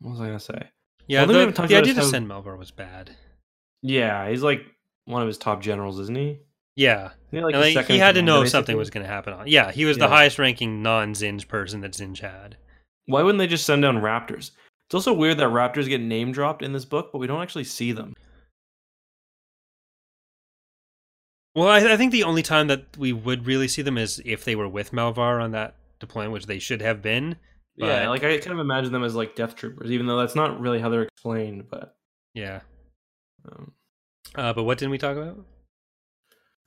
what was I gonna say? Yeah, One thing we the, the idea to send Melvar was bad. Yeah, he's like one of his top generals, isn't he? Yeah, he, like, like, he had to know if something was going to happen. On. Yeah, he was the highest ranking non Zsinj person that Zsinj had. Why wouldn't they just send down raptors? It's also weird that raptors get name dropped in this book, but we don't actually see them. Well, I, I think the only time that we would really see them is if they were with Melvar on that deployment, which they should have been. yeah, like I kind of imagine them as like death troopers, even though that's not really how they're explained. But Yeah. um, Uh, but what didn't we talk about?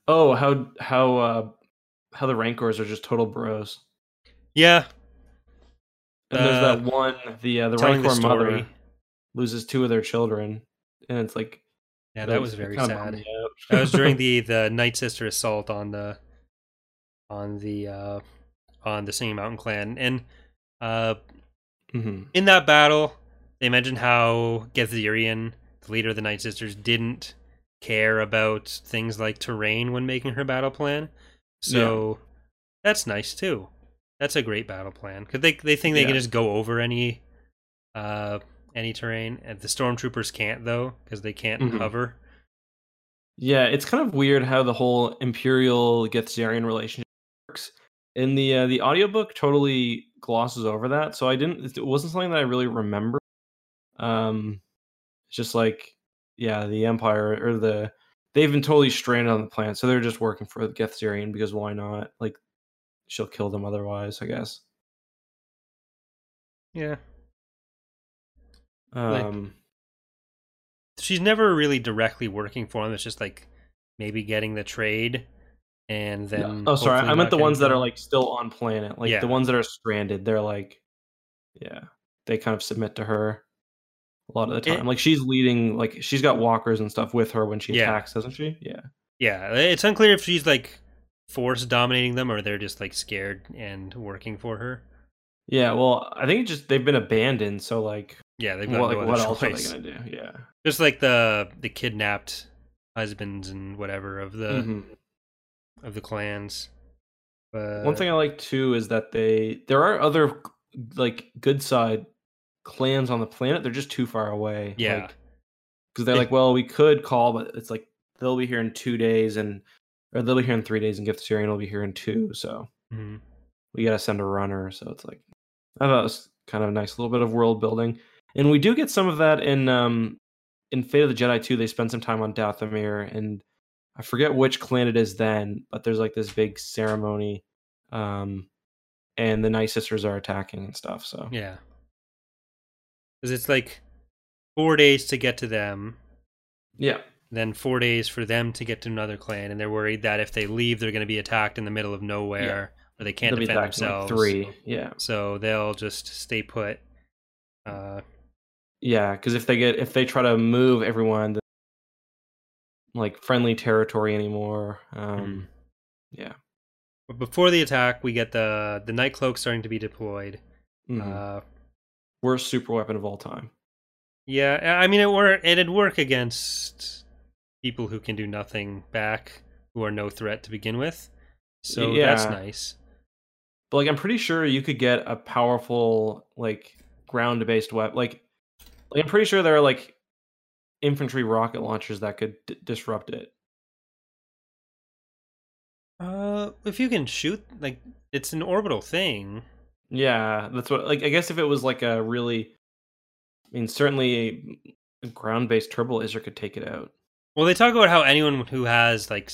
oh, how how uh how the rancors are just total bros. Yeah, And there's Uh, that one the uh, the telling rancor mother loses two of their children, and it's like Yeah, that was very sad. me. That was during the the Night Sister assault on the on the uh on the Singing Mountain Clan, and uh mm-hmm. in that battle, they mentioned how Gethzerion, the leader of the Night Sisters, didn't care about things like terrain when making her battle plan. So that's nice too. That's a great battle plan because they they think they can just go over any uh any terrain, and the stormtroopers can't though because they can't Mhm. hover. Yeah, it's kind of weird how the whole Imperial Gethzerion relationship works. In the uh, the audiobook totally glosses over that, so I didn't it wasn't something that I really remember. Um it's just like yeah, the Empire or the they've been totally stranded on the planet, so they're just working for the Gethzerion because why not? Like she'll kill them otherwise, I guess. Yeah, Like- Um, she's never really directly working for them. It's just like maybe getting the trade, and then. oh, sorry. I meant the ones that are like still on planet, like Yeah. the ones that are stranded. They're like, yeah, they kind of submit to her a lot of the It- time. like she's leading, like she's got walkers and stuff with her when she Yeah. attacks, doesn't she? Yeah. Yeah, it's unclear if she's like force dominating them or they're just like scared and working for her. Yeah. Well, I think it just they've been abandoned, so like, Yeah, they've got what, no like, other what else are they gonna do? Yeah. Just like the the kidnapped husbands and whatever of the Mhm. of the clans. But One thing I like too is that they there are other like good side clans on the planet. They're just too far away. Yeah. because they're It- like, well, we could call, but it's like they'll be here in two days, and or they'll be here in three days, and Gethzerion will be here in two. So Mhm. we gotta send a runner. So it's like I thought it was kind of a nice little bit of world building, and we do get some of that in um in Fate of the Jedi too. They spend some time on Dathomir, and I forget which clan it is then, but there's like this big ceremony, um, and the Night Sisters are attacking and stuff. So yeah, because it's like four days to get to them, yeah, then four days for them to get to another clan, and they're worried that if they leave, they're going to be attacked in the middle of nowhere, or they can't they'll defend in, like, themselves. three. Yeah, so they'll just stay put. Uh, Yeah, because if they get if they try to move everyone, then, like friendly territory anymore. Um, yeah, but before the attack, we get the the night cloak starting to be deployed. Mhm. Uh, worst super weapon of all time. yeah, I mean it work. It'd work against people who can do nothing back, who are no threat to begin with. So yeah. that's nice. But like, I'm pretty sure you could get a powerful like ground based weapon. Like, like I'm pretty sure there are like infantry rocket launchers that could d- disrupt it. Uh, if you can shoot, like it's an orbital thing. Yeah, that's what. Like, I guess if it was like a really, I mean, certainly a ground based turbo laser could take it out. Well, they talk about how anyone who has like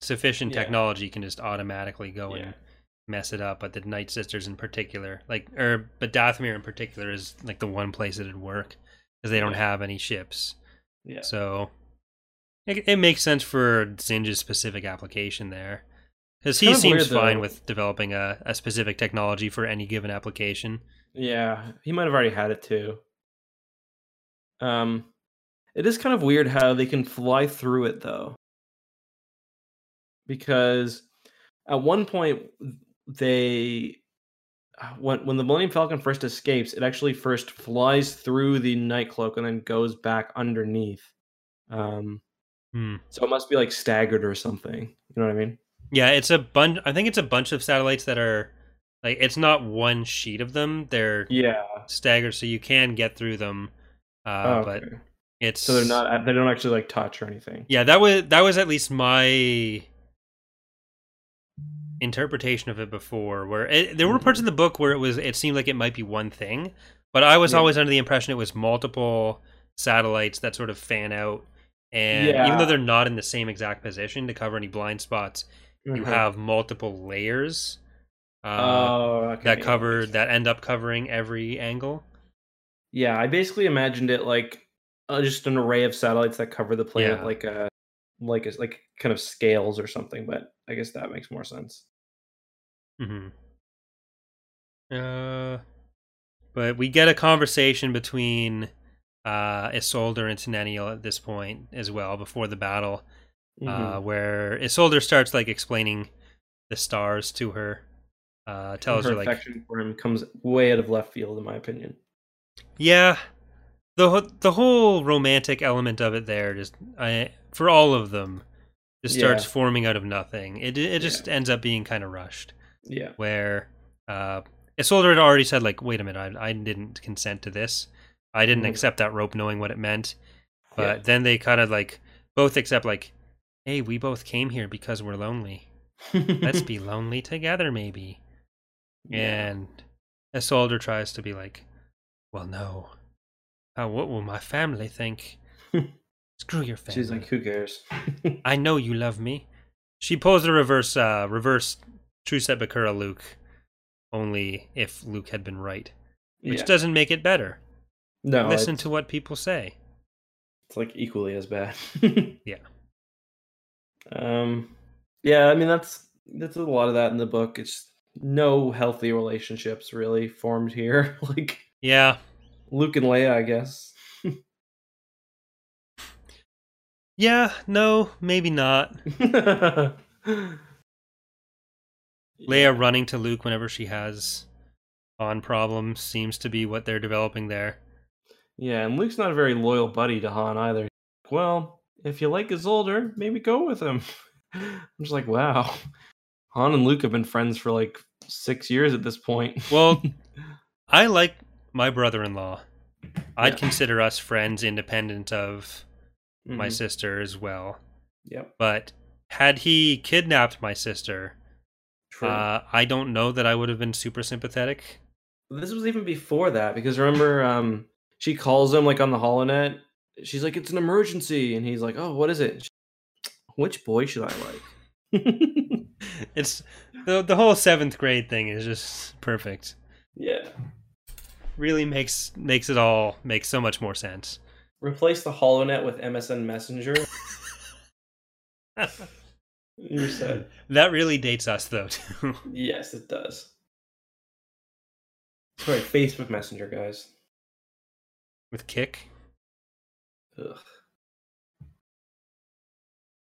sufficient Yeah. technology can just automatically go Yeah. and mess it up. But the Night Sisters in particular, like, or but Dathomir in particular is like the one place it'd work because they don't Yeah. have any ships. Yeah. So it, it makes sense for Zsinj's specific application there. Because he seems weird, fine with developing a, a specific technology for any given application. Yeah, he might have already had it too. Um, it is kind of weird how they can fly through it though, because at one point they, when when the Millennium Falcon first escapes, it actually first flies through the night cloak and then goes back underneath. Um, Hmm. so it must be like staggered or something. You know what I mean? Yeah, it's a bunch. I think it's a bunch of satellites that are like it's not one sheet of them. They're Yeah. staggered, so you can get through them. Uh, Oh, But okay. It's so they're not. They don't actually like touch or anything. Yeah, that was that was at least my interpretation of it before. Where it, there were parts of the book where it was it seemed like it might be one thing, but I was Yeah. always under the impression it was multiple satellites that sort of fan out. And even though they're not in the same exact position to cover any blind spots, you Mhm. have multiple layers uh, oh, okay, that cover that end up covering every angle. Yeah, I basically imagined it like uh, just an array of satellites that cover the planet, Yeah. like a like a, like kind of scales or something. But I guess that makes more sense. hmm Uh, but we get a conversation between uh, Isolder and Teneniel at this point as well before the battle, uh, Mhm. where Isolder starts like explaining the stars to her. Uh, tells her, her like, affection for him comes way out of left field, in my opinion. yeah, the the whole romantic element of it there just I, for all of them just starts Yeah. forming out of nothing. It it just ends up being kind of rushed. Yeah, where uh Isolder had already said like wait a minute I, I didn't consent to this I didn't Mhm. accept that rope knowing what it meant but Yeah. then they kind of like both accept like hey we both came here because we're lonely let's be lonely together maybe Yeah. and Isolder tries to be like well no uh, what will my family think screw your family She's like, who cares? I know you love me. She pulls the reverse, uh, reverse True Set Bakura Luke, only if Luke had been right, which yeah. doesn't make it better. No, listen to what people say. it's like equally as bad. Yeah. Um. Yeah, I mean that's that's a lot of that in the book. It's no healthy relationships really formed here. like Yeah. Luke and Leia, I guess. Yeah, no, maybe not. Leia running to Luke whenever she has on problems seems to be what they're developing there. Yeah, and Luke's not a very loyal buddy to Han either. Well, if you like Isolder, maybe go with him. I'm just like, wow. Han and Luke have been friends for like six years at this point. Well, I like my brother-in-law. I'd Yeah. consider us friends independent of my Mhm. sister as well. Yep. But had he kidnapped my sister, True. uh, I don't know that I would have been super sympathetic. this was even before that because remember, um, she calls him like on the holonet. She's like, "It's an emergency," and he's like, "Oh, what is it?" Which boy should I like? It's the the whole seventh grade thing is just perfect. yeah. Really makes makes it all make so much more sense. Replace the holonet with MSN Messenger. You're set. That really dates us though too. Yes, it does. Sorry, Facebook Messenger, guys. With Kick. Ugh.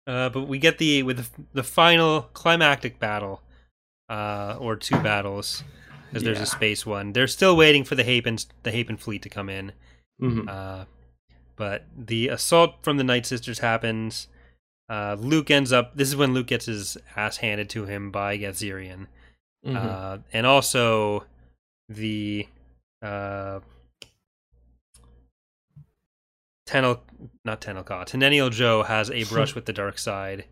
Uh, but we get the with the, the final climactic battle, uh, or two battles, because there's Yeah. a space one. They're still waiting for the Hapan the Hapan fleet to come in. Mhm. Uh, but the assault from the Night Sisters happens. Uh, Luke ends up. This is when Luke gets his ass handed to him by Gethzerion. Mhm. Uh, and also the uh, Tenel, not Tenelka, Teneniel Djo has a brush with the dark side,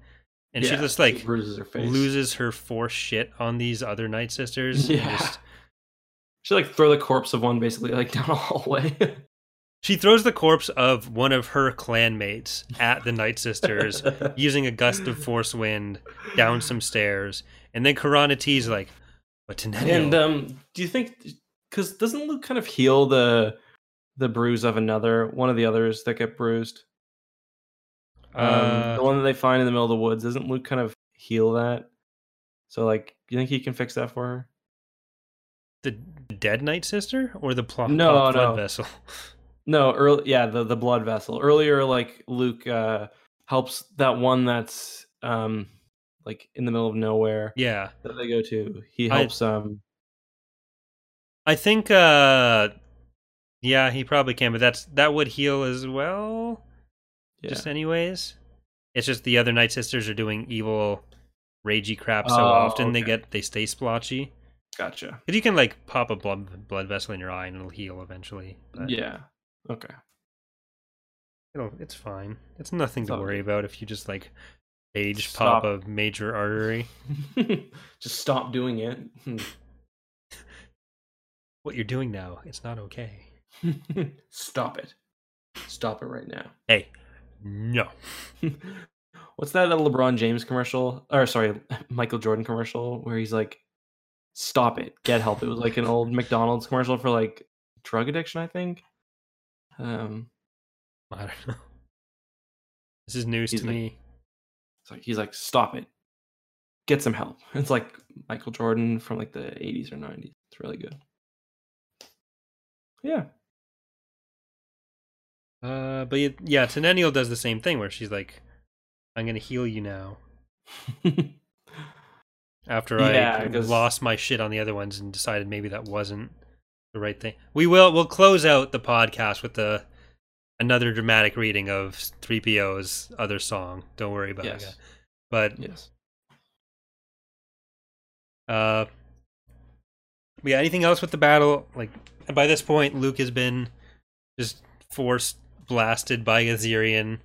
and she just like bruises her face. loses her force shit on these other Night Sisters. Yeah. just- She like throw the corpse of one basically like down a hallway. she throws the corpse of one of her clanmates at the Night Sisters using a gust of force wind down some stairs, and then Kirana Ti's like, "But Teneniel." and um, do you think? Because doesn't Luke kind of heal the the bruise of another one of the others that get bruised? Um, Uh, the one that they find in the middle of the woods. Doesn't Luke kind of heal that? So like, do you think he can fix that for her? The dead Night Sister or the pl- No, blood no. vessel? No, early yeah, the the blood vessel. Earlier, like Luke uh helps that one that's um like in the middle of nowhere yeah, that they go to. He I- helps um I think. uh Yeah, he probably can, but that's that would heal as well. yeah. Just anyways, it's just the other Night Sisters are doing evil, ragey crap so Oh, often they get they stay splotchy. Gotcha. Because you can like pop a blood blood vessel in your eye and it'll heal eventually. But Yeah. Okay. it'll, it's fine. It's nothing It's to worry good. about if you just like age Stop. pop a major artery. Just stop doing it. What you're doing now, it's not okay. stop it. Stop it right now. Hey, no. What's that LeBron James commercial? Or sorry, Michael Jordan commercial where he's like, "Stop it, get help." It was like an old McDonald's commercial for like drug addiction, I think. Um, I don't know. This is news to like- me. it's like he's like, "Stop it, get some help." It's like Michael Jordan from like the '80s or '90s. It's really good. Yeah. Uh, but yeah, Teneniel does the same thing where she's like, "I'm gonna heal you now." After Yeah, I 'cause- lost my shit on the other ones and decided maybe that wasn't the right thing. We will we'll close out the podcast with the another dramatic reading of 3PO's other song. Don't worry about yes. it. But Yes. Uh, yeah, anything else with the battle? Like by this point, Luke has been just force blasted by Azirian.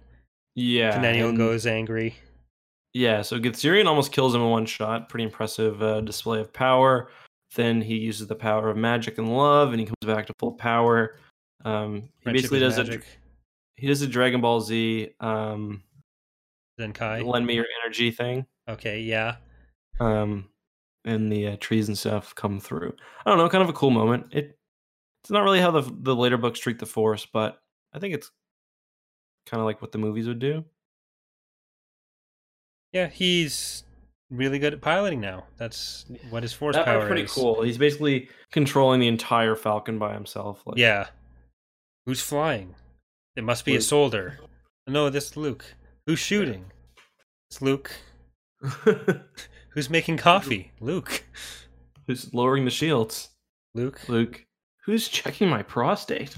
Yeah. Teneniel and- goes angry. Yeah, so Gethzerion almost kills him in one shot. Pretty impressive uh, display of power. Then he uses the power of magic and love, and he comes back to full power. Um, he basically does magic. a he does a Dragon Ball Z um, Kai lend me your energy thing, Okay, yeah. um, and the uh, trees and stuff come through. I don't know, kind of a cool moment. It It's not really how the the later books treat the Force, but I think it's kind of like what the movies would do. Yeah, he's really good at piloting now. That's what his force That power pretty is. cool. He's basically controlling the entire Falcon by himself. Like, Yeah. Who's flying? It must be a soldier. No, this is Luke. Who's shooting? It's Luke. Who's making coffee? Luke. Who's lowering the shields? Luke. Luke. Who's checking my prostate?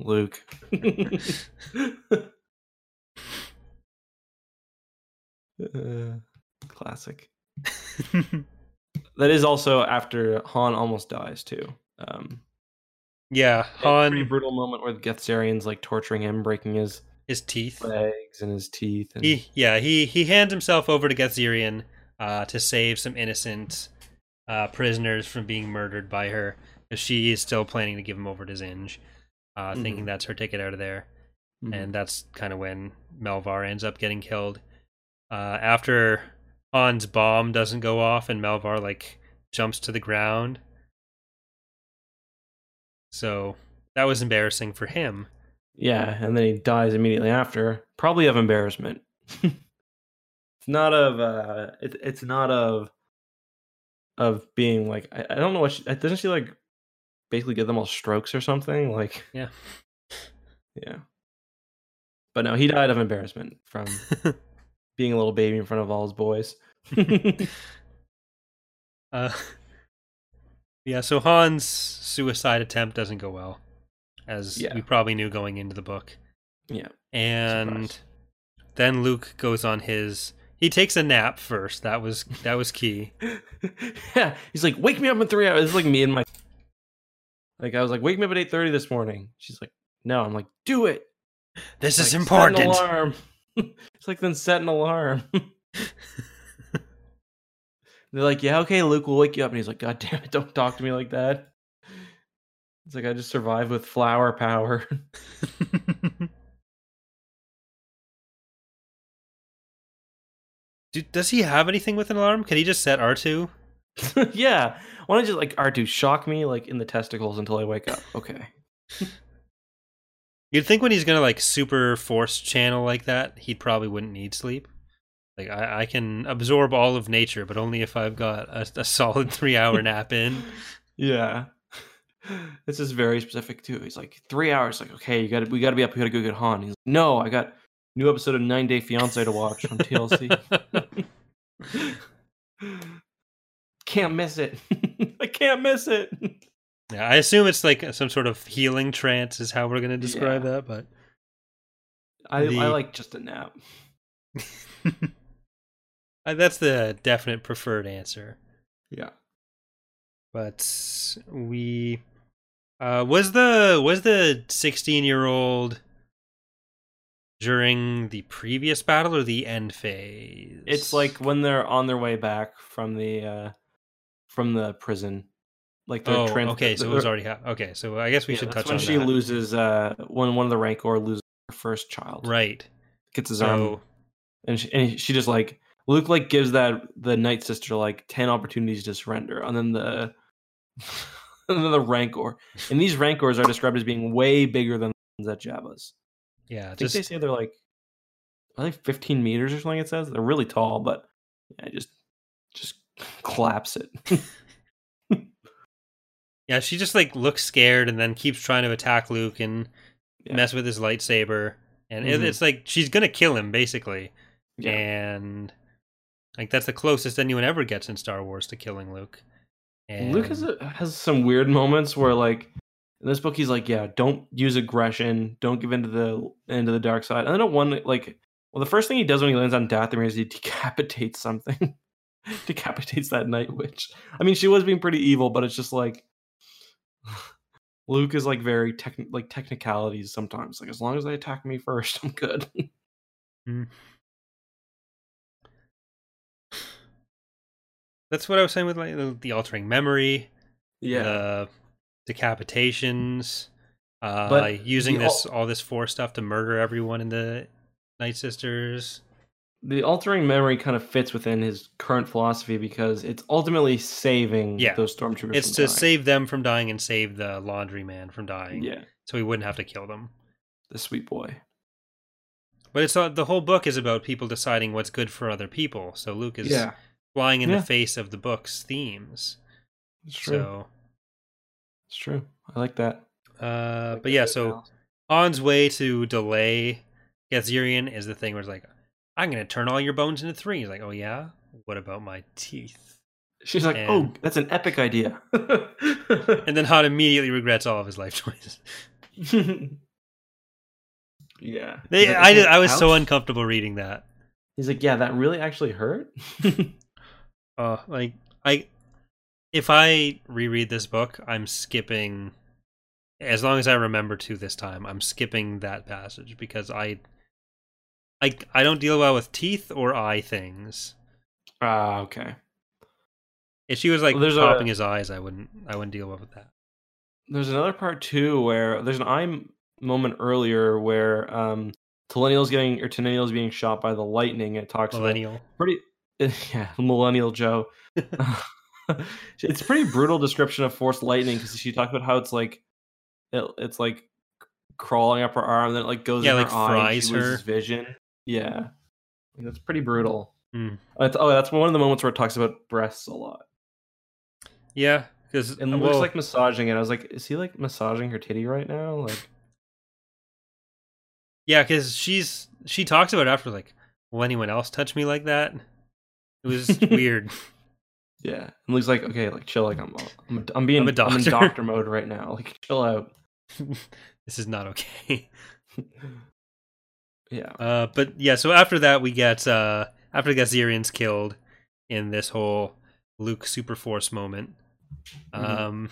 Luke. Uh, classic. That is also after Han almost dies too. Um, yeah, Han, brutal moment where the Gethzerion's like torturing him, breaking his his teeth. legs and his teeth. And He yeah he he hands himself over to Gethzerian uh, to save some innocent uh, prisoners from being murdered by her, she is still planning to give him over to Zsinj, uh, thinking Mhm. that's her ticket out of there. Mhm. and that's kind of when Melvar ends up getting killed. Uh, after Han's bomb doesn't go off and Melvar like jumps to the ground, so that was embarrassing for him. yeah, and then he dies immediately after, probably of embarrassment. it's not of uh, it, it's not of of being like I, I don't know what she, doesn't she like basically give them all strokes or something like Yeah. yeah. But no, he died of embarrassment from being a little baby in front of all his boys. Uh, yeah, so Han's suicide attempt doesn't go well, as Yeah. we probably knew going into the book. yeah. And Surprise. then Luke goes on his. He takes a nap first. That was that was key. yeah, he's like, "Wake me up in three hours." It's like me and my like I was like, "Wake me up at eight thirty this morning." She's like, "No." I'm like, "Do it." This Like, is "Set an important. alarm. it's like then set an alarm. They're like, "Yeah, okay, Luke, we'll wake you up." And he's like, "God damn it, don't talk to me like that." It's like I just survived with flower power. Do, does he have anything with an alarm? Can he just set R two? yeah, why don't you like R2 shock me like in the testicles until I wake up? Okay. You'd think when he's gonna like super force channel like that, he probably wouldn't need sleep. Like I, I can absorb all of nature, but only if I've got a, a solid three hour nap in. Yeah. This is very specific too. He's like three hours. Like, okay, you got to we got to be up. We got to go get Han. He's like, no, I got new episode of Nine Day Fiance to watch from TLC. can't miss it. I can't miss it. Yeah, I assume it's like some sort of healing trance is how we're gonna describe that, but I The- I like just a nap. Uh, that's the definite preferred answer. Yeah. But we uh was the was the 16 year old during the previous battle or the end phase? It's like when they're on their way back from the uh from the prison. Like they're oh, trans- okay, so it was already ha- okay. So I guess we yeah, should touch when on she that. loses uh when one of the Rancor loses her first child. right. Gets his arm So and she, and she just like Luke like gives that the Night Sister like ten opportunities to surrender, and then the and then the Rancor, and these Rancors are described as being way bigger than the ones at Jabba's. yeah, I think just they say they're like are they fifteen meters or something? It says they're really tall, but yeah, just just collapse it. yeah, she just like looks scared and then keeps trying to attack Luke and Yeah. mess with his lightsaber, and Mhm. it's like she's gonna kill him basically. Yeah. and like that's the closest anyone ever gets in Star Wars to killing Luke. And Luke has a, has some weird moments where like in this book he's like, yeah, don't use aggression, don't give into the into the dark side. And then at one like well the first thing he does when he lands on Dathomir is he decapitates something. decapitates that night witch. I mean she was being pretty evil, but it's just like Luke is like very tech like technicalities sometimes. Like as long as they attack me first, I'm good. that's what I was saying with like the, the altering memory, yeah. the decapitations, uh, But using this al- all this force stuff to murder everyone in the Night Sisters. The altering memory kind of fits within his current philosophy because it's ultimately saving Yeah. those stormtroopers. It's from to dying. save them from dying and save the laundryman from dying. yeah So he wouldn't have to kill them. the sweet boy. But it's not, the whole book is about people deciding what's good for other people. So Luke is Yeah, flying in Yeah. the face of the book's themes. it's true. So, It's true. I like that. uh, but yeah, so Han's way to delay Gethzerion is the thing where it's like, I'm going to turn all your bones into three. He's like, oh yeah? What about my teeth? she's like, and- "Oh, that's an epic idea." And then Han immediately regrets all of his life choices. yeah, They, I, "Okay, I was so uncomfortable reading that. He's like, "Yeah, that really actually hurt." Uh, like I, if I reread this book, I'm skipping. As long as I remember to this time, I'm skipping that passage because I, I, I don't deal well with teeth or eye things. Ah, okay. If she was like Well, there's a- popping his eyes, I wouldn't. I wouldn't deal well with that. There's another part too where there's an eye moment earlier where um getting or Teneniel's being shot by the lightning. It talks about Millennial. pretty yeah millennial Joe. it's a pretty brutal description of forced lightning because she talks about how it's like it, it's like crawling up her arm, then it like goes Yeah, in like her eye, and fries she her. vision. Yeah, that's pretty brutal. Hmm. It's, oh, that's one of the moments where it talks about breasts a lot. Yeah, because And looks like massaging it. I was like, is he like massaging her titty right now? Like, yeah, because she's she talks about it after like, will anyone else touch me like that? It was weird. yeah. And Luke's like, okay, like chill. Like I'm, I'm, a, I'm being, I'm a I'm, in doctor mode right now. Like, chill out. this is not okay. Yeah. Uh, but yeah, so after that we get uh after Gethzerion's killed in this whole Luke Super Force moment. Mhm. Um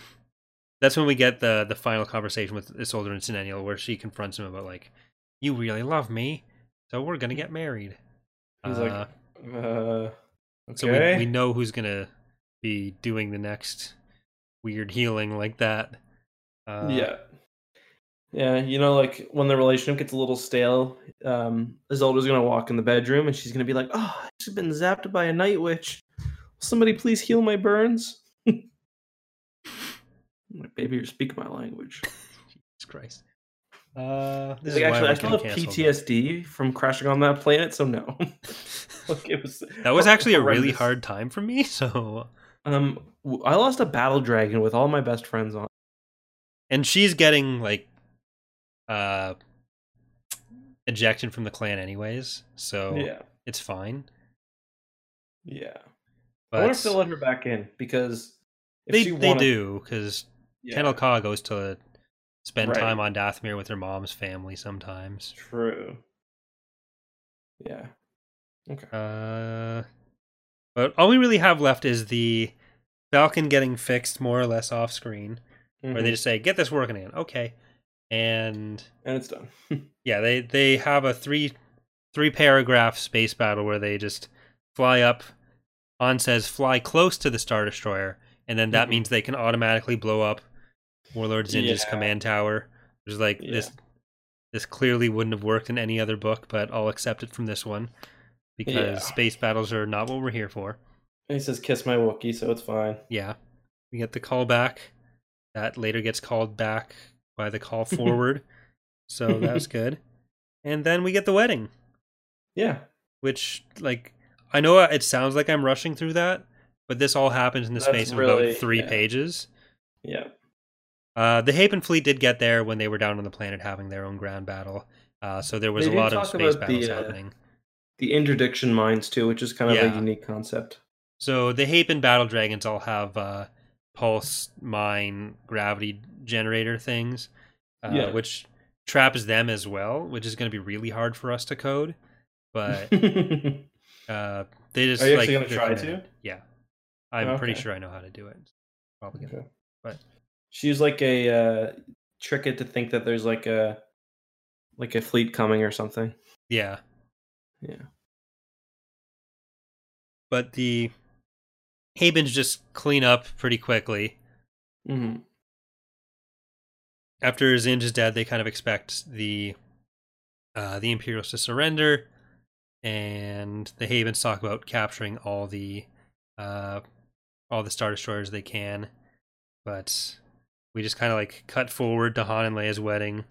that's when we get the the final conversation with Isolder and Teneniel where she confronts him about like, You really love me, so we're gonna get married. He's Uh, like, uh, so we, we know who's gonna be doing the next weird healing like that. Uh, yeah. Yeah, you know, like when the relationship gets a little stale, um, Isolder's gonna walk in the bedroom and she's gonna be like, "Oh, I've just been zapped by a night witch. Will somebody please heal my burns?" Like, baby, you're speaking my language. Jesus Christ. Uh, this Like, is actually, I still have. PTSD from crashing on that planet, so no. like, it was That was actually a really hard time for me. So, Um, I lost a battle dragon with all my best friends on. and she's getting like, uh, ejection from the clan anyways. So Yeah, it's fine. yeah. I But wonder if they'll let her back in because if they they wanted- do because Yeah, Tenel Ka goes to spend Right. time on Dathomir with her mom's family sometimes. True. Yeah. Okay. Uh, but all we really have left is the Falcon getting fixed more or less off screen, where they Mhm. just say, "Get this working again." Okay, and and it's done. yeah, they they have a three three paragraph space battle where they just fly up. Han says, "Fly close to the Star Destroyer," and then that Mhm. means they can automatically blow up Warlord Zinja's Yeah. command tower. Is like this. This clearly wouldn't have worked in any other book, but I'll accept it from this one because Yeah. space battles are not what we're here for. And he says, "Kiss my Wookie," so it's fine. Yeah. We get the call back. That later gets called back by the call forward. so that's good. And then we get the wedding, Yeah. which like I know it sounds like I'm rushing through that, but this all happens in the That's space of really- about 3 yeah. pages. Yeah. Uh the Hapan fleet did get there when they were down on the planet having their own ground battle. Uh, so there was They a lot of space about the, battles uh, happening. The interdiction mines too, which is kind of Yeah. a unique concept. So the Hapan battle dragons all have uh, pulse mine gravity generator things, uh, Yeah. which traps them as well, which is going to be really hard for us to code. But uh, they just Are you like actually gonna try to? Yeah, I'm pretty sure I know how to do it. Probably gonna, Okay. but she's like a uh, trick it to think that there's like a like a fleet coming or something. yeah. Yeah. But the Hapans just clean up pretty quickly. hmm after Zsinj is dead, they kind of expect the uh, the Imperials to surrender. and the Hapans talk about capturing all the uh, all the star destroyers they can, but we just kind of like cut forward to Han and Leia's wedding.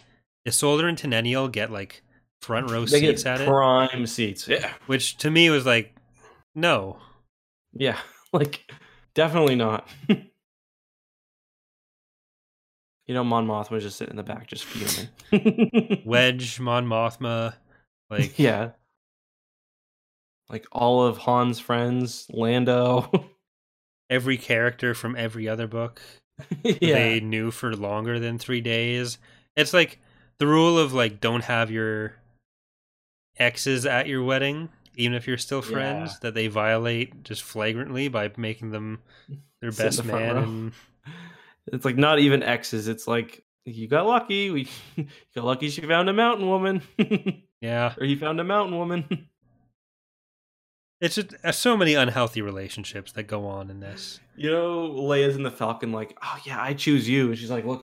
Isolder and Teneniel get like front row They seats at it, prime seats. Yeah. which to me was like, no, Yeah. Like, definitely not. you know, Mon Mothma was just sitting in the back, just fuming. Wedge, Mon Mothma, like yeah. Like all of Han's friends, Lando. every character from every other book yeah. they knew for longer than three days. It's like the rule of like don't have your exes at your wedding, even if you're still friends, Yeah. that they violate just flagrantly by making them their Sit best the man. And It's like not even exes. It's like you got lucky. We you got lucky. She found a mountain woman, yeah, or he found a mountain woman. it's just uh, so many unhealthy relationships that go on in this. You know, Leia's in the Falcon, like, oh yeah, I choose you, and she's like, look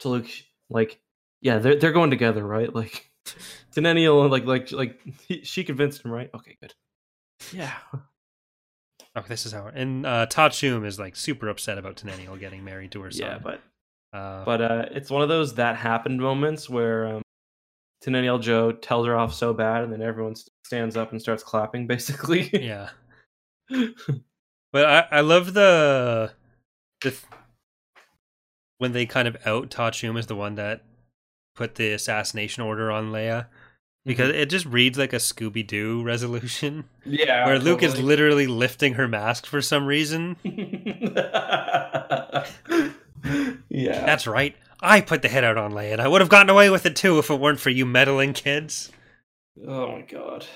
to Luke, like, yeah, they're they're going together, right? Like, Teneniel, like, like, like, he, she convinced him, right? Okay, good. Yeah, Okay, this is how. And uh, Ta'a Chume is like super upset about Teneniel getting married to her son. yeah, but uh, but uh, it's one of those that happened moments where um, Teneniel Djo tells her off so bad, and then everyone stands up and starts clapping, basically. yeah. But I, I love the the th- when they kind of out Ta'a Chume as the one that put the assassination order on Leia because mm-hmm. it just reads like a Scooby Doo resolution yeah, where Luke is literally lifting her mask for some reason. yeah, That's right. I put the hit out on Leia, and I would have gotten away with it too if it weren't for you meddling kids. oh my god.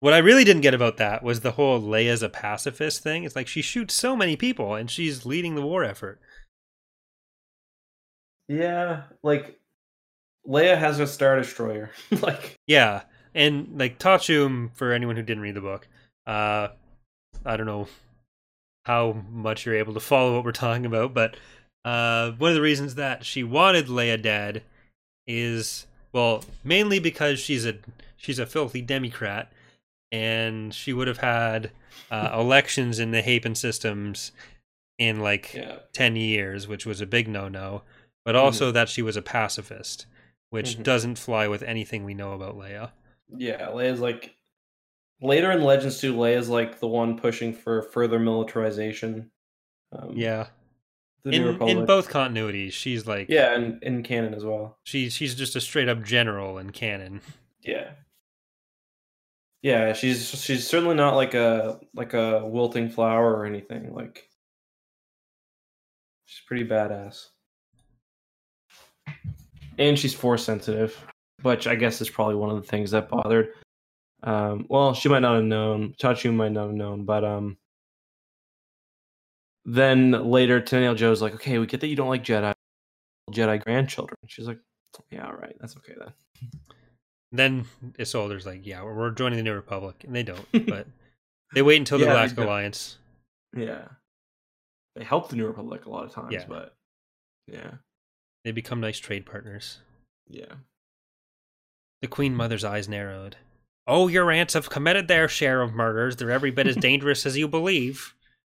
What I really didn't get about that was the whole Leia's a pacifist thing. It's like she shoots so many people and she's leading the war effort. Yeah, like Leia has a star destroyer. like Yeah, and like Ta'a Chume, for anyone who didn't read the book, uh, I don't know how much you're able to follow what we're talking about, but uh, one of the reasons that she wanted Leia dead is well, mainly because she's a she's a filthy Democrat, and she would have had uh, elections in the Hapan systems in like yeah, 10 years, which was a big no no, but also that she was a pacifist, which Mhm. doesn't fly with anything we know about Leia. yeah. Leia's like later in Legends 2, Leia's like the one pushing for further militarization. Um, Yeah. the In, in both continuities, she's like, Yeah, and in canon as well. she's, she's just a straight up general in canon. Yeah. Yeah, she's she's certainly not like a like a wilting flower or anything. Like she's pretty badass. And she's force sensitive, which I guess is probably one of the things that bothered. Um, well, she might not have known. Chachu might not have known, but um, then later, Teneniel Djo's like, "Okay, we get that you don't like Jedi, Jedi grandchildren." She's like, "Yeah, all right, that's okay then." Then Isolder's like, yeah, we're, we're joining the New Republic. And they don't, but they wait until the Yeah, Galactic. Alliance. Yeah. They help the New Republic a lot of times, Yeah. but yeah. They become nice trade partners. Yeah. The Queen Mother's eyes narrowed. Oh, your aunts have committed their share of murders. They're every bit as dangerous as you believe.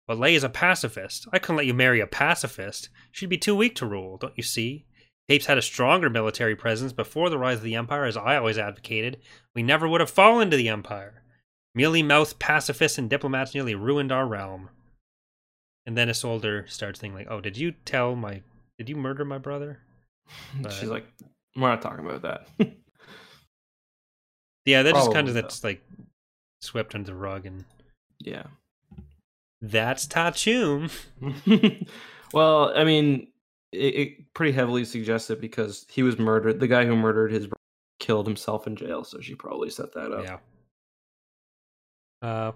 But Lay Leia's a pacifist. I couldn't let you marry a pacifist. She'd be too weak to rule, don't you see? Hapes had a stronger military presence before the rise of the Empire, as I always advocated. We never would have fallen to the Empire. Mealy mouthed pacifists and diplomats nearly ruined our realm. And then Isolder starts thinking like, "Oh, did you tell my? Did you murder my brother?" But- She's like, we're not talking about that. Yeah, that just kind of though. that's like swept under the rug, and yeah. that's Ta'a Chume. well, I mean, it, it pretty heavily suggests it because he was murdered. The guy who murdered his brother killed himself in jail, so she probably set that up. Yeah. Uh,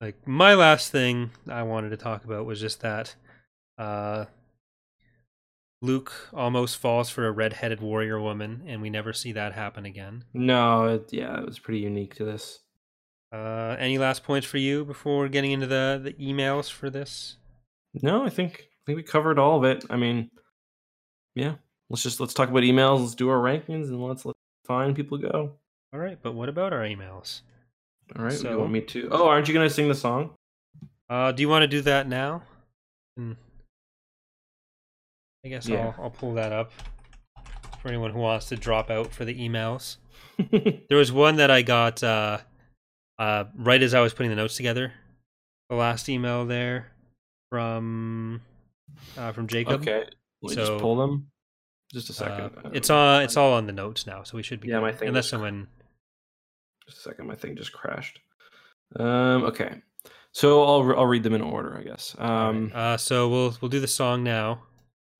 like my last thing I wanted to talk about was just that, uh, Luke almost falls for a red-headed warrior woman, and we never see that happen again. No, it, yeah, it was pretty unique to this. Uh, any last points for you before getting into the the emails for this? No, I think I think we covered all of it. I mean, yeah. Let's just let's talk about emails. Let's do our rankings, and let's let fine people go. All right, but what about our emails? All right. So- you want me to? Oh, aren't you gonna sing the song? Uh, do you want to do that now? Hmm. I guess Yeah. I'll I'll pull that up for anyone who wants to drop out for the emails. There was one that I got uh, uh, right as I was putting the notes together. The last email there from uh, from Jacob. okay. Me So, just pull them. Just a Uh, second. it's on. It's all on the notes now, so we should be. Yeah, my thing Unless someone. Just a second. My thing just crashed. Um. Okay. So I'll I'll read them in order, I guess. Um. uh, so we'll we'll do the song now.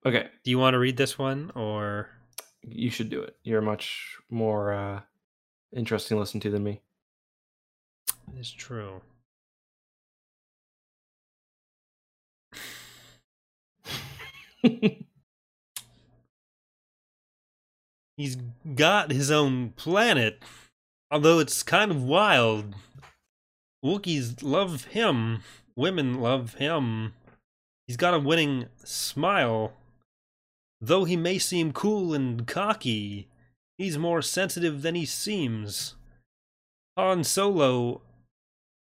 Okay. Do you want to read this one or? You should do it. You're much more uh, interesting to listen to than me. It's true. He's got his own planet, although it's kind of wild. Wookiees love him. Women love him. He's got a winning smile. Though he may seem cool and cocky, he's more sensitive than he seems. Han Solo,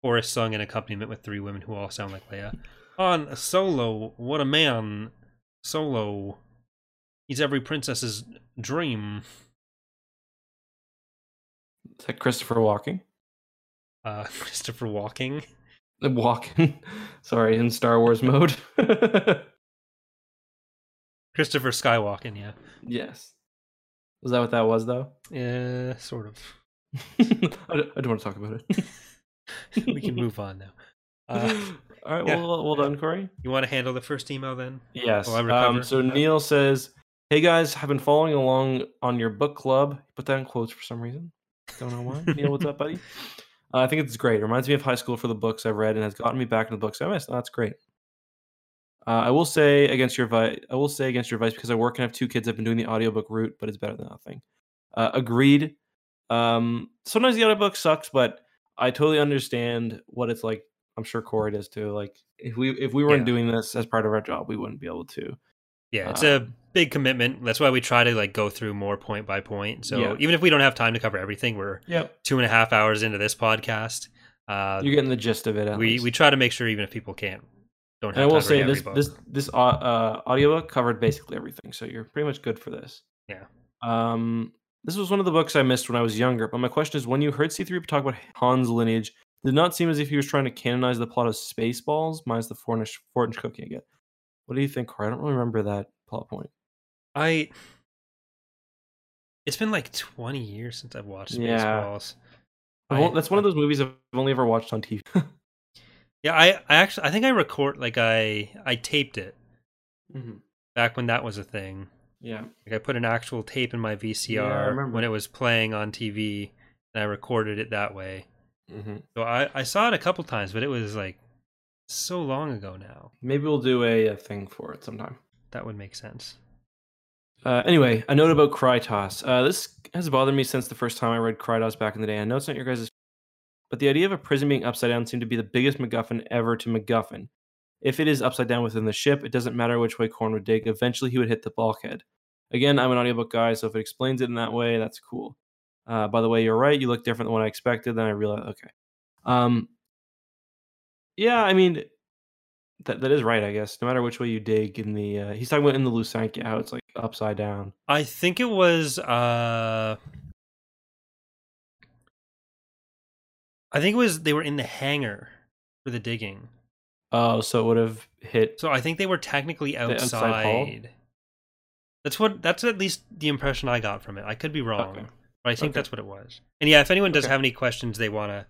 Forrest sung in accompaniment with three women who all sound like Leia. Han Solo, what a man. Solo. He's every princess's dream. Is that Christopher Walking? Uh, Christopher Walking. Walking. Sorry, in Star Wars mode. Christopher Skywalking, yeah. yes. Was that what that was, though? Yeah, sort of. I, don't, I don't want to talk about it. we can move on now. Uh, All right, yeah. well, well done, Corey. you want to handle the first email then? Yes. Will I recover? Um, so Neil says, "Hey guys, I've been following along on your book club. Put that in quotes for some reason. Don't know why. Neil, what's up, buddy? Uh, I think it's great. It reminds me of high school for the books I've read and has gotten me back into the books I missed. Oh, that's great. Uh, I will say against your advice. I will say against your advice because I work and have two kids. I've been doing the audiobook route, but it's better than nothing. Uh, agreed. Um, sometimes the audiobook sucks, but I totally understand what it's like. I'm sure Corey does too. Like if we if we weren't Yeah. doing this as part of our job, we wouldn't be able to. Yeah, it's a Um, big commitment. That's why we try to like go through more point by point. So Yeah. even if we don't have time to cover everything, we're Yep. two and a half hours into this podcast. Uh, You're getting the gist of it. We least. we try to make sure even if people can't don't and I will say this book. this this au- uh, audiobook covered basically everything, so you're pretty much good for this. Yeah. Um, this was one of the books I missed when I was younger. But my question is, when you heard C3 talk about Han's lineage, did not seem as if he was trying to canonize the plot of Spaceballs, minus the four inch four inch cookie again. What do you think, Corey? I don't really remember that plot point. I it's been like 20 years since I've watched Spaceballs. I've I- that's one of those movies I've only ever watched on TV. Yeah, I, I actually I think I record like I I taped it Mhm. back when that was a thing. Yeah. Like I put an actual tape in my VCR remember. when it was playing on TV and I recorded it that way. hmm So I I saw it a couple times, but it was like so long ago now. Maybe we'll do a, a thing for it sometime. That would make sense. Uh, anyway, a note about Krytos. Uh, this has bothered me since the first time I read Krytos back in the day. I know it's not your guys' but the idea of a prison being upside down seemed to be the biggest MacGuffin ever to MacGuffin. If it is upside down within the ship, it doesn't matter which way Corran would dig. Eventually, he would hit the bulkhead. Again, I'm an audiobook guy, so if it explains it in that way, that's cool. Uh, by the way, you're right. You look different than what I expected. Then I realized, okay. Um, yeah, I mean, that that is right. I guess no matter which way you dig in the, uh, he's talking about in the Lusankya, how it's like upside down. I think it was uh I think it was they were in the hangar for the digging. Oh, so it would have hit. So I think they were technically outside outside. That's what that's at least the impression I got from it. I could be wrong. Okay. But I think Okay. that's what it was. And yeah, if anyone does Okay. have any questions they want to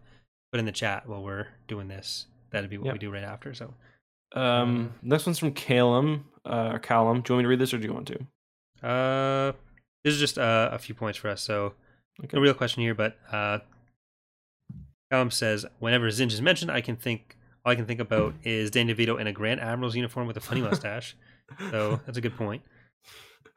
put in the chat while we're doing this, that'd be what Yep. we do right after. So Um, next one's from Calum. Uh, or Callum. Do you want me to read this, or do you want to? uh this is just uh, a few points for us. So Okay. no real question here, but uh Callum says, whenever Zinj is mentioned, I can think all I can think about is Dan DeVito in a Grand Admiral's uniform with a funny mustache. so that's a good point.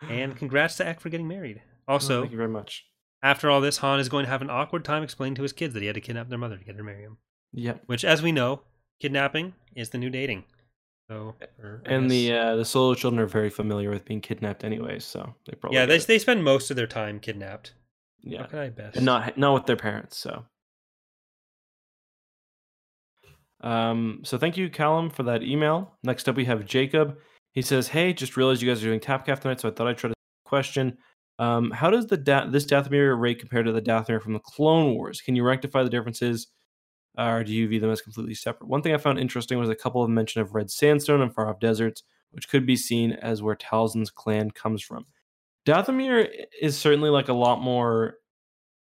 And congrats to Eck for getting married. Oh, Also, thank you very much. after all this, Han is going to have an awkward time explaining to his kids that he had to kidnap their mother to get her to marry him. Yep. Which, as we know, kidnapping is the new dating. So, or And the uh, the solo children are very familiar with being kidnapped, anyways. So they probably yeah, they it. they spend most of their time kidnapped. yeah, How could I best? and not not with their parents. So, um, so thank you, Callum, for that email. Next up, we have Jacob. He says, "Hey, just realized you guys are doing Tapcaf tonight, so I thought I'd try to question. Um, how does the da- this Dathomir rate compare to the Dathomir from the Clone Wars? Can you rectify the differences, or do you view them as completely separate? One thing I found interesting was a couple of mention of red sandstone and far off deserts, which could be seen as where Talzin's clan comes from. Dathomir is certainly like a lot more.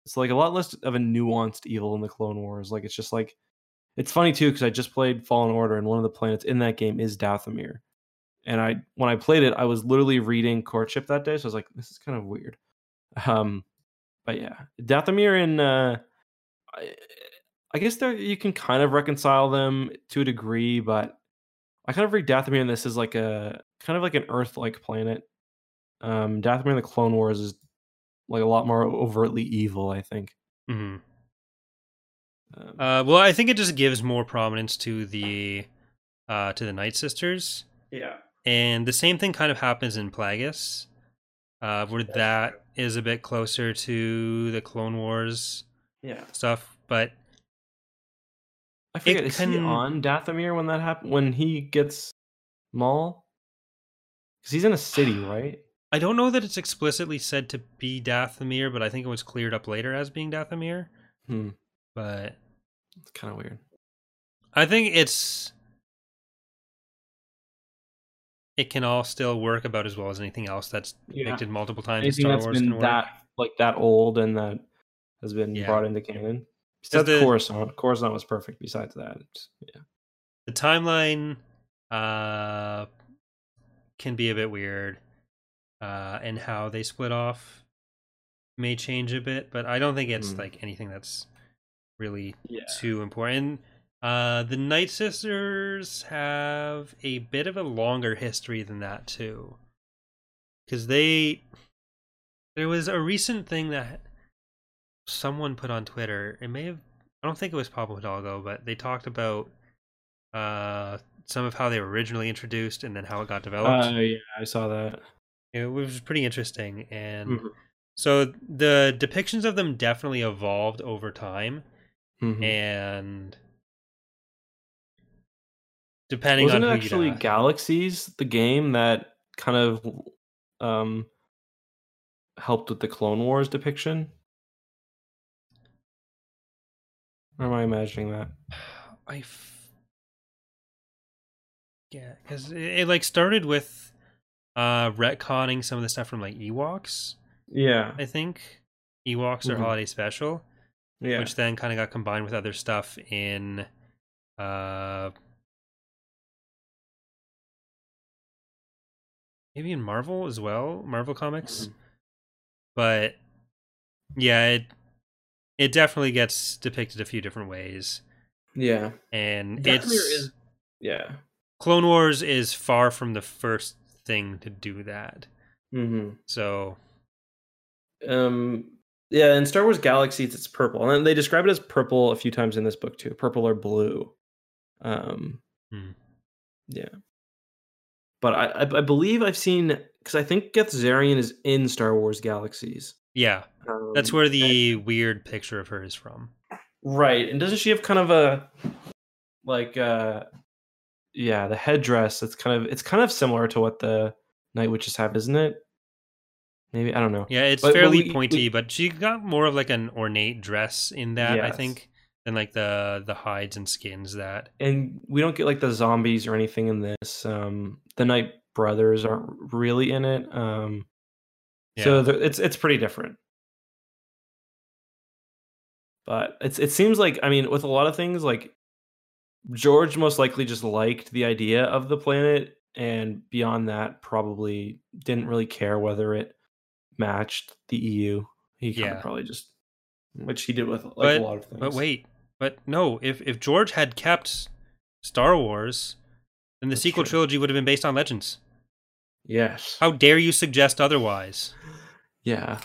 It's like a lot less of a nuanced evil in the Clone Wars. Like it's just like it's funny too because I just played Fallen Order and one of the planets in that game is Dathomir. And I when I played it, I was literally reading Courtship that day, so I was like, this is kind of weird. Um, but yeah, Dathomir and uh, I, I guess there you can kind of reconcile them to a degree, but I kind of read Dathomir and this is like a kind of like an Earth-like planet. Um, Dathomir in the Clone Wars is like a lot more overtly evil, I think. Mhm. Um, Uh, well, I think it just gives more prominence to the uh, to the Night Sisters, yeah, and the same thing kind of happens in Plagueis, uh, where that is a bit closer to the Clone Wars yeah. stuff. But I forget. It Is he on Dathomir when that happened? When he gets Maul? Because he's in a city, right? I don't know that it's explicitly said to be Dathomir, but I think it was cleared up later as being Dathomir. Hmm. But It's kind of weird. I think it's it can all still work about as well as anything else that's Yeah. depicted multiple times Anything in Star that's Wars been that like that old and that has been Yeah. brought into canon. Besides the- Coruscant, Coruscant was perfect. Besides that, it's, yeah. the timeline uh can be a bit weird uh and how they split off may change a bit but i don't think it's Hmm. like anything that's really Yeah. too important uh the night sisters have a bit of a longer history than that too because they there was a recent thing that someone put on twitter it may have i don't think it was pablo hidalgo but they talked about uh some of how they were originally introduced and then how it got developed Uh, yeah, I saw that. it was pretty interesting and Mhm. so the depictions of them definitely evolved over time Mhm. and depending Wasn't on it actually. Galaxies, the game that kind of um helped with the Clone Wars depiction? Or am I imagining that? I f- yeah, because it, it like started with uh retconning some of the stuff from like Ewoks. Yeah. I think Ewoks or Mhm. Holiday Special, Yeah. which then kind of got combined with other stuff in uh maybe in Marvel as well, Marvel comics. Mhm. But yeah, it it definitely gets depicted a few different ways, yeah. and Dathomir it's is yeah. Clone Wars is far from the first thing to do that. Mm-hmm. So Um yeah, in Star Wars Galaxies it's purple. And they describe it as purple a few times in this book too. Purple or blue. Um Hmm. yeah. But I, I believe I've seen because I think Gethzerion is in Star Wars Galaxies. yeah, that's Um, where the weird picture of her is from. Right. And doesn't she have kind of a like uh yeah, the headdress that's kind of it's kind of similar to what the Night Witches have, isn't it? Maybe I don't know. Yeah, it's But- but fairly we- pointy, we- but she got more of like an ornate dress in that, I think, than like the the hides and skins that. And we don't get like the zombies or anything in this. Um the Night Brothers aren't really in it. Um so Yeah. there- it's it's pretty different. But it's it seems like I mean with a lot of things like George most likely just liked the idea of the planet and beyond that probably didn't really care whether it matched the EU. He kind Yeah. of probably just hmm. which he did with like But- a lot of things. But wait, but no, if if George had kept Star Wars, then the That's sequel true. trilogy would have been based on Legends. Yes. How dare you suggest otherwise? Yeah.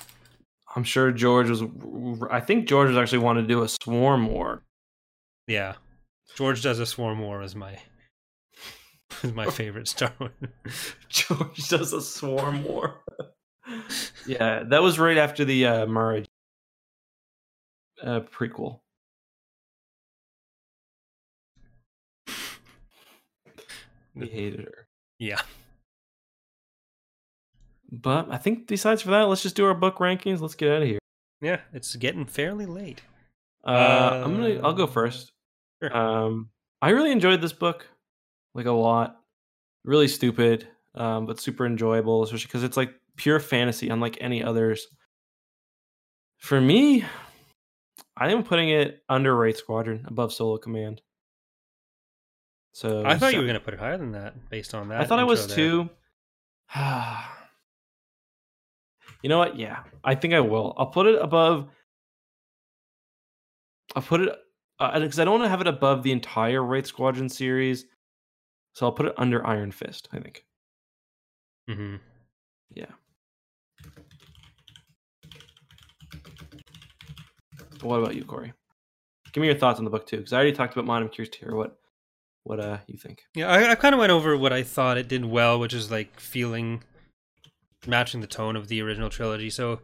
I'm sure George was I think George was actually wanted to do a swarm war. Yeah, George does a swarm war is my is my favorite Star Wars. George does a swarm war. yeah, that was right after the uh, Mara uh, prequel. We hated her. Yeah. But I think besides for that, let's just do our book rankings. Let's get out of here. Yeah, it's getting fairly late. Uh, I'm gonna. I'll go first. Sure. Um, I really enjoyed this book, like a lot. Really stupid, um, but super enjoyable, especially because it's like pure fantasy, unlike any others. For me, I am putting it under Wraith Squadron, above Solo Command. So I thought you were going to put it higher than that based on that. I thought I was there. too. you know what? Yeah, I think I will. I'll put it above. I'll put it because I don't want to have it above the entire Wraith Squadron series, so I'll put it under Iron Fist. I think. Mhm. Yeah. What about you, Corey? Give me your thoughts on the book too, because I already talked about mine. I'm curious to hear what what uh you think. Yeah, I, I kind of went over what I thought it did well, which is like feeling matching the tone of the original trilogy. So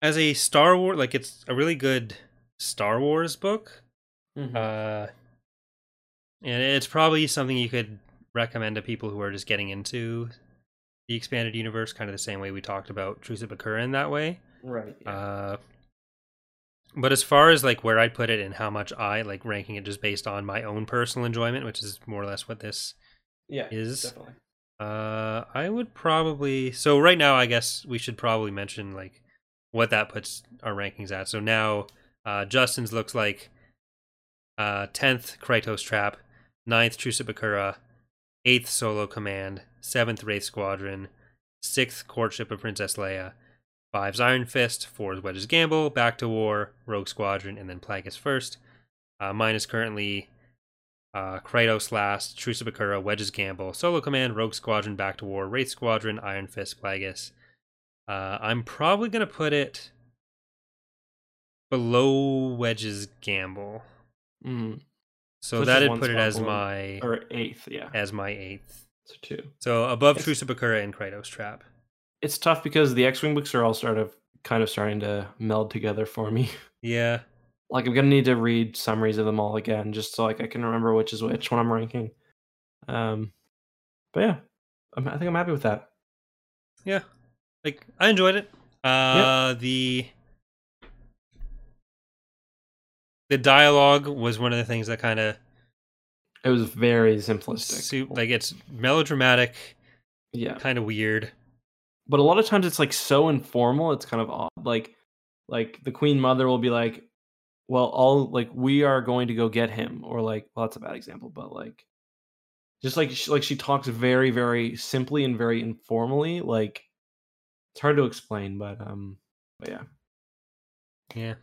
as a Star Wars, like it's a really good Star Wars book. Uh, and it's probably something you could recommend to people who are just getting into the expanded universe, kind of the same way we talked about Truce at Bakura in that way. right. Uh, but as far as like where I'd put it and how much I like ranking it just based on my own personal enjoyment, which is more or less what this yeah. is- definitely. uh I would probably so right now I guess we should probably mention like what that puts our rankings at. So now uh Justin's looks like uh 10th Krytos Trap, 9th Truce at Bakura, 8th Solo Command, 7th Wraith Squadron, 6th Courtship of Princess Leia, 5's Iron Fist, 4's Wedge's Gamble, Back to War, Rogue Squadron, and then Plagueis first. Uh, mine is currently uh, Krytos last, Truce of Bakura, Wedge's Gamble, Solo Command, Rogue Squadron, Back to War, Wraith Squadron, Iron Fist, Plagueis. Uh, I'm probably going to put it below Wedge's Gamble. Mm. So, that'd put it as my Or eighth, yeah. as my eighth. So two. So above It's- Truce of Bakura and Krytos Trap. It's tough because the X-wing books are all sort of kind of starting to meld together for me. Yeah. like I'm gonna need to read summaries of them all again, just so like I can remember which is which when I'm ranking. Um, but yeah, I'm, I think I'm happy with that. Yeah. Like I enjoyed it. Uh the the dialogue was one of the things that kind of It was very simplistic. like it's melodramatic, yeah, kind of weird. but a lot of times it's like so informal. It's kind of odd. Like, like the Queen Mother will be like, "Well, all like we are going to go get him," or like, well, that's a bad example, but like, just like she, like she talks very very simply and very informally. Like, it's hard to explain, but um, but yeah. Yeah.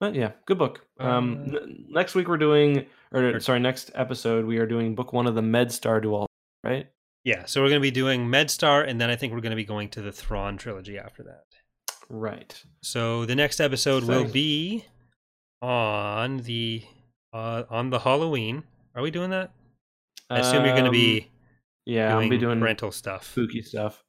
But yeah, good book. Um, Uh, n- next week we're doing, or sorry, next episode we are doing book one of the MedStar duel, right? Yeah, so we're going to be doing MedStar and then I think we're going to be going to the Thrawn trilogy after that. Right. So the next episode will be on the uh on the Halloween. Are we doing that? I assume you're going to Um, be yeah, I'll doing, be doing rental stuff. spooky stuff.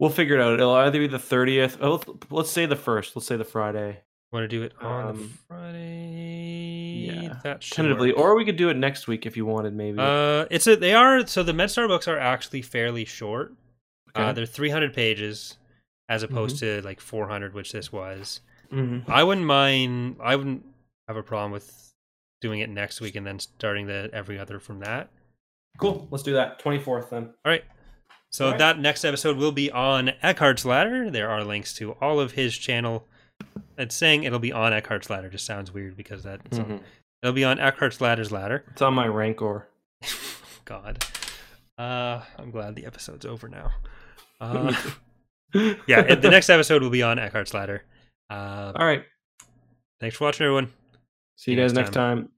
We'll figure it out. It'll either be the thirtieth. Oh, let's say the first. Let's say the Friday, Want to do it on the Um, Friday? yeah, that tentatively, work. or we could do it next week if you wanted. Maybe. Uh, it's a they are so the MedStar books are actually fairly short. Uh, Okay. they're 300 pages as opposed to like 400, which this was. Mhm. I wouldn't mind. I wouldn't have a problem with doing it next week and then starting the every other from that. Cool. Let's do that. Twenty fourth then. All right. So All right. that next episode will be on Eckhart's Ladder. There are links to all of his channel. It's saying it'll be on Eckhart's Ladder just sounds weird because that Mhm. it'll be on Eckhart's Ladder's ladder. It's on my rancor. God. Uh, I'm glad the episode's over now. Uh, yeah, it- the next episode will be on Eckhart's Ladder. Uh, All right. thanks for watching, everyone. See you guys next time.